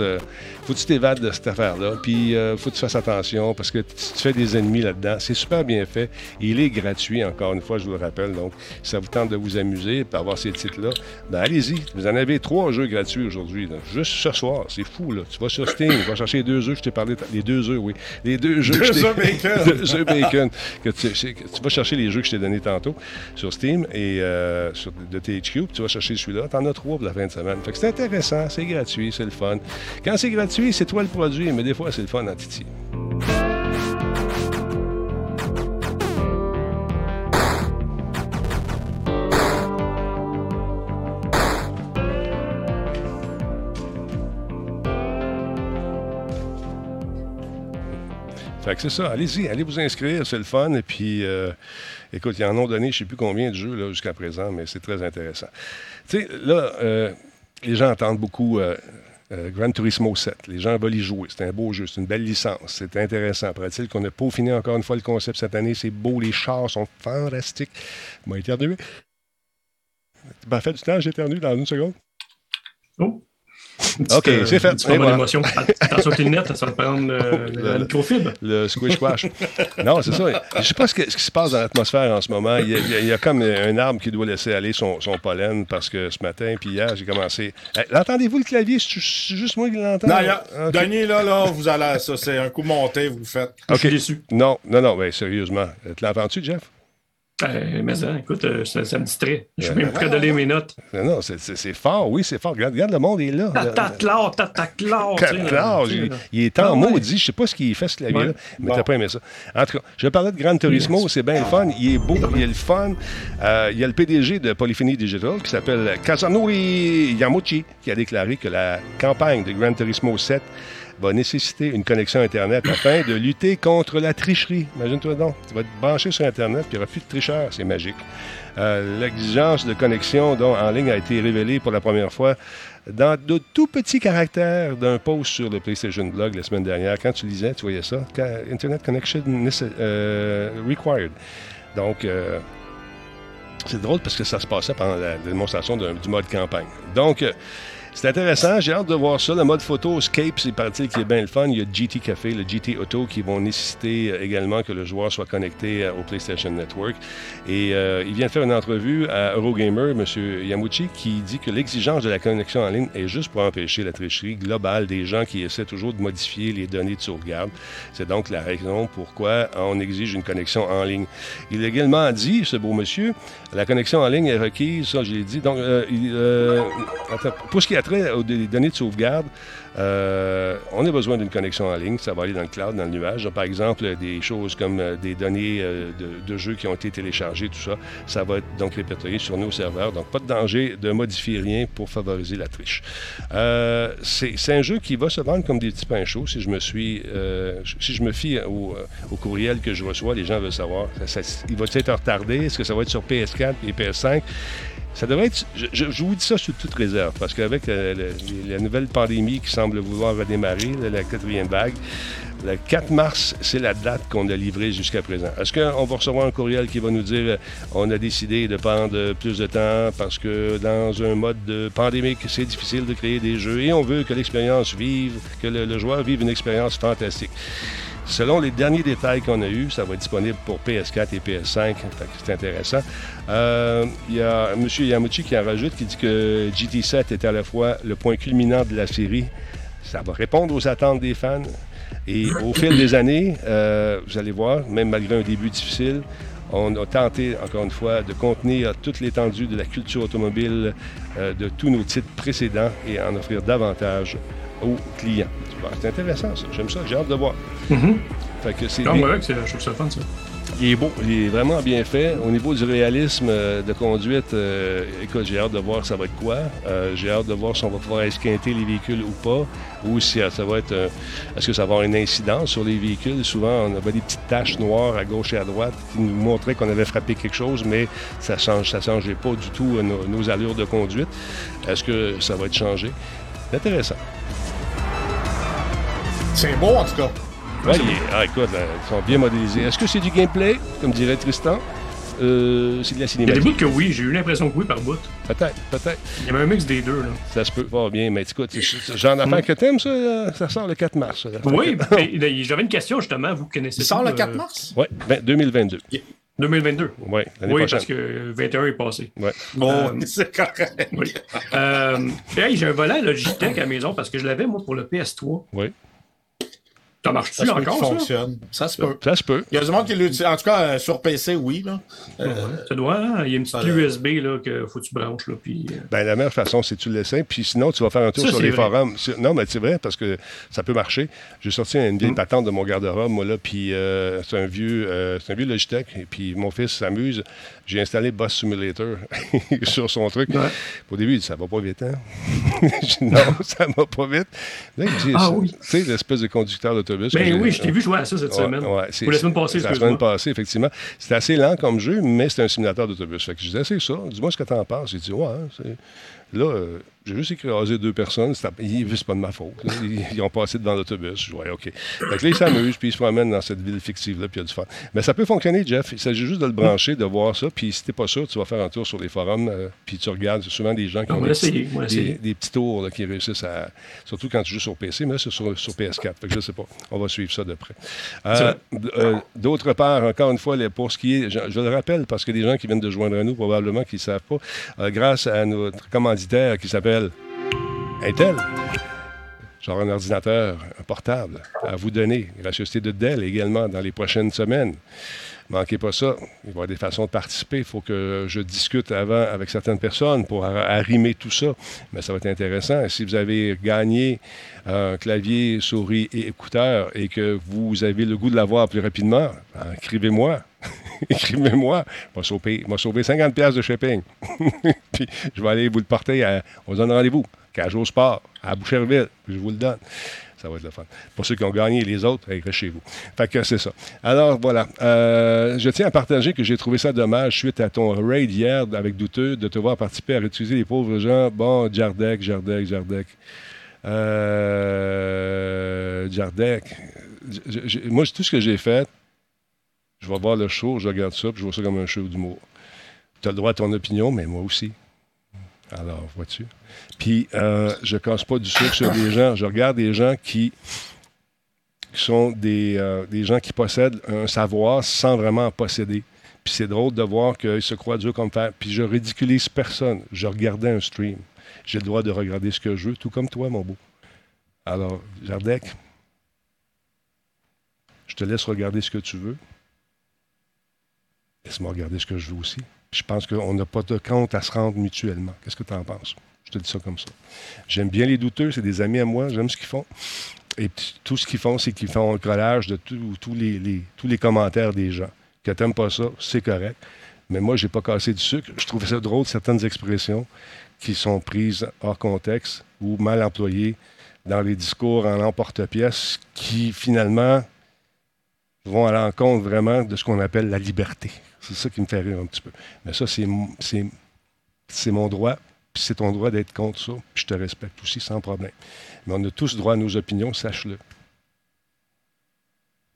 faut que tu t'évades de cette affaire-là. Puis euh, faut que tu fasses attention parce que si tu fais des ennemis là-dedans, c'est super bien fait. Il est gratuit, encore une fois, je vous le rappelle. Donc, ça vous tente de vous amuser et avoir ces titres-là, ben allez-y. Vous en avez trois jeux gratuits aujourd'hui. là. Juste ce soir. C'est fou, là. Tu vas sur Steam, tu vas chercher les deux jeux que je t'ai parlé. Les deux œufs, oui. Les deux jeux Deux œufs bacon. Deux œufs bacon. Que tu, c'est- que tu vas chercher les jeux que je t'ai donnés tantôt sur Steam et euh, sur, de THQ. puis Tu vas chercher celui-là. T'en as trois pour la fin de semaine. Fait que c'est intéressant, c'est gratuit, c'est le fun. Quand c'est gratuit, c'est toi le produit, mais des fois, c'est le fun en titi. C'est ça. Allez-y, allez vous inscrire, c'est le fun. Et puis, euh, écoute, ils en ont donné, je ne sais plus combien de jeux jusqu'à présent, mais c'est très intéressant. Tu sais, là, euh, les gens entendent beaucoup euh, euh, Gran Turismo 7. Les gens veulent y jouer. C'est un beau jeu, c'est une belle licence. C'est intéressant. Paraît-il qu'on a peaufiné encore une fois le concept cette année. C'est beau, les chars sont fantastiques. M'a éternué. Ben, fait du temps, j'ai éternué dans une seconde. Oh. OK, c'est fait. Et voilà. d'émotion. Attention tes lunettes, ça va te prendre euh, là la là. microfibre. Le squish squash. non, c'est ça. Je ne sais pas ce, que- ce qui se passe dans l'atmosphère en ce moment. Il y, a, il y a- il y a comme un arbre qui doit laisser aller son, son pollen parce que ce matin, puis hier, j'ai commencé. Eh, L'entendez-vous le clavier? C'est c'est juste moi qui l'entends? Non, y a- OK. Denis, là, là, vous allez, ça, c'est un coup monté, vous le faites. Je suis déçu. Non, non, non, ben, sérieusement. Tu l'entends-tu, Jeff? Euh, mais ça, écoute, euh, ça, ça me distrait. Je suis Ouais. même prêt de lire mes notes. Non, non, c'est- c'est c'est fort, oui, c'est fort. Regarde, regarde, le monde est là. Claire, tu sais, il, il est en Ah maudit. Je sais pas ce qu'il fait, ce clavier-là, Ouais. mais Bon. t'as pas aimé ça. En tout cas, je parlais de Gran Turismo, c'est bien le fun. Il est beau, il est le fun. Euh, il y a le PDG de Polyphony Digital qui s'appelle Kazanori Yamuchi qui a déclaré que la campagne de Gran Turismo 7 va nécessiter une connexion Internet afin de lutter contre la tricherie. Imagine-toi donc, tu vas te brancher sur Internet, puis il n'y aura plus de tricheurs. C'est magique. Euh, L'exigence de connexion en ligne a été révélée pour la première fois dans de tout petits caractères d'un post sur le PlayStation Blog la semaine dernière. Quand tu lisais, tu voyais ça. Internet connection euh, required. Donc, euh, c'est drôle parce que ça se passait pendant la démonstration du mode campagne. Donc, c'est intéressant. J'ai hâte de voir ça. Le mode photo Scape, c'est parti qui est bien le fun. Il y a GT Café, le GT Auto qui vont nécessiter euh, également que le joueur soit connecté euh, au PlayStation Network. Et euh, il vient de faire une entrevue à Eurogamer, M. Yamuchi, qui dit que l'exigence de la connexion en ligne est juste pour empêcher la tricherie globale des gens qui essaient toujours de modifier les données de sauvegarde. C'est donc la raison pourquoi on exige une connexion en ligne. Il a également dit, ce beau monsieur, la connexion en ligne est requise, ça je l'ai dit. Donc, euh, euh, attends, pour ce qui a trait aux données de sauvegarde, euh, on a besoin d'une connexion en ligne. Ça va aller dans le cloud, dans le nuage. Par exemple, des choses comme euh, des données euh, de, de jeux qui ont été téléchargés, tout ça, ça va être donc répertorié sur nos serveurs. Donc, pas de danger de modifier rien pour favoriser la triche. Euh, c'est un jeu qui va se vendre comme des petits pains chauds. Si je me suis, euh, si je me fie au, euh, au courriel que je reçois, les gens veulent savoir, ça- ça- il va être retardé? Est-ce que ça va être sur PS4 et PS5? Ça devrait être. Je, vous dis ça sous toute réserve, parce qu'avec euh, la nouvelle pandémie qui semble vouloir redémarrer, la, quatrième vague, le 4 mars, c'est la date qu'on a livrée jusqu'à présent. Est-ce qu'on va recevoir un courriel qui va nous dire euh, on a décidé de prendre plus de temps parce que dans un mode de pandémique, c'est difficile de créer des jeux et on veut que l'expérience vive, que le joueur vive une expérience fantastique? Selon les derniers détails qu'on a eus, ça va être disponible pour PS4 et PS5. Fait que C'est intéressant. Euh, Il y a M. Yamuchi qui en rajoute, qui dit que GT7 est à la fois le point culminant de la série. Ça va répondre aux attentes des fans. Et au fil des années, euh, vous allez voir, même malgré un début difficile, on a tenté, encore une fois, de contenir toute l'étendue de la culture automobile euh, de tous nos titres précédents et en offrir davantage aux clients. Bon, C'est intéressant, ça. J'aime ça. J'ai hâte de voir. Mhm. Fait que c'est Ah, ouais, c'est- je trouve ça fun, ça. il est beau, il est vraiment bien fait. Au niveau du réalisme euh, de conduite, euh, écoute, j'ai hâte de voir ça va être quoi. Euh, j'ai hâte de voir si on va pouvoir esquinter les véhicules ou pas, ou si ça va être, est-ce que ça va avoir une incidence sur les véhicules? Souvent, on avait des petites taches noires à gauche et à droite qui nous montraient qu'on avait frappé quelque chose, mais ça change, ça changeait pas du tout nos, nos allures de conduite. Est-ce que ça va être changé? C'est intéressant. C'est beau, en tout cas. Ouais, il est- ah, écoute, là, ils sont bien modélisés. Est-ce que c'est du gameplay, comme dirait Tristan? euh, c'est de la Il y a des cinématique. bouts que oui, j'ai eu l'impression que oui par bout. Peut-être, peut-être. Il y avait un mix des deux. Là. Ça se peut pas bien, mais écoute, c'est- genre d'affaire que t'aimes, ça, euh, ça sort le 4 mars. ça, l'affaire Oui, j'avais une question justement, vous connaissez Il sort le 4 euh, mars? Ben, 2022. 2022. Ouais, l'année Oui, prochaine. parce que 21 est passé. Ouais. Bon, Euh, c'est correct. Oui. Euh, hey, j'ai un volant Logitech à la maison parce que je l'avais, moi, pour le PS3. Oui. Ça Ça marche-tu encore, ça? fonctionne. Ça se peut. Ça se peut. Il y a du monde qui l'utilise. En tout cas, euh, sur PC, oui. Là. Euh, Ça doit, hein? Il y a une petite. USB là, que faut que tu branches. Là, puis, euh, Ben, la meilleure façon, c'est que tu le laisses, puis sinon, tu vas faire un tour Ça, sur les vrai. forums. Non, mais c'est vrai, parce que ça peut marcher. J'ai sorti une Mm. vieille patente de mon garde-robe, moi, là, puis euh, c'est un vieux euh, c'est un vieux Logitech, et puis mon fils s'amuse. J'ai installé Boss Simulator sur son truc. Ouais. Au début, il dit, ça va pas vite, hein? Je dis, non, ça va pas vite. Là, il dit, Ah c'est- oui. Tu sais, l'espèce de conducteur d'autobus. Ben j'ai- oui, je t'ai vu jouer à ça cette Ouais, semaine. ouais, c'est- Ou la semaine passée, La semaine passée, effectivement. C'était assez lent comme jeu, mais c'était un simulateur d'autobus. Fait que je disais, c'est ça. Dis-moi ce que t'en penses. Il dit, ouais, hein, c'est- Là, euh, j'ai juste écrasé deux personnes. C'est pas de ma faute. Ils, ils ont passé devant l'autobus. Ouais, OK. Que là, ils s'amusent, puis ils se promènent dans cette ville fictive-là, puis il y a du fun. Mais ça peut fonctionner, Jeff. Il s'agit juste de le brancher, de voir ça. Puis si t'es pas sûr, tu vas faire un tour sur les forums, euh, puis tu regardes. C'est souvent des gens qui On ont des, essayer, des- petits tours là, qui réussissent à. Surtout quand tu joues sur PC, mais là, c'est sur, sur PS4. Fait que je sais pas. On va suivre ça de près. Euh, euh, D'autre part, encore une fois, les- pour ce qui est, je, je le rappelle parce que des gens qui viennent de joindre à nous, probablement qui ne savent pas, grâce à notre commanditaire qui s'appelle Intel, genre un ordinateur portable à vous donner, gracieuseté de Dell également dans les prochaines semaines. Manquez pas ça. Il y avoir des façons de participer. Il faut que je discute avant avec certaines personnes pour ar- arrimer tout ça. Mais ça va être intéressant. Si vous avez gagné un clavier, souris et écouteur et que vous avez le goût de l'avoir plus rapidement, ben, écrivez-moi. Écrivez-moi. M'a sauvé, m'a sauvé 50 pièces de shipping. puis je vais aller vous le porter. À, on se donne rendez-vous. Au sport, à Boucherville. Je vous le donne. Ça va être le fun. Pour ceux qui ont gagné, les autres, restez chez vous. Fait que c'est ça. Alors, voilà. Euh, je tiens à partager que j'ai trouvé ça dommage suite à ton raid hier avec Douteux de te voir participer à réutiliser les pauvres gens. Bon, Jardec, Jardec, Jardec. Euh, Jardec. Moi, tout ce que j'ai fait, je vais voir le show, je regarde ça, puis je vois ça comme un show d'humour. Tu as le droit à ton opinion, mais moi aussi. Alors, vois-tu? Puis, euh, je casse pas du sucre sur des gens. Je regarde des gens qui, sont des, euh, des gens qui possèdent un savoir sans vraiment en posséder. Puis c'est drôle de voir qu'ils se croient dur comme fer. Puis je ridiculise personne. Je regardais un stream. J'ai le droit de regarder ce que je veux, tout comme toi, mon beau. Alors, Jardec, je te laisse regarder ce que tu veux. Laisse-moi regarder ce que je veux aussi. Je pense qu'on n'a pas de compte à se rendre mutuellement. Qu'est-ce que tu en penses? Je te dis ça comme ça. J'aime bien les douteux, c'est des amis à moi, j'aime ce qu'ils font. Et tout ce qu'ils font, c'est qu'ils font un collage de tous les, commentaires des gens. Que t'aimes pas ça, c'est correct. Mais moi, j'ai pas cassé du sucre. Je trouve ça drôle, certaines expressions qui sont prises hors contexte ou mal employées dans les discours en emporte-pièce qui, finalement, vont à l'encontre vraiment de ce qu'on appelle la liberté. C'est ça qui me fait rire un petit peu. Mais ça, c'est mon droit, puis c'est ton droit d'être contre ça, puis je te respecte aussi sans problème. Mais on a tous droit à nos opinions, sache-le.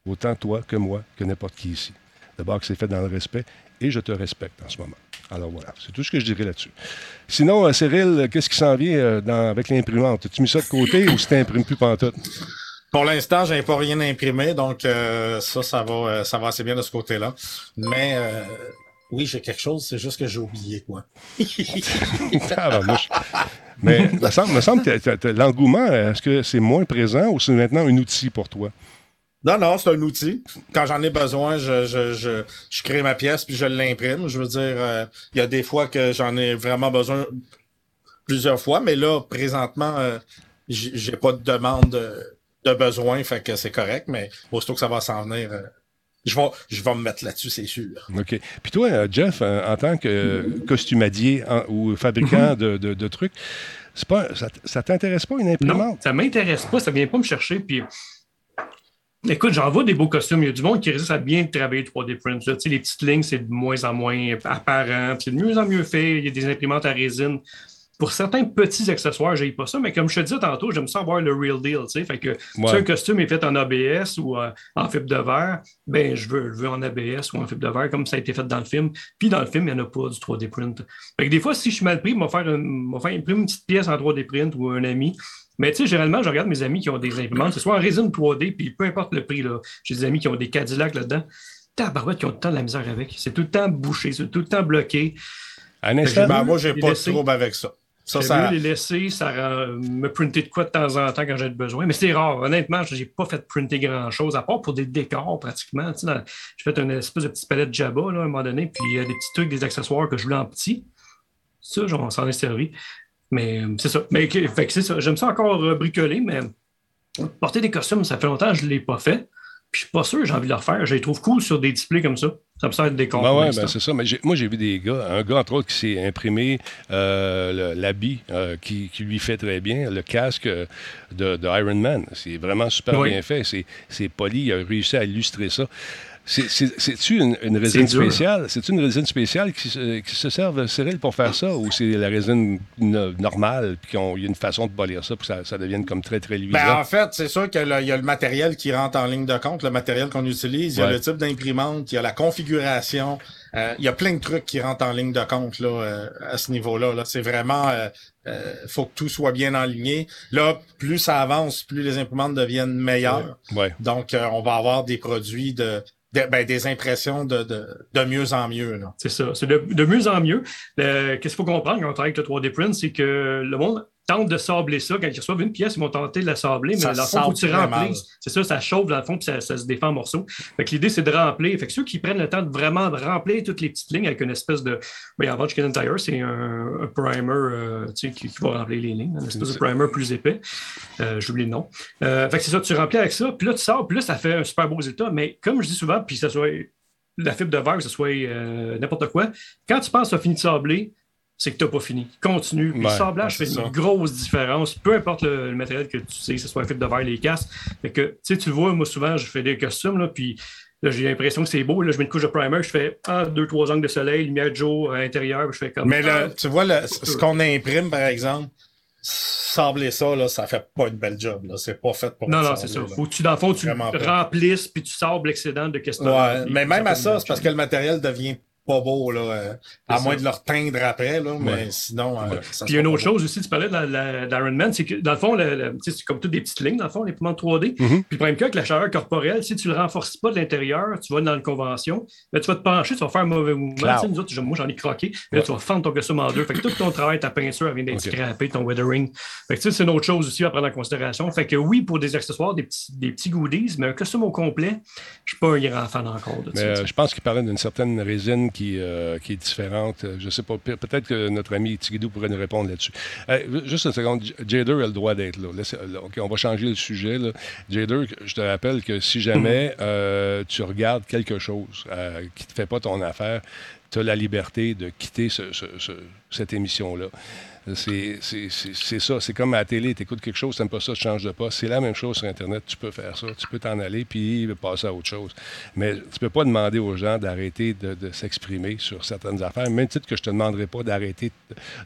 Autant toi que moi, que n'importe qui ici. D'abord que c'est fait dans le respect, et je te respecte en ce moment. Alors voilà, c'est tout ce que je dirais là-dessus. Sinon, euh, Cyril, qu'est-ce qui s'en vient euh, avec l'imprimante? As-tu mis ça de côté ou si t'imprimes plus pantoute? Pour l'instant, j'ai pas rien imprimé, donc euh, ça, ça va, euh, ça va assez bien de ce côté-là. Mais euh, oui, j'ai quelque chose, c'est juste que j'ai oublié quoi. Tabarnouche. Mais me semble, me semble que l'engouement, est-ce que c'est moins présent ou c'est maintenant un outil pour toi? Non, non, c'est un outil. Quand j'en ai besoin, je, je, je, je crée ma pièce puis je l'imprime. Je veux dire, euh, il y a des fois que j'en ai vraiment besoin plusieurs fois, mais là, présentement, euh, j'ai j'ai pas de demande de, besoin, fait que c'est correct, mais aussitôt que ça va s'en venir, euh, je vais, je vais me mettre là-dessus, c'est sûr. OK. Puis toi, euh, Jeff, euh, en tant que costumadier en- ou fabricant de, de- de trucs, c'est pas, ça, ça t'intéresse pas une Non, imprimante? ça m'intéresse pas, ça vient pas me chercher. Puis, écoute, j'en vois des beaux costumes. Il y a du monde qui résiste à bien travailler 3D print. là. Tu sais, les petites lignes, c'est de moins en moins apparent. C'est de mieux en mieux fait. Il y a des imprimantes à résine pour certains petits accessoires, j'ai pas ça, mais comme je te disais tantôt, j'aime ça avoir le real deal. Tu sais, fait que si un costume est fait en ABS ou euh, en fibre de verre, ben je veux, je veux en ABS ou en fibre de verre, comme ça a été fait dans le film. Puis dans le film, il n'y en a pas du 3D print. Fait que des fois, si je suis mal pris, il m'a faire, une, faire imprimer une petite pièce en 3D print ou un ami. Mais tu sais, généralement, je regarde mes amis qui ont des imprimantes, ce soit en résine 3D, puis peu importe le prix, là. J'ai des amis qui ont des Cadillac là-dedans. Tabarouette, qui ont tout le temps de la misère avec. C'est tout le temps bouché, c'est tout le temps bloqué. Un instant, ben, moi, j'ai pas de trouble avec ça. Ça, ça... les laisser, ça me printer de quoi de temps en temps quand j'ai besoin. Mais c'est rare. Honnêtement, je n'ai pas fait printer grand-chose, à part pour des décors pratiquement. Tu sais, j'ai fait une espèce de petite palette Jabba là, à un moment donné, puis il y a des petits trucs, des accessoires que je voulais en petit. Ça, on s'en est servi. Mais euh, c'est ça. Mais fait c'est ça. J'aime ça encore euh, bricoler, mais porter des costumes, ça fait longtemps que je ne l'ai pas fait. Puis je suis pas sûr, j'ai envie de le refaire. Je les trouve cool sur des displays comme ça. Ça me sert de décor. Ben ouais, ben c'est ça. Mais moi, j'ai vu des gars, un gars, entre autres, qui s'est imprimé euh, l'habit euh, qui, lui fait très bien, le casque de, Iron Man. C'est vraiment super bien fait. C'est poli. Il a réussi à illustrer ça. C'est-tu une, résine spéciale? C'est une résine spéciale qui, qui se serve, Cyril, pour faire ça? Ou c'est la résine normale, puis qu'il y a une façon de polir ça pour que ça, devienne comme très, très luisant? Ben, en fait, c'est sûr qu'il y a le matériel qui rentre en ligne de compte, le matériel qu'on utilise, il y a le type d'imprimante, il y a la configuration, euh, il y a plein de trucs qui rentrent en ligne de compte là, euh, à ce niveau-là. -là, c'est vraiment... Euh, faut que tout soit bien aligné. Là, plus ça avance, plus les imprimantes deviennent meilleures. Donc, on va avoir des produits de ben, des impressions de, de, de, mieux en mieux. C'est ça. C'est de, mieux en mieux. Qu'est-ce qu'il faut comprendre quand on travaille avec le 3D print, c'est que le monde tente de sabler ça. Quand ils reçoivent une pièce, ils vont tenter de la sabler, mais dans le fond, faut tu remplisses. C'est ça, ça chauffe dans le fond, puis ça, se défend en morceaux. Fait que l'idée, c'est de remplir. Fait que ceux qui prennent le temps de vraiment de remplir toutes les petites lignes avec une espèce de. Ben, avant Chicken Tire, c'est un, primer euh, tu sais, qui, va remplir les lignes, une espèce de primer plus épais. Euh, J'oublie le nom. Euh, fait que c'est ça, tu remplis avec ça, puis là, tu sors, puis là, ça fait un super beau résultat. Mais comme je dis souvent, puis que ce soit la fibre de verre, que ce soit euh, n'importe quoi, quand tu penses à finir de sabler, c'est que tu n'as pas fini. Continue. le sablage fait une grosse différence. Peu importe le, matériel que tu sais, que ce soit fait de verre, les casques. Fait que, tu le vois, moi, souvent, je fais des costumes, là, puis là, j'ai l'impression que c'est beau. Là, je mets une couche de primer, je fais un, deux, trois angles de soleil, lumière de jour à l'intérieur. Je fais comme. Mais là, tu vois, ce qu'on imprime, par exemple, sabler ça, là, ça fait pas une belle job. Là. C'est pas fait pour Non, non, c'est ça. Faut que tu, dans le fond, tu remplisses puis tu sables l'excédent de questions. Ouais, mais même à ça, c'est parce que le matériel devient pas beau, là, euh, à moins de leur teindre après, là, mais sinon. Euh, Puis il y a une autre chose aussi, tu parlais de l'Iron Man, c'est que dans le fond, c'est comme toutes des petites lignes, dans le fond, les piments 3D. Mm-hmm. Puis le problème avec la chaleur corporelle, si tu le renforces pas de l'intérieur, tu vas dans la convention, mais tu vas te pencher, tu vas faire un mauvais mouvement. Nous autres, moi, j'en ai croqué, là, tu vas fendre ton costume en deux. Fait que tout ton travail, ta peinture, elle vient d'être scrappée, ton weathering. Fait que c'est une autre chose aussi à prendre en considération. Fait que oui, pour des accessoires, des petits, des petits goodies, mais un costume au complet, je suis pas un grand fan encore de ça. Euh, je pense qu'il parlait d'une certaine résine qui, euh, qui différente. Je ne sais pas. Peut-être que notre ami Tigidou pourrait nous répondre là-dessus. juste une seconde. Jader a le droit d'être là. OK, on va changer le sujet. Là. Jader, je te rappelle que si jamais euh, tu regardes quelque chose euh, qui ne te fait pas ton affaire, tu as la liberté de quitter cette émission-là. C'est ça. C'est comme à la télé, tu écoutes quelque chose, tu pas ça, tu changes de poste. C'est la même chose sur Internet. Tu peux faire ça. Tu peux t'en aller puis passer à autre chose. Mais tu peux pas demander aux gens d'arrêter de, s'exprimer sur certaines affaires, même titre que je te demanderai pas d'arrêter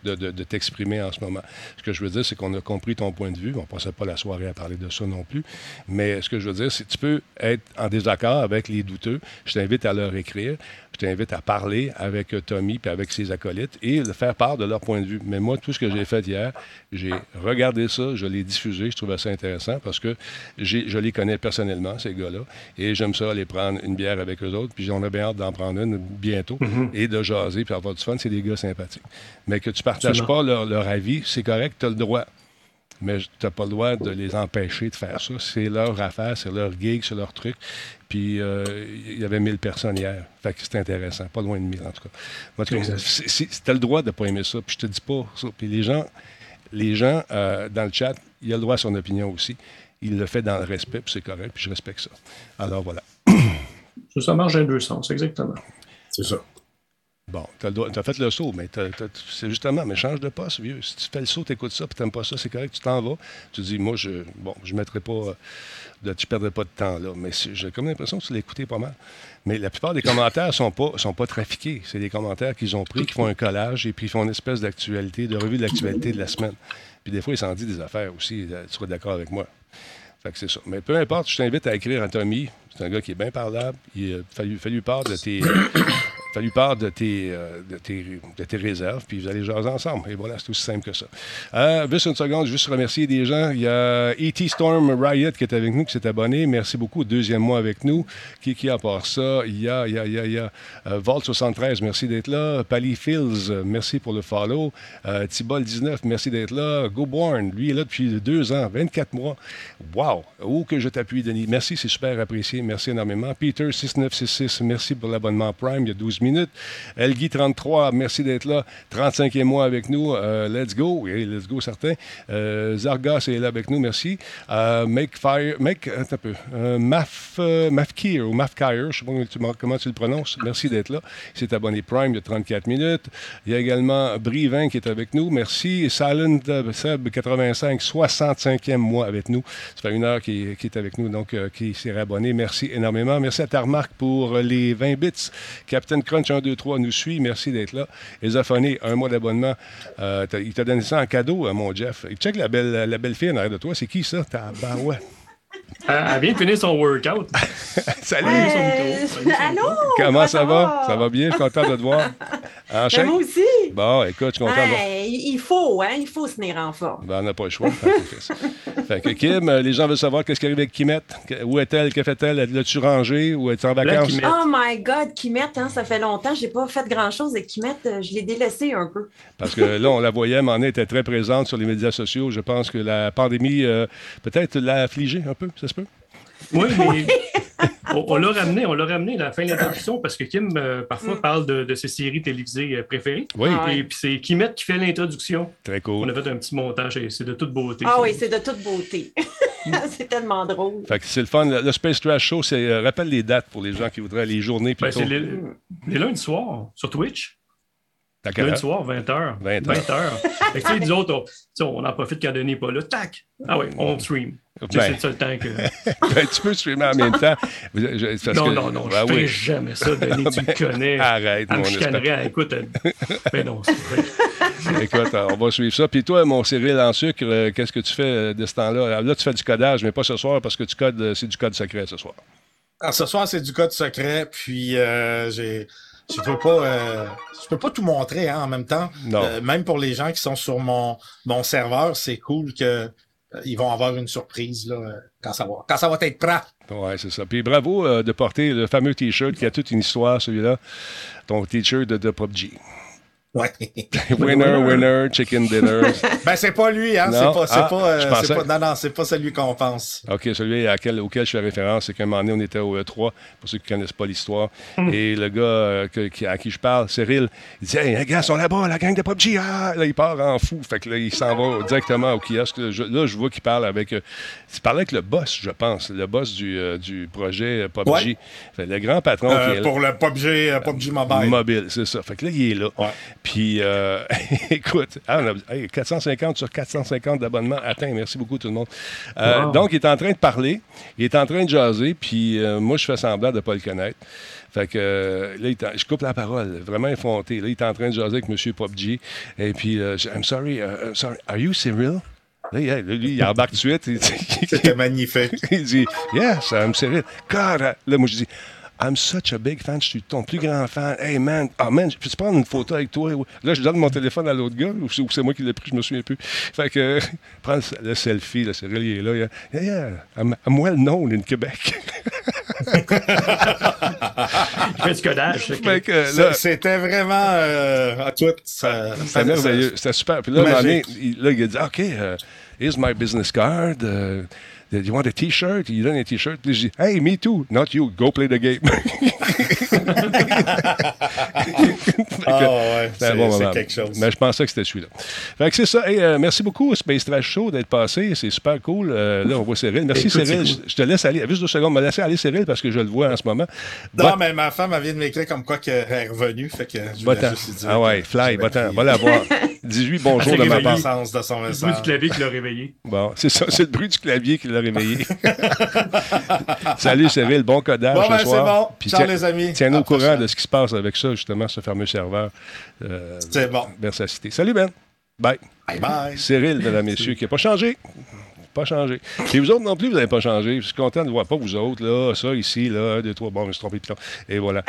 de, de t'exprimer en ce moment. Ce que je veux dire, c'est qu'on a compris ton point de vue. On passait pas la soirée à parler de ça non plus. Mais ce que je veux dire, c'est que tu peux être en désaccord avec les douteux. Je t'invite à leur écrire je t'invite à parler avec Tommy et avec ses acolytes et faire part de leur point de vue. Mais moi, ce que j'ai fait hier, j'ai regardé ça, je l'ai diffusé, je trouvais ça intéressant parce que je les connais personnellement, ces gars-là, et j'aime ça aller prendre une bière avec eux autres, puis j'en ai bien hâte d'en prendre une bientôt mm-hmm. et de jaser puis avoir du fun. C'est des gars sympathiques. Mais que tu partages pas leur, leur avis, c'est correct, tu as le droit mais tu n'as pas le droit de les empêcher de faire ça. C'est leur affaire, c'est leur gig, c'est leur truc. Puis euh, il y avait 1000 personnes hier. Fait que c'était intéressant. Pas loin de 1000, en tout cas. tu as le droit de ne pas aimer ça. Puis je te dis pas ça. Puis les gens, les gens euh, dans le chat, il a le droit à son opinion aussi. Il le fait dans le respect, puis c'est correct, puis je respecte ça. Alors voilà. Ça marche dans deux sens, exactement. C'est ça. Bon, tu as, fait le saut, mais t'as- t'as- c'est justement, mais change de poste, vieux. Si tu fais le saut, tu écoutes ça, puis tu pas ça, c'est correct, tu t'en vas. Tu dis, moi, je bon, je mettrai pas, euh, de, tu perdrais pas de temps là. Mais j'ai comme l'impression que tu écouté pas mal. Mais la plupart des commentaires sont pas, sont pas trafiqués. C'est des commentaires qu'ils ont pris, qui font un collage, et puis ils font une espèce d'actualité, de revue de l'actualité de la semaine. Puis des fois, ils s'en disent des affaires aussi, euh, tu seras d'accord avec moi. Fait que c'est ça. Mais peu importe, je t'invite à écrire à Tommy. C'est un gars qui est bien parlable. Il a fallu, fallu part de tes. Fallu part de tes, euh, de, tes, de tes réserves, puis vous allez jaser ensemble. Et voilà, c'est aussi simple que ça. Euh, juste une seconde, juste remercier des gens. Il y a E.T. Storm Riot qui est avec nous, qui s'est abonné. Merci beaucoup. Deuxième mois avec nous. Qui, qui a part ça? Il y a, il y a, il y a, euh, Volt73, merci d'être là. Pally Fields, merci pour le follow. Euh, Tibol19, merci d'être là. GoBorn, lui est là depuis deux ans, 24 mois. Wow! Oh, que je t'appuie, Denis. Merci, c'est super apprécié. Merci énormément. Peter6966, merci pour l'abonnement Prime, il y a 12 minutes. Elgui33, merci d'être là. 35e mois avec nous. Euh, let's go. Oui, let's go, certain. Euh, Zargas est là avec nous, merci. Euh, make Fire, make, attends un peu. Euh, Maf, euh, Mafkir ou je ne sais pas comment tu, le prononces. Merci d'être là. Il s'est abonné Prime a 34 minutes. Il y a également Brivin qui est avec nous. Merci. Silent euh, Seb 85, 65e mois avec nous. Ça fait une heure qu'il est avec nous, donc euh, qui s'est abonné. Merci énormément. Merci à ta remarque pour les 20 bits. Captain Crunch 123 nous suit. Merci d'être là. Esophoné, un mois d'abonnement. Euh, il t'a donné ça en cadeau, euh, mon Jeff. Et check la belle, la belle fille en arrière de toi. C'est qui ça? Tabarouette. Elle, elle vient de finir son workout. Salut! Euh, Salut, allô? Comment ça va? Ça va bien? Je suis content de te voir. Enchaîne. moi aussi. Bon, écoute, je suis content. Ouais, il faut, hein? Il faut se tenir en forme. Ben, on n'a pas le choix. Fait que. Fait Kim, euh, les gens veulent savoir qu'est-ce qui arrive avec Kimette. Où est-elle? Que fait-elle? L'as-tu rangée? Ou est-elle en vacances? Oh my God, Kimette, hein, ça fait longtemps. J'ai pas fait grand-chose avec Kimette. Euh, Je l'ai délaissée un peu. Parce que là, on la voyait, mais on était très présente sur les médias sociaux. Je pense que la pandémie, euh, peut-être, l'a affligée un peu, ça se peut? Oui, mais on, on l'a ramené, on l'a ramené à la fin de l'introduction parce que Kim, euh, parfois, Mm. parle de, de ses séries télévisées euh, préférées. Oui, Ah ouais. Et puis c'est Kimette qui fait l'introduction. très On cool. a fait un petit montage et c'est de toute beauté. Ah oui, c'est de toute beauté. c'est tellement drôle. Fait que c'est le fun. Le, le Space Trash Show, c'est, euh, rappelle les dates pour les gens qui voudraient les journées Ben, c'est les, les lundis soirs sur Twitch. Lundi soir, 20h. 20 Fait que, tu sais, nous autres, on, en profite quand Denis n'est pas là. Tac! Ah oui, on stream. Tu sais, Ben. C'est ça le temps que. Ben, tu peux streamer en même temps. Je- parce non, que- non, non, Ben je oui. ferai jamais ça, Denis, tu Ben, me connais. Arrête, Elle mon chicanerait. Écoute, ben non, c'est vrai. Écoute, on va suivre ça. Puis toi, mon Cyril en sucre, euh, qu'est-ce que tu fais euh, de ce temps-là? Là, tu fais du codage, mais pas ce soir parce que tu codes, euh, c'est du code secret ce soir. Alors, ce soir, c'est du code secret, puis euh, j'ai. Je peux pas, euh, je peux pas tout montrer hein, en même temps. Non. Euh, même pour les gens qui sont sur mon, mon serveur, c'est cool que euh, ils vont avoir une surprise là, euh, quand ça va, quand ça va être prêt. Ouais, c'est ça. Puis bravo euh, de porter le fameux T-shirt qui a toute une histoire, celui-là. Ton T-shirt de, de PUBG. Ouais. winner, winner, chicken dinner. ben c'est pas lui, hein. C'est Non. pas, c'est Ah, pas, euh, pensais- pas, non, non, c'est pas celui qu'on pense. OK, celui à quel- auquel je fais référence, c'est qu'à un moment donné, on était au E3, pour ceux qui ne connaissent pas l'histoire. Et le gars euh, que- qui- à qui je parle, Cyril, il dit Hey, les gars sont là-bas, la gang de PUBG. Ah! Là, il part en fou. Fait que là, il s'en va directement au kiosque. Là, je, là, je vois qu'il parle avec. euh, il parlait avec le boss, je pense, le boss du, euh, du projet PUBG. Ouais. Fait, le grand patron qui est là. pour le PUBG, euh, PUBG Mobile. Mobile, c'est ça. Fait que là, il est là. Ouais. Puis, euh, écoute, ah, on a- hey, 450 sur 450 d'abonnements atteints. Merci beaucoup, tout le monde. Euh, Wow. Donc, il est en train de parler, il est en train de jaser, puis euh, moi, je fais semblant de ne pas le connaître. Fait que là, il je coupe la parole, vraiment effronté. Là, il est en train de jaser avec M. PUBG. Et puis, je- I'm sorry, uh, I'm sorry, are you Cyril? Là, il- là, lui, il embarque tout de suite. C'était magnifique. il dit Yes, I'm Cyril. God, là, moi, je dis I'm such a big fan, je suis ton plus grand fan. Hey man, oh man, peux-tu prendre une photo avec toi? Là, je donne mon téléphone à l'autre gars, ou c'est moi qui l'ai pris, je me souviens plus. Fait que, euh, prends le, le selfie, là, Cyril, il est là. Yeah, yeah, I'm, I'm well known in Québec. C'était vraiment euh, à tout. Ça, C'était merveilleux, c'était super. Puis là, il a dit OK, euh, here's my business card. euh, Do you want a t-shirt? Il donne un t-shirt. Puis je dis, hey, me too. Not you. Go play the game. Ah ouais, c'est bon c'est moment. quelque chose. Mais je pensais que c'était celui-là. Fait que c'est ça. Hey, euh, merci beaucoup, Space Trash Show, d'être passé. C'est super cool. Euh, là, on voit Cyril. Merci, Écoute, Cyril. c'est Je, te laisse aller. Juste deux secondes. Me laisser aller, Cyril, parce que je le vois en ce moment. Non, mais ma femme elle vient de m'écrire comme quoi qu'elle est revenue. Fait que je voulais juste lui dire Ah ouais, fly, va-t'en. Va la voir. 18 bonjour de ma part. son Le bruit du clavier qui l'a réveillé. Bon, c'est ça, c'est le bruit du clavier qui l'a réveillé. Salut Cyril, bon codage Bon, ben, c'est bon. Puis Ciao, tiens- les amis. Tiens-nous À au la courant de ce qui se passe avec ça, justement, ce fameux serveur. Euh, C'est bon. Versacité. Salut Ben. Bye. Bye bye. Cyril, mesdames, messieurs, qui n'a pas changé. Pas changé. Et vous autres non plus, vous n'avez pas changé. Je suis content de voir pas vous autres, là, ça, ici, là, un, deux, trois, bon, je me suis trompé piton. Et voilà.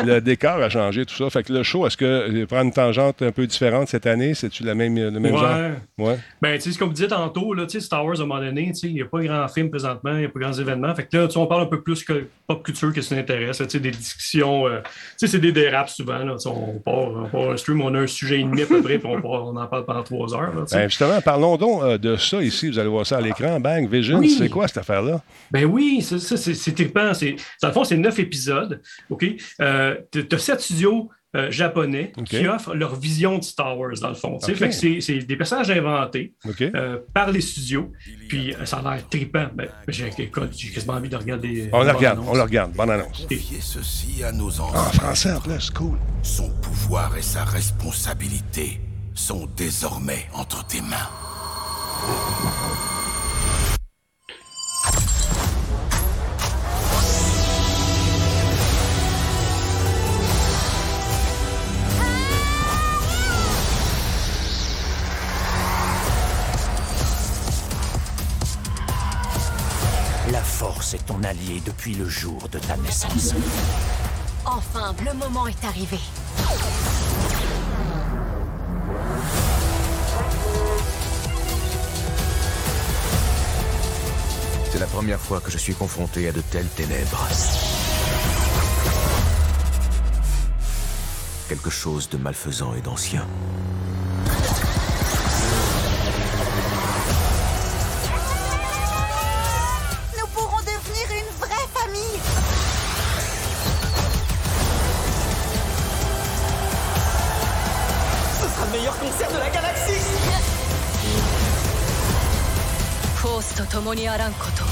le, le décor a changé, tout ça. Fait que le show, est-ce que euh, prendre une tangente un peu différente cette année? C'est-tu la même, le même Ouais. genre? Ouais. Ben, tu sais, comme vous disiez tantôt, là, tu sais, Star Wars, à un moment donné, tu sais, il n'y a pas grand film présentement, il n'y a pas grands événements. Fait que là, tu sais, on parle un peu plus que pop culture que ça nous intéresse, là, tu sais, des discussions. euh, tu sais, c'est des dérapes souvent, là. On part, on part un stream, on a un sujet et demi à peu près, puis on, part- on en parle pendant trois heures, là. Ben, justement, parlons donc euh, de ça ici. Vous allez voir ça à l'écran. Bang, Vision, Oui. c'est quoi cette affaire-là? Ben oui, ça, ça, c'est trippant. C'est- Dans le fond, c'est neuf épisodes. OK? Euh, tu as sept studios euh, japonais qui offrent leur vision de Star Wars, dans le fond. tu sais? OK. Fait que c'est c'est des personnages inventés euh, par les studios. Puis euh, ça a l'air trippant. Ben, j'ai quasiment envie de regarder. on le regarde, on le regarde. Bonne annonce. Confier ceci à nos En français en plus, cool. Son pouvoir et sa responsabilité sont désormais entre tes mains. Force est ton allié depuis le jour de ta naissance. Enfin, le moment est arrivé. C'est la première fois que je suis confronté à de telles ténèbres. Quelque chose de malfaisant et d'ancien. と共にあらんこと。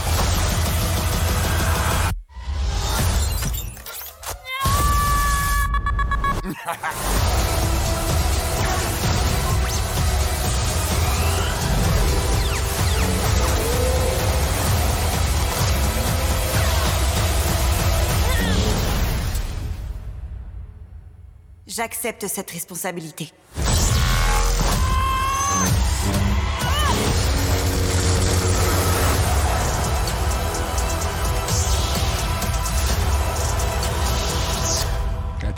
J'accepte cette responsabilité.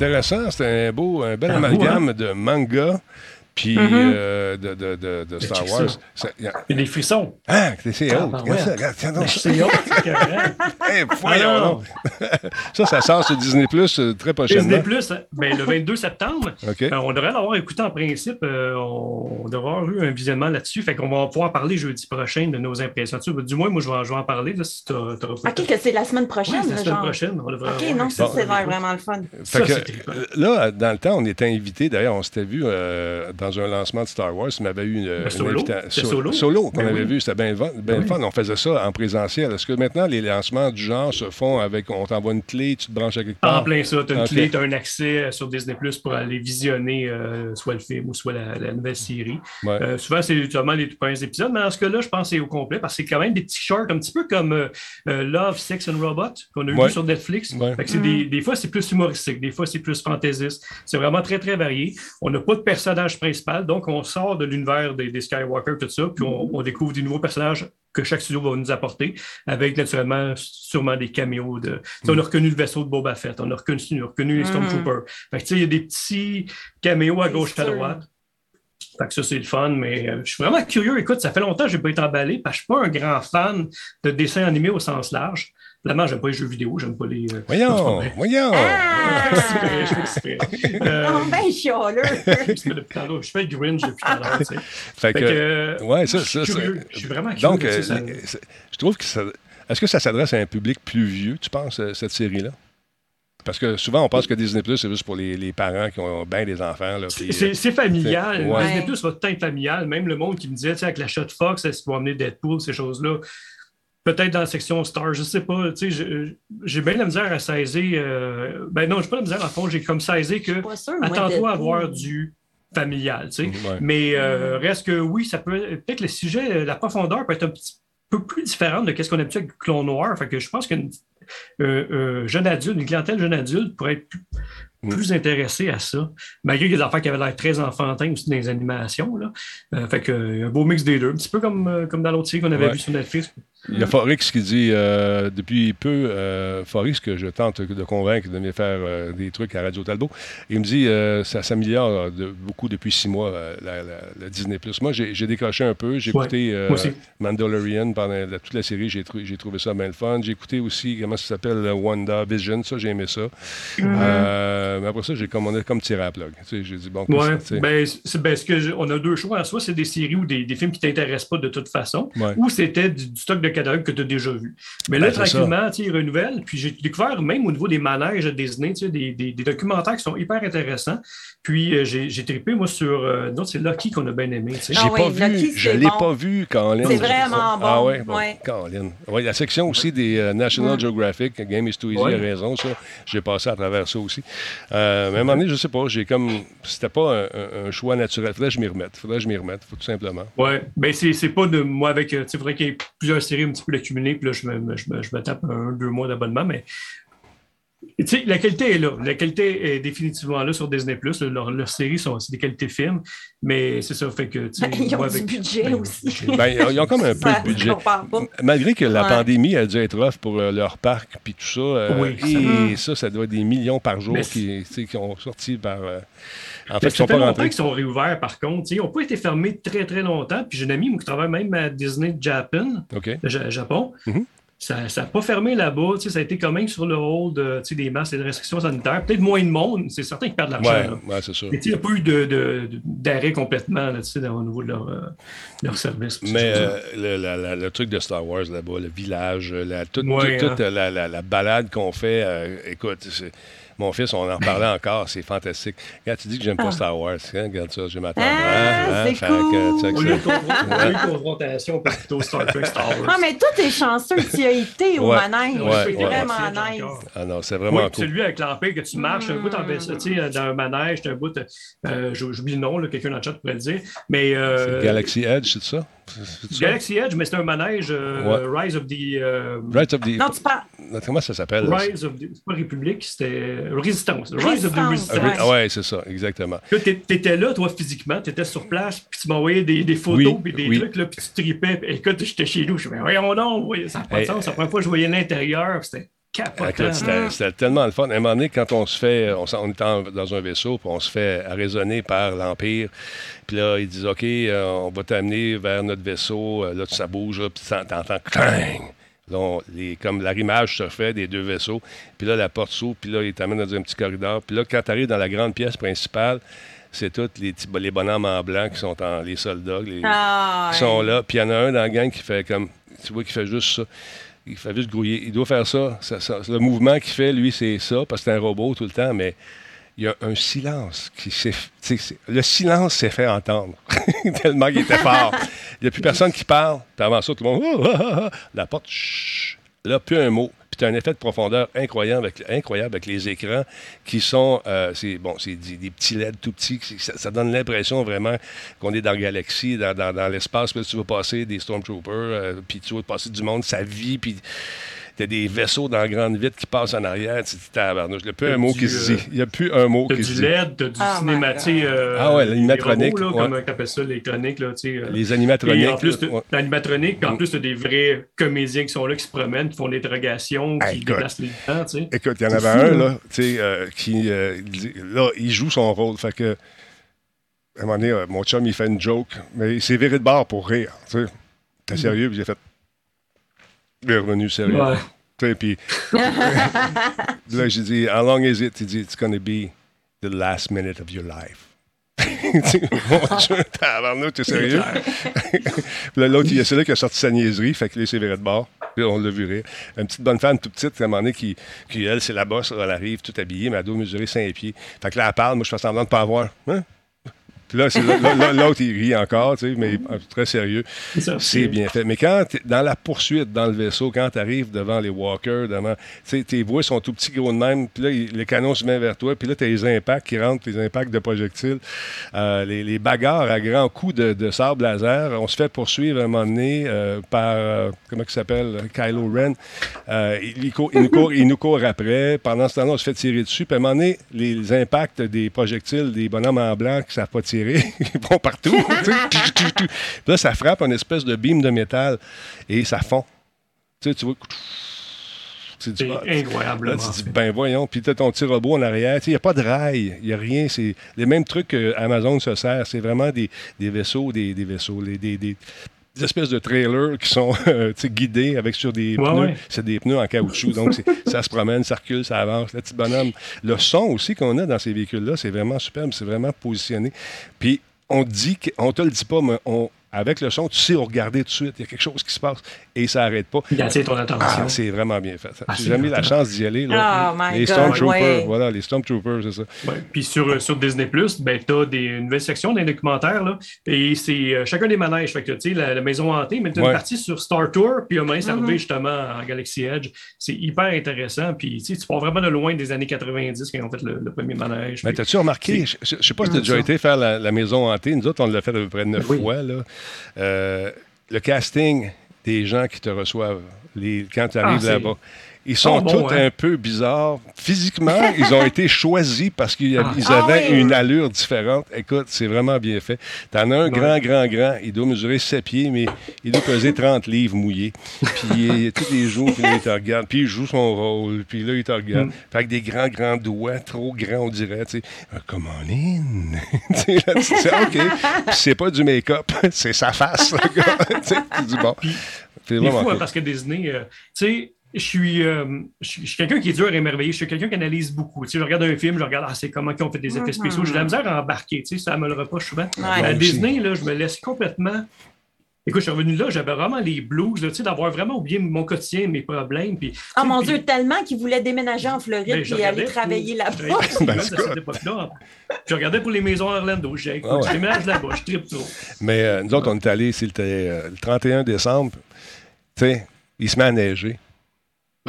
Intéressant, c'est un beau, un bel amalgame de manga puis euh, de, de, de, de Star Wars. Il y a des frissons. Ah, c'est Ah, haut. ben Regarde ouais. ça, tiens donc Ben, ça. C'est c'est Ah, ça, ça sort sur Disney Plus euh, très prochainement. Disney Plus, hein, ben, le 22 septembre, euh, on devrait l'avoir écouté en principe. euh, on devrait avoir eu un visionnement là-dessus. Fait qu'on va pouvoir parler jeudi prochain de nos impressions. Du moins, moi, je vais, je vais en parler. Là, si t'auras pas- OK, que c'est la semaine prochaine, c'est la semaine genre. prochaine. On devrait OK, non, ça, c'est vraiment le fun. Fait Ça, que, c'est trippant. là, dans le temps, on était invités. D'ailleurs, on s'était vu euh, dans un lancement de Star Wars. Il m'avait eu une, une solo? so- solo? qu'on Ben avait oui. vu. C'était bien bien Ben oui. fun. On faisait ça en présentiel. Est-ce que maintenant, les lancements du genre se font avec. On t'envoie une clé, tu te branches à quelque part? En plein ça, tu as une clé, tu as un accès euh, sur Disney Plus pour aller visionner euh, soit le film ou soit la, la nouvelle série. Ouais. Euh, souvent, c'est seulement les tout premiers épisodes, mais dans ce cas-là, je pense que c'est au complet parce que c'est quand même des petits shorts, un petit peu comme euh, euh, Love, Sex and Robot qu'on a Ouais. vu sur Netflix. Ouais. Fait que c'est des, des fois, c'est plus humoristique, des fois, c'est plus fantaisiste. C'est vraiment très, très varié. On n'a pas de personnage principal, donc on sort de l'univers des, des Skywalker, tout ça, puis on, on découvre des nouveaux personnages que chaque studio va nous apporter, avec naturellement sûrement des caméos de. On a reconnu le vaisseau de Boba Fett, on a reconnu, on a reconnu les Stormtroopers. Que, tu sais, il y a des petits caméos à gauche et à droite. Fait que ça, c'est le fun, mais euh, je suis vraiment curieux. Écoute, ça fait longtemps que je n'ai pas été emballé parce que je ne suis pas un grand fan de dessins animés au sens large. Vraiment, j'aime pas les jeux vidéo, j'aime pas les. euh, Voyons, voyons. Ah! Je fais exprès, je fais exprès. Euh, Non, ben chialeux. je fais depuis tantôt, je fais le Grinch depuis tout à l'heure, tu sais. Fait que, que, euh, ouais, ça, je ça, suis ça- curieux, je suis vraiment curieux. Donc, tu sais, euh, ça- je trouve que ça. Est-ce que ça s'adresse à un public plus vieux, tu penses, cette série-là? Parce que souvent, on pense que Disney Plus, c'est juste pour les, les parents qui ont bien des enfants. C'est c'est familial. Ouais. Disney Plus va tout être familial. Même le monde qui me disait, tu sais, avec l'achat de Fox, est-ce qu'ils vont amener Deadpool, ces choses-là. Peut-être dans la section Star, je sais pas. Tu sais, je- j'ai bien la misère à saisir. euh, ben non, j'ai pas la misère à fond. J'ai comme saisi que Pas attends-toi à avoir du familial, tu sais. ouais. Mais euh, reste que oui, ça peut. Peut-être le sujet, euh, la profondeur peut être un petit peu plus différente de ce qu'on a habitué avec Clone Noir. Fait que je pense qu'une euh, euh, jeune adulte, une clientèle jeune adulte pourrait être plus, Mm. plus intéressée à ça. Malgré des affaires qui avaient l'air très enfantins aussi dans les animations. Là. Euh, fait que un beau mix des deux. Un petit peu comme, comme dans l'autre série qu'on avait Ouais. vu sur Netflix. Il y a Forex qui dit euh, depuis peu, euh, Forex, que je tente de convaincre de venir faire euh, des trucs à Radio Talbot, il me dit euh, ça s'améliore de, beaucoup depuis six mois, la, Disney. Moi, j'ai décroché un peu. J'ai Ouais, écouté. Mandalorian pendant la- toute la série. J'ai trou- j'ai trouvé ça bien le fun. J'ai écouté aussi, comment ça s'appelle, Wanda Vision. Ça, j'ai aimé ça. Euh, mais après ça, j'ai a comme tiré à plug. J'ai dit, bon, Ouais, sais, ben, ben, ce que je- on a deux choix. Soit c'est des séries ou des, des films qui ne t'intéressent pas de toute façon, Ouais. ou c'était du, du stock de catalogue que tu as déjà vu. Mais là, Ben, tranquillement, ils renouvellent. Puis j'ai découvert, même au niveau des manèges Disney, sais, des, des- des documentaires qui sont hyper intéressants. Puis euh, j'ai, trippé, moi, sur. Euh, non, c'est Lucky qu'on a bien aimé. sais. J'ai Ah pas oui, vu, Lucky, je c'est l'ai bon. pas vu, Colin. C'est vraiment bon, Ah ouais, bon, ouais. Colin. Ouais, la section aussi des euh, National Geographic, Game is Too Easy, Ouais. a raison, ça. J'ai passé à travers ça aussi. Euh, mais à un moment donné, je sais pas, j'ai comme. C'était pas un, choix naturel. Faudrait que je m'y remette. Faudrait que je m'y remette, tout simplement. Ouais, ben c'est, c'est pas de moi avec. euh, Tu sais, il faudrait qu'il y ait plusieurs séries un petit peu accumulées, puis là, je me, je me, je me tape un, deux mois d'abonnement, mais. Tu sais, la qualité est là. La qualité est définitivement là sur Disney. Leurs leurs séries sont c'est des qualités films, mais c'est ça. Fait que. sais, Ils ont moi, du avec- budget ben, aussi. Ben, ils ils ont comme un peu de budget. Malgré que la Ouais. pandémie a dû être rough pour euh, leur parc puis tout ça. euh, Oui, et ça, ça doit être des millions par jour qui, qui ont sorti par. euh, en fait, ça sont fait pas longtemps rentrés. qu'ils sont réouverts, par contre. Ils n'ont pas été fermés très, très longtemps. Puis j'ai un ami qui travaille même à Disney Japan, OK. le Ja- Japon. Mhm. Ça n'a pas fermé là-bas. Ça a été quand même sur le euh, sais, des masques et des restrictions sanitaires. Peut-être moins de monde. C'est certain qu'ils perdent de l'argent. Là. ouais, c'est sais, il n'y a pas eu d'arrêt complètement là, au niveau de leur, euh, leur service. Mais euh, le, la- la- le truc de Star Wars là-bas, le village, la, toute, Ouais, toute- hein. toute la, la- la balade qu'on fait, euh, écoute, c'est- mon fils, on en reparlait encore, c'est fantastique. Quand tu dis que j'aime pas Ah. Star Wars, hein, regarde ça, je m'attends. Ah, c'est cool. Au lieu de confrontation, plutôt Star Trek, Star Wars. Ah, mais toi, t'es chanceux tu as été au Ouais. manège. Ouais, c'est ouais. vraiment nice. Ah non, c'est Oui, vraiment puis cool. celui avec l'Empire que tu marches, un bout en vaisseau, tu sais, dans un manège, t'as un bout, euh, j'oublie le nom, quelqu'un dans le chat pourrait le dire, mais... euh, Galaxy Edge, c'est ça? Galaxy Edge, mais c'est un manège euh, Rise of the... euh, Right of the... Non, tu parles. Comment ça s'appelle? Rise of the... C'est pas République, c'était... Résistance. Rise of the Résistance, Resistance. Ah, oui, ah ouais, c'est ça, exactement. Là, t'é- t'étais là, toi, physiquement, t'étais sur place, puis tu m'envoyais des, des photos, Oui, puis des oui. trucs, là, puis tu tripais. Puis, écoute, j'étais chez nous, je me disais, voyons donc, ça n'a pas de Hey, sens. La première fois que je voyais l'intérieur, puis c'était. Écoute, C'était tellement le fun. À un moment donné, quand on se fait, on, on est en- dans un vaisseau, puis on se fait arraisonner par l'Empire, puis là, ils disent OK, euh, on va t'amener vers notre vaisseau, Euh, là, ça bouge, là, puis t'en- t'entends clang. Là, on- les- comme l'arrimage se fait des deux vaisseaux, puis là, la porte s'ouvre, puis là, ils t'amènent dans un petit corridor, puis là, quand tu arrives dans la grande pièce principale, c'est tous les, petits- les bonhommes en blanc qui sont en, les soldats, les, Ah, qui sont là. Puis il y en a un dans la gang qui fait comme. Tu vois, qui fait juste ça. Il fait juste grouiller. Il doit faire ça. Ça- ça- le mouvement qu'il fait, lui, c'est ça, parce que c'est un robot tout le temps, mais il y a un silence qui s'est. Le silence s'est fait entendre. Tellement il était fort. Il n'y a plus personne qui parle. Puis avant ça, tout le monde. La porte. chut. Là, plus un mot. Puis tu as un effet de profondeur incroyable avec, les écrans qui sont. euh, c'est bon, c'est des, petits LED tout petits. Ça, donne l'impression vraiment qu'on est dans la galaxie, dans, l'espace. Puis tu vas passer des Stormtroopers, euh, puis tu vas passer du monde, ça vit, puis. T'as des vaisseaux dans la grande vitre qui passent en arrière. Tu dis, tabarnouche. Il n'y a plus un mot du, qui se euh, dit. Il n'y a plus un mot T'as qui du se dit. LED, t'as du Oh cinématique. euh, Ah ouais, l'animatronique. Comment t'appelles ça, les chroniques, là, tu sais. euh. Les animatroniques. en plus, l'animatronique, puis en plus, t'as des vrais comédiens qui sont là, qui se promènent, qui font l'interrogation, qui écoute. déplacent les temps, tu sais. Écoute, il y en avait un, là. tu sais, euh, qui, euh, là, il joue son rôle. Fait que, à un moment donné, euh, mon chum, il fait une joke, mais il s'est viré de bord pour rire, tu sais. T'es Mm. sérieux? Puis j'ai fait, il est revenu sérieux. Ouais. Tu sais, puis là, j'ai dit, How long is it? Il dit, It's going to be the last minute of your life. Tu sais, Mon Dieu, tabarnak, t'es sérieux? Puis là, l'autre, il y a celui qui a sorti sa niaiserie, fait que là, viré de bord. Puis on l'a vu rire. Une petite bonne femme, toute petite, à un moment donné, qui, qui elle, c'est la bosse, elle arrive, tout habillée, mais elle doit mesurer 5 pieds. Fait que là, elle parle, moi, je fais semblant de ne pas avoir. Hein? Puis là, l'autre, il rit encore, tu sais, mais très sérieux. C'est bien fait. Mais quand t'es dans la poursuite dans le vaisseau, quand tu arrives devant les walkers, devant, tes voies sont tout petits gros de même, puis là, il- le canon se met vers toi, puis là, tu as les impacts qui rentrent, les impacts de projectiles, euh, les, les bagarres à grands coups de, de sable laser. On se fait poursuivre à un moment donné euh, par, euh, comment il s'appelle, Kylo Ren. Il, il court- il nous court, il nous court après. Pendant ce temps-là, on se fait tirer dessus. Puis à un moment donné, les, les impacts des projectiles, des bonhommes en blanc qui ne savent pas tirer, ils vont partout. là, ça frappe une espèce de beam de métal et ça fond. Tu sais, tu vois. C'est du- Là, tu dis, fait. ben voyons, puis tu as ton petit robot en arrière. Il n'y a pas de rail, il n'y a rien. C'est les mêmes trucs que Amazon se sert. C'est vraiment des, des vaisseaux, des, des vaisseaux, les- des, des- des espèces de trailers qui sont euh, guidés avec sur des Ouais, pneus. ouais. C'est des pneus en caoutchouc. Donc, ça se promène, ça recule, ça avance. Le petit bonhomme. Le son aussi qu'on a dans ces véhicules-là, c'est vraiment superbe. C'est vraiment positionné. Puis, on dit, que- on te le dit pas, mais on, avec le son, tu sais, on regarder tout de suite. Il y a quelque chose qui se passe et ça n'arrête pas. Il attire ton attention. Ah, c'est vraiment bien fait. Ah, J'ai c'est jamais eu la chance d'y aller. là. Oh my les Stormtroopers, ouais. voilà, les Stormtroopers, c'est ça. Ouais. Puis sur, euh, sur Disney Plus, ben, tu as une nouvelle section d'un documentaire. Là, et c'est euh, chacun des manèges. Fait que tu sais, la, la maison hantée, mais tu as Ouais. une partie sur Star Tour, puis un moment, c'est arrivé justement en Galaxy Edge. C'est hyper intéressant. Puis tu pars vraiment de loin des années 90 quand ils ont fait le, le premier manège. Mais t'as-tu remarqué, je, je sais pas si tu as déjà été faire la, la maison hantée. Nous autres, on l'a fait à peu près neuf Oui. fois. Là. Euh, le casting des gens qui te reçoivent les, quand tu arrives Ah, là-bas. Ils sont Ah, bon, tous hein? un peu bizarres. Physiquement, ils ont été choisis parce qu'ils Ah. Ah avaient oui. une allure différente. Écoute, c'est vraiment bien fait. T'en as un grand, grand, grand. Il doit mesurer 7 pieds, mais il doit peser 30 livres mouillés. Puis il, tous les jours, puis là, il te regarde. Puis il joue son rôle. Puis là, il te regarde. Mm. Fait avec des grands, grands doigts, trop grands, on dirait. Tu sais, come on in. Tu sais, là, tu sais, OK. Puis c'est pas du make-up, c'est sa face, le gars. Tu dis, bon. C'est C'est vraiment fou, hein, cool. parce que Disney, euh, tu sais, je suis, euh, je suis je suis quelqu'un qui est dur à émerveiller. Je suis quelqu'un qui analyse beaucoup. Tu sais, je regarde un film, je regarde, ah, c'est comment ils ont fait des effets spéciaux. J'ai de la misère à embarquer. Tu sais, ça me le reproche souvent. Ouais. À. Disney, là, je me laisse complètement. Écoute, je suis revenu là, j'avais vraiment les blues, tu sais, d'avoir vraiment oublié mon quotidien, mes problèmes. Puis, Oh mon puis- Dieu, tellement qu'ils voulaient déménager en Floride ben, et aller travailler là-bas. je Ben, regardais. Je regardais pour les maisons à Orlando. J'ai Ah ouais. je déménage là-bas, je tripe trop. Mais euh, nous autres, on est allés, c'était euh, le 31 décembre. Tu sais, il se met à neiger.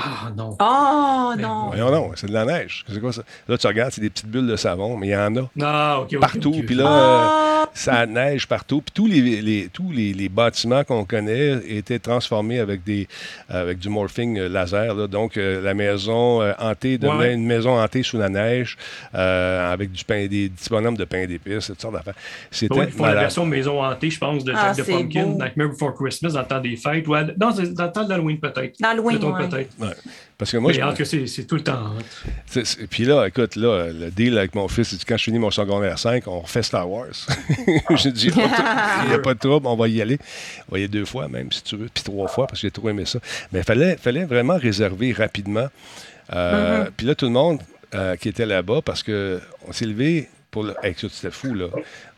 Ah non. Oh Ben, non! Voyons non, c'est de la neige. C'est quoi ça? Là, tu regardes, c'est des petites bulles de savon, mais il y en a Ah, partout. ok. Puis là, Ah! euh, ça neige partout. Puis tous les, les- tous les, les bâtiments qu'on connaît étaient transformés avec, des, avec du morphing euh, laser. là. Donc, euh, la maison euh, hantée devenait Ouais. une maison hantée sous la neige euh, avec du pain, des petits bonhommes de pain d'épices, toutes sortes d'affaires. C'était Oui, ils font la version maison hantée, je pense, de Ah, Jack the Pumpkin, beau. Nightmare Before Christmas, dans le temps des fêtes. Ou à- non, c'est dans le temps de l'Halloween, peut-être. D'Halloween, Mettons, ouais. Ouais. Parce que moi, Mais je, cas, c'est tout le temps. Puis là, écoute, là, le deal avec mon fils, c'est que quand je finis mon secondaire 5, on refait Star Wars. J'ai dit, il n'y a pas de trouble, on va y aller. On va y aller deux fois même, si tu veux, puis trois fois, parce que j'ai trop aimé ça. Mais il fallait, fallait vraiment réserver rapidement. Euh, Puis là, tout le monde euh, qui était là-bas, parce qu'on s'est levé pour le... Hey, c'était fou, là.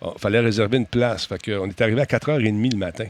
Il fallait réserver une place. Fait qu'on est arrivé à 4h30 le matin.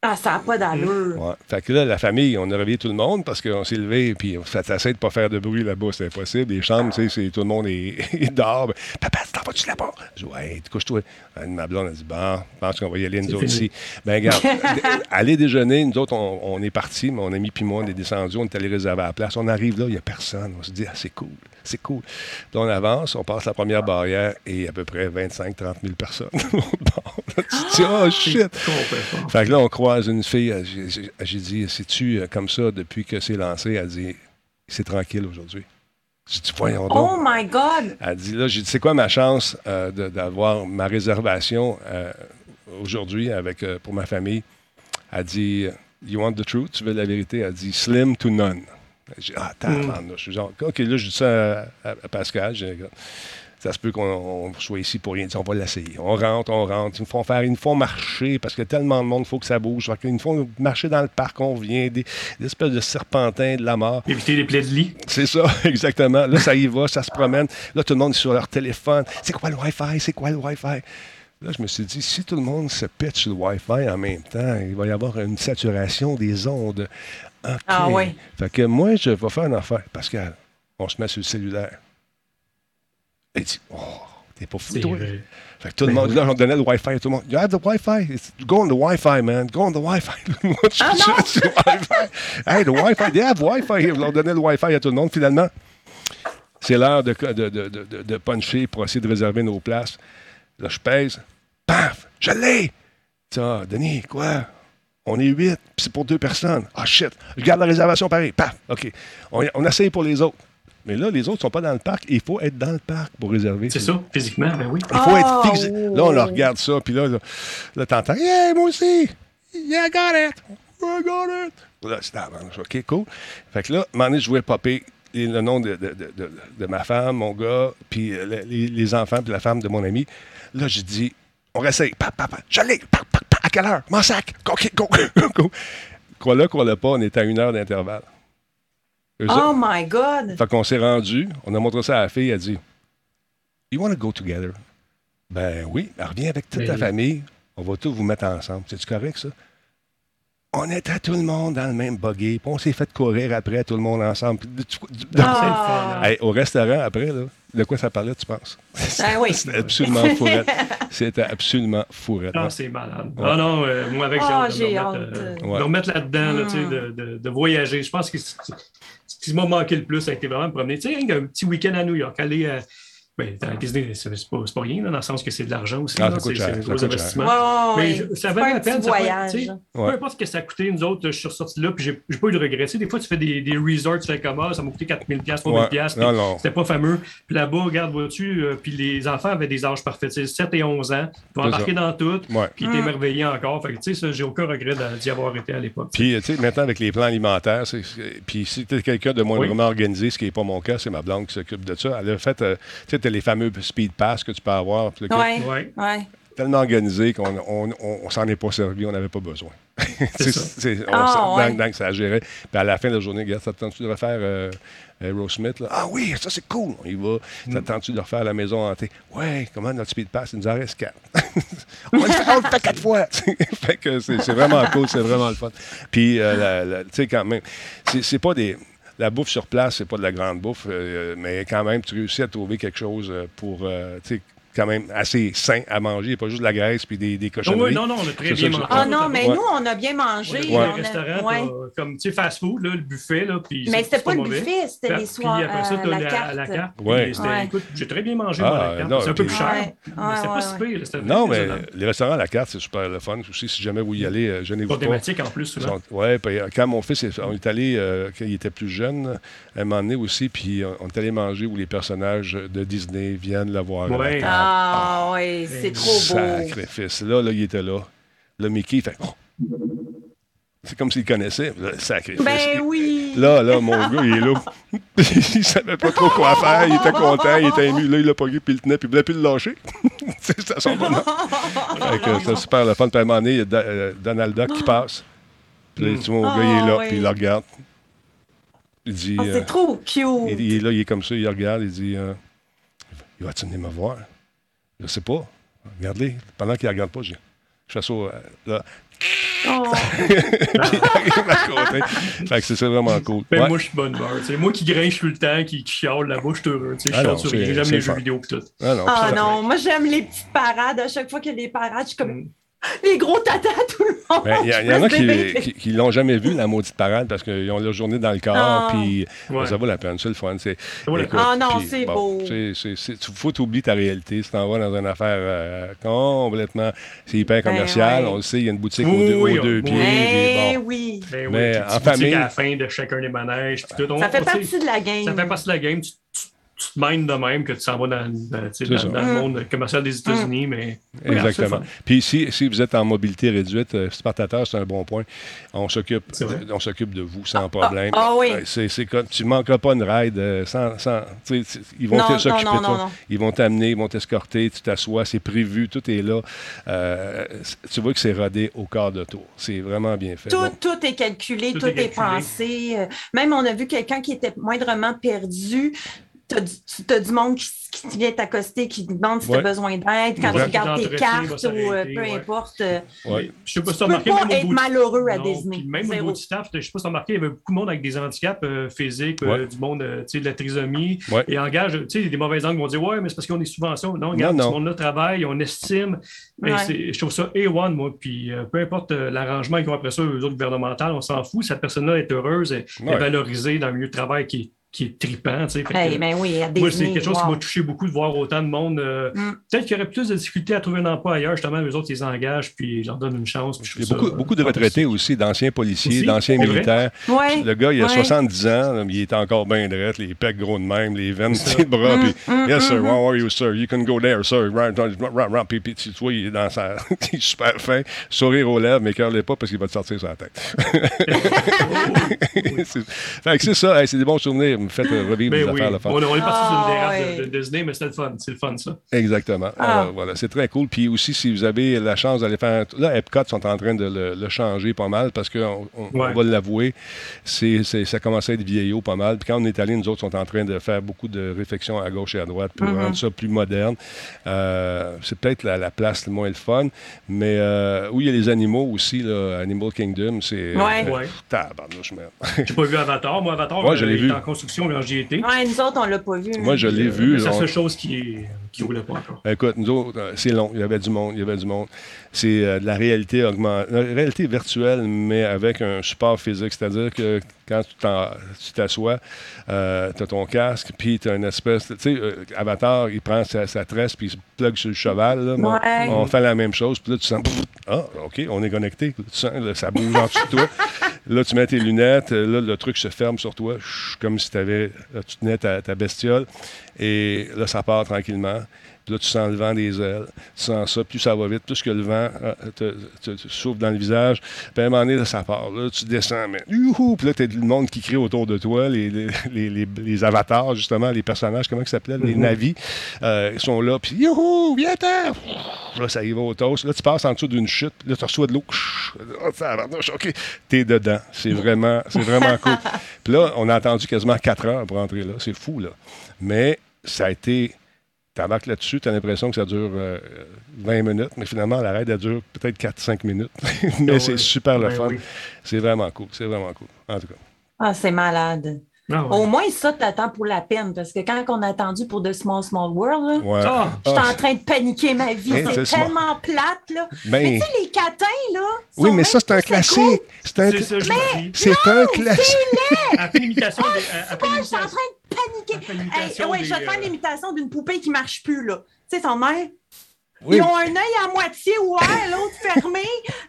Ah, ça n'a pas d'allure. Ouais. Fait que là, la famille, on a réveillé tout le monde parce qu'on s'est levé puis on s'essaie de pas faire de bruit là-bas, c'est impossible. Les chambres, tu sais, c'est- tout le monde est. Ben, Papa, t'en vas-tu là-bas? Je dis, ouais, tu couches-toi. Euh, Ma blonde a dit, bon, je pense qu'on va y aller, nous autres ici. Ben, regarde, aller déjeuner, nous autres, on, on est partis, mon ami puis moi, on est descendus, on est allé réserver la place. On arrive là, il n'y a personne. On se dit, ah, c'est cool, c'est cool. Puis on avance, on passe la première barrière et à peu près 25-30 000 personnes. Là, tu te dis, oh, shit! Fait que là, on croise une fille. j'ai- dit, c'est-tu euh, comme ça depuis que c'est lancé? Elle dit, c'est tranquille aujourd'hui. J'ai dit, voyons donc. Oh my God! Elle dit, là, j'ai dit, c'est quoi ma chance euh, d'avoir ma réservation euh, aujourd'hui avec, euh, pour ma famille? Elle dit, you want the truth? Tu veux la vérité? Elle dit, slim to none. J'ai dit, ah, tabarnouche. Je suis genre, OK, là, je dis ça à, à- à Pascal. J'ai dit, Ça se peut qu'on on soit ici pour rien. On va l'essayer. On rentre, on rentre. Ils nous font faire, ils nous font marcher parce qu'il y a tellement de monde, il faut que ça bouge. Qu'ils nous font marcher dans le parc, on vient, des, des espèces de serpentins de la mort. Éviter les plaies de lit. C'est ça, exactement. Là, ça y va, ça se promène. Là, tout le monde est sur leur téléphone. C'est quoi le Wi-Fi? C'est quoi le Wi-Fi? Là, je me suis dit, si tout le monde se pitch le Wi-Fi en même temps, il va y avoir une saturation des ondes. OK. Ah oui. Fait que moi, je vais faire une affaire. Pascal, on se met sur le cellulaire. Il dit, oh, t'es pas fou, C'est toi? vrai. Fait que tout le monde, là, on donnait le Wi-Fi à tout le monde. You have the Wi-Fi? It's- Go on the Wi-Fi, man. Go on the Wi-Fi. Moi, je Ah, suis non! sur le Wi-Fi. Hey, the Wi-Fi. They have Wi-Fi here. On leur donnait le Wi-Fi à tout le monde. Finalement, c'est l'heure de, de, de, de, de puncher pour essayer de réserver nos places. Là, je pèse. Paf! Je l'ai! Ça, Denis, quoi? On est huit, puis c'est pour deux personnes. Ah, shit! Je garde la réservation pareil. Paf! OK. On, on essaye pour les autres. Mais là, les autres ne sont pas dans le parc. Il faut être dans le parc pour réserver. C'est ça, physiquement, ben oui. Il faut être fixé. Là, on le regarde ça, puis là, là, là t'entends, yeah, moi aussi. Yeah, I got it. I got it. Là, c'est avance. OK, cool. Fait que là, à un moment donné, je voulais popper le nom de, de, de, de- de ma femme, mon gars, puis euh, le- les, les enfants, puis la femme de mon ami. Là, j'ai dit, on réessaye. Pa, pa, pa. Je l'ai. Pa, pa, pa. À quelle heure? Mon sac. OK, go, go, go. Crois-le, crois-le pas, on était à une heure d'intervalle. Eux Oh autres- my God! fait qu'on s'est rendu, on a montré ça à la fille, elle a dit You want to go together? Ben oui, elle revient avec toute Mais ta oui. famille, on va tous vous mettre ensemble. C'est-tu correct, ça? On était tout le monde dans le même buggy, puis on s'est fait courir après, tout le monde ensemble. Puis Ah. Hey, au restaurant, après, là, de quoi ça parlait, tu penses? Oui. C'était absolument fourrette. C'était absolument fourette. Ah, c'est malade. Ouais. Ah non, euh, moi, avec, j'ai Ah, hâte de me remettre, euh, me remettre là-dedans, là, tu sais, Mm. de, de- de voyager. Je pense que ce qui m'a manqué le plus, ça a été vraiment de promener. Tu sais, un petit week-end à New York, aller à. Ben, dans Disney, c'est c'est pas, rien, là, dans le sens que c'est de l'argent aussi. Ah, c'est un gros investissement. Mais ouais. ça valait la un peine. ça voyage. tu sais, Ouais. Peu importe ce que ça a coûté, nous autres, je suis ressorti là, puis j'ai pas eu de regrets. Tu sais, des fois, tu fais des, des resorts, tu fais comme ah, ça m'a coûté 4000$, 3000$, Ouais. puis Non, non. c'était pas fameux. Puis là-bas, regarde, vois-tu, euh, puis les enfants avaient des âges parfaits, tu sais, 7 et 11 ans, ils ont C'est embarqué ça. dans tout, Ouais. puis ils étaient émerveillés encore. Fait que, tu sais, ça, j'ai aucun regret d'y avoir été à l'époque. Puis, tu sais, maintenant, avec les plans alimentaires, puis si tu es quelqu'un de moins Oui. vraiment organisé, ce qui n'est pas mon cas, c'est ma blonde qui s'occupe de ça. Elle a fait, euh, les fameux speed pass que tu peux avoir. Ouais, Ouais. ouais. Tellement organisé qu'on on, on, on s'en est pas servi, on n'avait pas besoin. C'est- ça. c'est- on Ah, s'en- ouais. dans- dans que ça gérait. Puis à la fin de la journée, regarde, ça te tente-tu de refaire euh, Aerosmith? Là? Ah oui, ça c'est cool, on y va. Ça te tente-tu de refaire la maison hantée? Ouais, comment notre speed pass? Il nous en reste quatre. on, le fait, on le fait quatre fois. fait que c'est vraiment cool, c'est vraiment le fun. Puis, euh, tu sais, quand même, c'est pas des. La bouffe sur place, c'est pas de la grande bouffe, euh, mais quand même, tu réussis à trouver quelque chose euh, pour, euh, quand même assez sain à manger, pas juste de la graisse puis des, des Non, cochonneries. oui, non, non, on a très C'est bien mangé. Ah non, mais Ouais. nous, on a bien mangé. On a on restaurant, ouais. comme, tu sais, fast-food, là, le buffet, là, puis Mais c'est- c'était c'est pas le mauvais. buffet, c'était les soirs après ça, euh, la la, carte. la carte. Ouais. Ouais. Écoute, j'ai très bien mangé, Ah, moi, la carte. non, C'est un peu plus cher. Ouais, mais ouais, ouais, pas si ouais. pire. Non, mais les restaurants à la carte, c'est super le fun. Aussi, si jamais vous y allez, euh, gênez-vous Pas pas. thématique en plus, souvent. Oui, quand mon fils est, on est allé, euh, quand il était plus jeune, à un moment donné aussi, puis euh, on est allé manger où les personnages de Disney viennent le voir. Ouais. Ah oui, c'est trop beau. Sacrifice. Là, là, il était là. Là, Mickey, il fait. Oh! C'est comme s'il connaissait. Là, sacrifice. Ben oui. Là, là, mon gars, il est là. il savait pas trop quoi faire. Il était content, il était ému. Là, il l'a pogné, puis il le tenait, puis il voulait plus le lâcher. c'est ça son que c'est super le fun. Puis à un moment donné, il y a Da- euh, Donald Duck qui passe. Puis là, tu vois, mon gars, il est là, Ah, puis il le regarde. Il dit. Ah, euh, c'est trop cute. il, il est là, il est comme ça, il regarde, il dit euh, Il va-tu venir me voir? Je sais pas. Regarde-les. Pendant qu'il ne regarde pas, je, je fais ça euh, là. Oh. Fait que c'est vraiment cool. Ben, Ouais. moi, je suis bonne humeur. sais. Moi qui grinche tout le temps, qui, qui chiale là-bas, je suis heureux. tu sais. Je Ah sur c'est-. J'aime c'est les le jeux vidéo et tout. Ah non, Ah non, moi j'aime les petites parades. À chaque fois qu'il y a des parades, je suis comme Mm. Les gros tatas, tout le monde. Ben, Il y, il y en a qui, qui, qui l'ont jamais vu, la maudite parade, parce qu'ils ont leur journée dans le corps, Ah. puis Ouais. ça vaut la peine, c'est le fun. C'est, vaut la écoute, Ah non, c'est bon, beau. c'est- c'est- c'est- tu- faut t'oublier ta réalité. Si t'en vas dans une affaire euh, complètement... C'est hyper Ben commercial, ouais. on le sait, il y a une boutique Oui, aux deux, oui, aux deux oui. pieds. Ben bon. oui. Ben Mais oui, en en famille- famille. à la fin de chacun des manèges. puis tout. On- Ça fait on partie de la game. Ça fait partie de la game. Tu, tu- te mènes de même que tu s'en vas dans, le monde commercial des États-Unis, mais. c'est le Exactement. Puis si, si vous êtes en mobilité réduite, euh, Spartateur, c'est un bon point. On s'occupe on de vous sans problème. ah oui. Euh, C'est, c'est comme, tu ne manqueras pas une ride euh, sans. sans tu sais, tu- ils vont s'occuper de toi. non. Ils vont t'amener, ils vont t'escorter, tu t'assois, c'est prévu, tout est là. Euh, tu vois que c'est rodé au quart de tour. C'est vraiment bien fait. Tout, Bon. tout est calculé, Tout tout, est est, pensé. Même on a vu quelqu'un qui était moindrement perdu. Tu as, du monde qui, qui vient t'accoster, qui te demande si tu Ouais. as besoin d'aide. Quand tu regardes tes cartes ou euh, peu ouais. importe. euh, Ouais. Je sais pas si tu peux remarqué, pas même au être malheureux à Non, Disney. puis Même au niveau du staff, je sais pas si tu as remarqué, il y avait beaucoup de monde avec des handicaps euh, physiques, euh, du monde euh, tu sais, de la trisomie. Ouais. Et engage, tu sais, des mauvais angles qui vont dire Ouais, mais c'est parce qu'ils ont des subventions. Non, regarde, Non, non. ce monde-là travaille, on estime. Je trouve ça A1, moi. Puis euh, peu importe euh, l'arrangement qu'ils ont après ça, eux autres gouvernementaux, on s'en fout. Cette personne-là est heureuse, elle Ouais. est valorisée dans le milieu de travail qui est, qui est trippant. tu sais. Fait que, Hey, ben oui, à moi, c'est quelque chose qui m'a touché beaucoup de voir autant de monde. euh, Mm. Peut-être qu'il y aurait plus de difficultés à trouver un emploi ailleurs. Justement, eux autres, ils les engagent puis ils leur donnent une chance. puis je Il y a beaucoup, beaucoup de retraités aussi, d'anciens policiers, d'anciens militaires. Ouais, Le gars, il a ouais. 70 ans, il est encore bien drette, les pecs gros de même, les veines, les bras. Mm, puis, mm, yes, sir, mm, how are you, sir? You can go there, sir. Right, right, right, right. Puis, puis tu vois, il est dans sa. il est super fin, sourire aux lèvres, mais cœur pas parce qu'il va te sortir sur la tête. C'est- fait que c'est ça, hey, c'est des bons souvenirs. Vous me faites euh, revivre Ben des oui, affaires le fun. on, on est parti sur Ah, une dérape ouais. de, de Disney, mais c'était le fun. C'est le fun, ça. Exactement. Ah. Alors, voilà, c'est très cool. Puis aussi, si vous avez la chance d'aller faire. un- Là, Epcot sont en train de le, le changer pas mal parce qu'on on, on Ouais. va l'avouer, c'est, c'est- ça commence à être vieillot pas mal. Puis quand on est allé, nous autres sont en train de faire beaucoup de réflexions à gauche et à droite pour Mhm. rendre ça plus moderne. Euh, c'est peut-être la, la place le moins le fun. Mais euh, oui, il y a les animaux aussi, là, Animal Kingdom. C'est. Ouais. euh, Ouais. tabarnouche, man. J'ai pas vu Avatar. Moi, Avatar, Ouais, je euh, l'ai vu. en construction j'y étais. Ouais, nous autres, on l'a pas vu. Moi, je l'ai Euh, vu. C'est la seule chose qui qui roulait pas encore. Écoute, nous autres, euh, c'est long. Il y avait du monde. Il y avait du monde. C'est euh, de la réalité augmentée, la réalité virtuelle, mais avec un support physique. C'est-à-dire que quand tu t'assois, tu as ton casque, puis tu as une espèce. Tu sais, euh, Avatar, il prend sa, sa tresse, puis il se plug sur le cheval. là. Bon, Ouais. On fait la même chose, puis là, tu sens. Ah, OK, on est connecté. Tu sens, là, ça bouge en dessous de toi. Là, tu mets tes lunettes, euh, là, le truc se ferme sur toi, comme si avais, tu tenais ta bestiole. Et là, ça part tranquillement. Puis là, tu sens le vent des ailes. Tu sens ça. Plus ça va vite, plus que le vent euh, te, te- te souffle dans le visage. Puis à un moment donné, là, ça part. Là, tu descends. Mais, youhou! Puis là, tu as le monde qui crie autour de toi. Les, les, les, avatars, justement, les personnages, comment ils s'appelaient? Les navis. euh, ils sont là. Puis, youhou! Viens-t'en! Là, ça y va au toast. Là, tu passes en dessous d'une chute. Là, tu reçois de l'eau. Oh, tabarnouche, OK. T'es dedans. C'est vraiment, c'est vraiment cool. Puis là, on a attendu quasiment 4 heures pour entrer là. C'est fou, là. Mais ça a été. T'embarques là-dessus, tu as l'impression que ça dure euh, 20 minutes, mais finalement, la raid, elle dure peut-être 4-5 minutes. mais Ah c'est super le Ben fun. oui. C'est vraiment cool. C'est vraiment cool. En tout cas. Ah, c'est malade. Ah ouais. Au moins, ça, t'attends pour la peine, parce que quand on a attendu pour The Small Small World. Ah! j'étais Ah, en train de paniquer ma vie. C'est tellement plate, là. ben, Mais tu sais, les catins, là. oui, mais ça, c'est un classique. C'est un, C'est je un classique. Je suis en train de Hey, l'imitation ouais, je vais te faire euh, l'imitation d'une poupée qui marche plus, là. Tu sais, son mère. Oui. Ils ont un œil à moitié ouvert, l'autre fermé.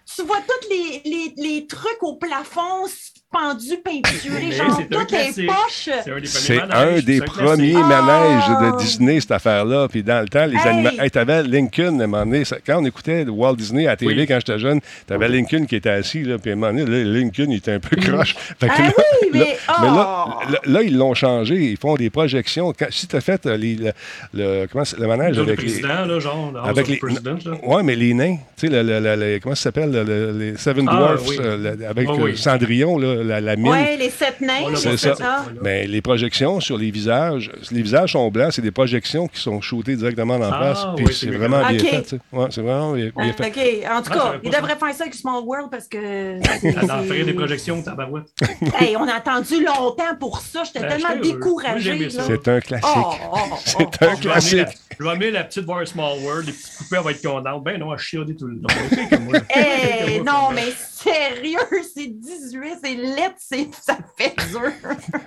Tu vois tous les, les, les trucs au plafond pendus, peinturés, Mais genre c'est un toutes les poches. C'est un des premiers manèges, Oh! de Disney, cette affaire-là. Puis dans le temps, les animaux. Hey, t'avais Lincoln, à un moment donné, quand on écoutait Walt Disney à la télé quand j'étais jeune, t'avais Lincoln qui était assis, là, puis à un moment donné, Lincoln, il était un peu croche. Ah oui, mais. là- mais là, oh! là, ils l'ont changé. Ils font des projections. Si tu as fait euh, le, manège avec les. genre, Avec les, ouais, mais les nains, tu sais, le, le- le- le- comment ça s'appelle, le- le- les Seven Ah, Dwarfs, euh, avec Ah, euh. Cendrillon, là, la, la mine. Ouais, les sept nains. C'est ça. Ah. Mais les projections sur les visages, les visages sont blancs, c'est des projections qui sont shootées directement en Ah, face. puis oui, c'est vraiment bien. fait. Ouais, c'est vraiment bien, bien fait. OK. En tout Ah, cas, j'avais il pas devrait faire ça avec Small World parce que. En ferait des projections, tabarouette. Hey, on a attendu longtemps pour ça. J'étais Ben, tellement découragée. j'aimais ça. là. C'est un classique. Oh, oh, oh, C'est un oh. Je vais amener classique. la- je vais amener la petite voir Small World, les petites elle va être contente. Ben non, elle chiodait tout le moi. Hey, non, mais sérieux, c'est 18, c'est lettre, ça fait dur.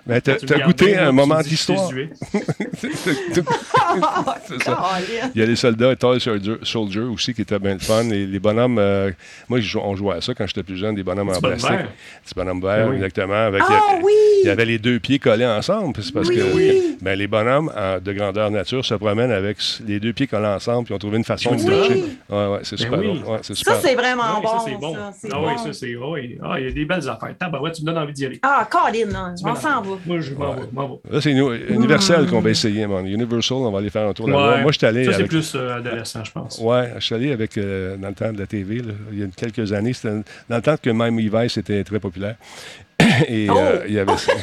Ben, t'as goûté un moment d'histoire. Il y a les soldats, Toy Soldier, Soldier aussi, qui étaient bien le fun. Les, les bonhommes, euh, moi, on jouait à ça quand j'étais plus jeune, des bonhommes en Petit bonhomme plastique. vert. Petits bonhommes verts, oui. exactement. Avec, Ah il y a- oui! Il y avait les deux pieds collés ensemble. parce Oui. que ben, les bonhommes en- de grandeur nature se promènent avec les deux pieds collés ensemble puis ont trouvé une façon de toucher. Ouais, ouais, c'est Ben super. oui. drôle. Ouais, c'est super. Ça, c'est vraiment Ouais, ça, bon. c'est bon. Ah oui, bon. ça, c'est. il y a des belles affaires. Tabarouette, tu me donnes envie d'y aller. Ah, Colin, on s'en va. Moi, je m'en vais. m'en vais. Là, c'est nous- Universal qu'on va essayer, man. Universal, on va aller faire un tour là-bas. Moi, je suis allé Ça, c'est plus euh, adolescent, je pense. Ouais, je suis allé avec, euh, dans le temps de la TV, il y a quelques années, c'était dans le temps que même Levi's était très populaire. Et Oh! euh, il y avait ça.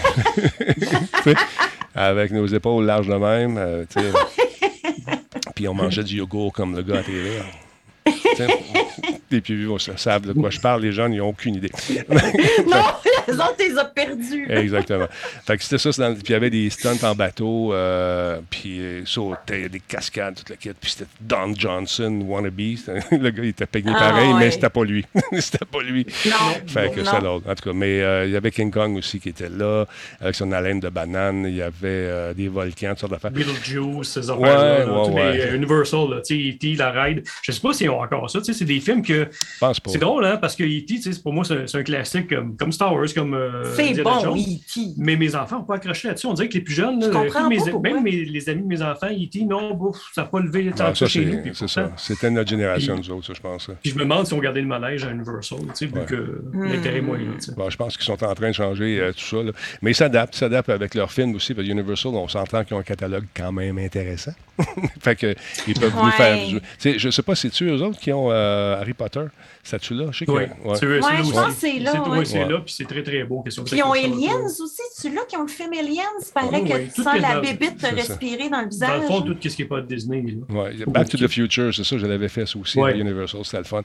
Tu sais, avec nos épaules larges de même. euh. Puis on mangeait du yogourt comme le gars à TV. Et puis, ils savent de quoi je parle. Les gens n'y ont aucune idée. Non, les autres, tu les as perdus. Exactement. Fait que c'était ça. dans- Puis il y avait des stunts en bateau, euh, puis euh, sautait, des cascades, toute la quête. Puis c'était Don Johnson, wannabe. Le gars, il était peiné Ah, pareil, ouais. mais c'était pas lui. c'était pas lui. Non. Fait que non. c'est l'autre. En tout cas, mais euh, il y avait King Kong aussi qui était là, avec son haleine de banane. Il y avait euh, des volcans, toutes sortes d'affaires. Beetlejuice, ces affaires-là, là, ouais, ouais. les Universal, tu sais, E.T., la ride. Je sais pas s'ils encore ça, tu sais, c'est des films que... Je pense pas. C'est drôle, hein, parce que E.T., tu pour moi, c'est c'est un classique comme, comme Star Wars, comme euh, C'est Indiana bon, Jones. E.T. Mais mes enfants n'ont pas accroché là-dessus. On dirait que les plus jeunes, Je là, mes- même mes- les amis de mes enfants, E.T., non, bouf, ça n'a pas levé ça, ça chez nous. c'est ça. C'était notre génération, Puis- nous autres, ça, je pense. Puis je me demande si on gardait le manège à Universal, tu sais, vu Ouais. que Hmm. l'intérêt tu sais. Bon, je pense qu'ils sont en train de changer euh, tout ça. là. Mais ils s'adaptent, ils s'adaptent avec leurs films aussi. Parce que Universal, on s'entend qu'ils ont un catalogue quand même intéressant. fait que ils peuvent nous Ouais. faire jouer. Tu sais, je sais pas, c'est-tu eux autres qui ont euh, Harry Potter? C'est-tu là? Je sais que. Oui, ouais. c'est Ouais, là je aussi. pense que c'est là, C'est ouais. là, puis c'est très, très beau. question Puis ils ont Aliens aussi, celui-là qui ont le film Aliens. Il paraît Oui, que oui. tu sens la dans- bébite te ça. respirer dans le Dans visage. le fond, tout ce qui n'est pas Disney. A Back to the Future, c'est ça, je l'avais fait ça aussi Ouais. à Universal, c'était le fun.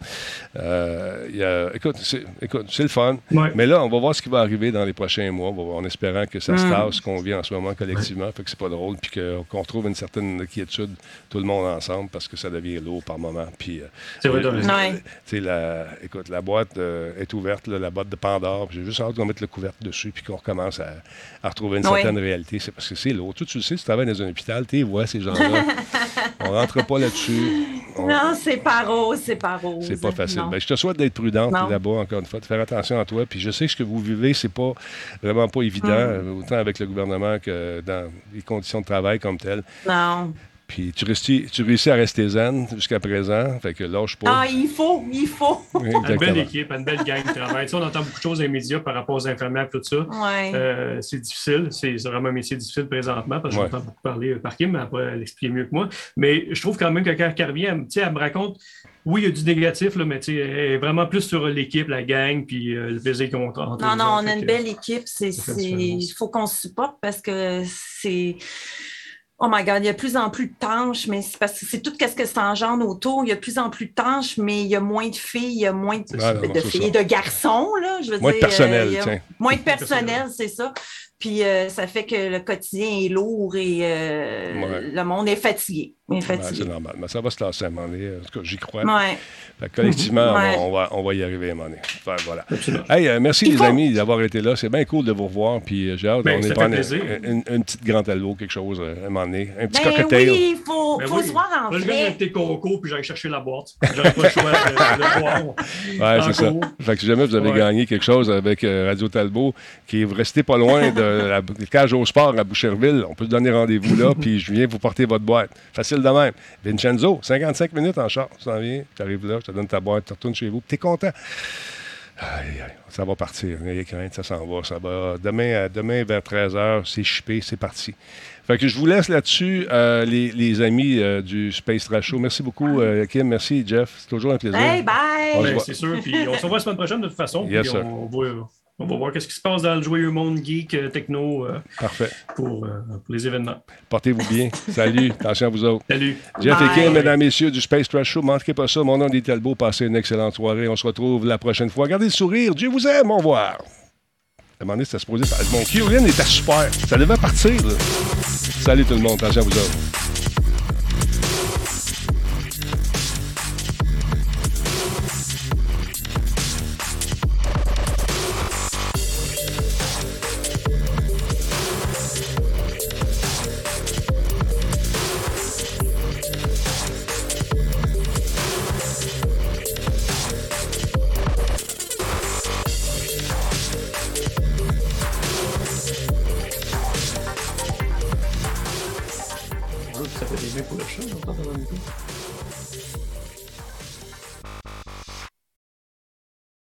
Euh, il y a- écoute, c'est le fun. Ouais. Mais là, on va voir ce qui va arriver dans les prochains mois, On va voir, en espérant que ça se Mm. tasse, qu'on vit en ce moment collectivement, fait que c'est pas drôle, puis qu'on retrouve une certaine quiétude, tout le monde ensemble, parce que ça devient lourd par moment. Puis, euh, C'est vrai, la, écoute, la boîte euh, est ouverte, là, la boîte de Pandore. J'ai juste hâte qu'on mette le couvercle dessus puis qu'on recommence à, à retrouver une Oui. certaine réalité. C'est parce que c'est lourd. Toi, tu le sais, tu travailles dans un hôpital, tu vois, ces gens-là. On rentre pas là-dessus. On- Non, c'est pas rose, c'est pas rose. c'est pas facile. Ben, je te souhaite d'être prudente là-bas, encore une fois, de faire attention à toi. Puis je sais que ce que vous vivez, c'est pas vraiment pas évident, Mm. euh, autant avec le gouvernement que dans les conditions de travail comme telles. Non. Puis tu, restis- tu réussis à rester zen jusqu'à présent, fait que lâche pas. Ah, il faut, il faut. Une belle équipe, une belle gang de travail. Tu sais, on entend beaucoup de choses dans les médias par rapport aux infirmières et tout ça. Ouais. Euh, c'est difficile. C'est vraiment un métier difficile présentement parce que Ouais. j'entends beaucoup parler euh, par Kim, mais après, elle explique mieux que moi. Mais je trouve quand même que quand elle revient, elle, me- tu sais, elle me raconte, oui, il y a du négatif, là, mais tu sais, elle est vraiment plus sur l'équipe, la gang, puis euh, le plaisir qu'on entre entre Non, non, on a une belle équipe. Il faut qu'on se supporte parce que c'est. Oh my God, il y a de plus en plus de tâches, mais c'est parce que c'est tout ce que ça engendre autour. Il y a de plus en plus de tâches, mais il y a moins de filles, il y a moins de, Ah, non, de filles ça. de garçons, là. Je veux Moins de dire, personnel, euh, a tiens. Moins de personnel, c'est ça. Puis euh, ça fait que le quotidien est lourd et euh, Ouais. le monde est fatigué. Fatigué. c'est normal. Mais ça va se tasser à un moment donné. En tout cas, j'y crois. Ouais. Fait que collectivement, Ouais. on, va, on va y arriver à un moment donné. Fait, voilà. Hey, euh, merci Il les faut- amis d'avoir été là. C'est bien cool de vous revoir. Puis euh, j'ai hâte Ben, on est prendre une, une- une petite grande albo, quelque chose euh, à un moment donné. Un petit Ben cocktail. oui, il faut, Ben faut oui. se voir en je coco, puis j'allais chercher la boîte. J'aurais pas le choix de, de. Ouais, c'est ça. Fait que si jamais vous avez Ouais. gagné quelque chose avec euh, Radio Talbot, qui est resté pas loin de la cage au sport à Boucherville, on peut se donner rendez-vous là, puis je viens vous porter votre boîte. Facile de même. Vincenzo, 55 minutes en char. Tu t'en viens, tu arrives là, je te donne ta boîte, tu retournes chez vous, puis t'es content. Aïe, aïe, ça va partir. N'ayez crainte, ça s'en va. Ça va. Demain, à- demain vers 13h, c'est chippé, c'est parti. Fait que je vous laisse là-dessus, euh, les, les amis euh, du Space Trash Show. Merci beaucoup, euh, Kim. Merci, Jeff. C'est toujours un plaisir. Bye! se Ben, c'est sûr. Puis on se revoit la semaine prochaine de toute façon. Yes, puis sir. on, va, on va voir qu'est-ce qui se passe dans le joyeux monde geek, euh, techno euh, Parfait. pour, euh, pour les événements. Portez-vous bien. Salut. Attention à vous autres. Salut. Jeff Bye. et Kim, mesdames, messieurs du Space Trash Show, manquez pas ça. Mon nom est Talbot. Passez une excellente soirée. On se retrouve la prochaine fois. Gardez le sourire. Dieu vous aime. Au revoir. À un moment donné, c'était supposé. Mon Kyolin était super. Ça devait partir. là. Salut tout le monde. Attention à vous autres.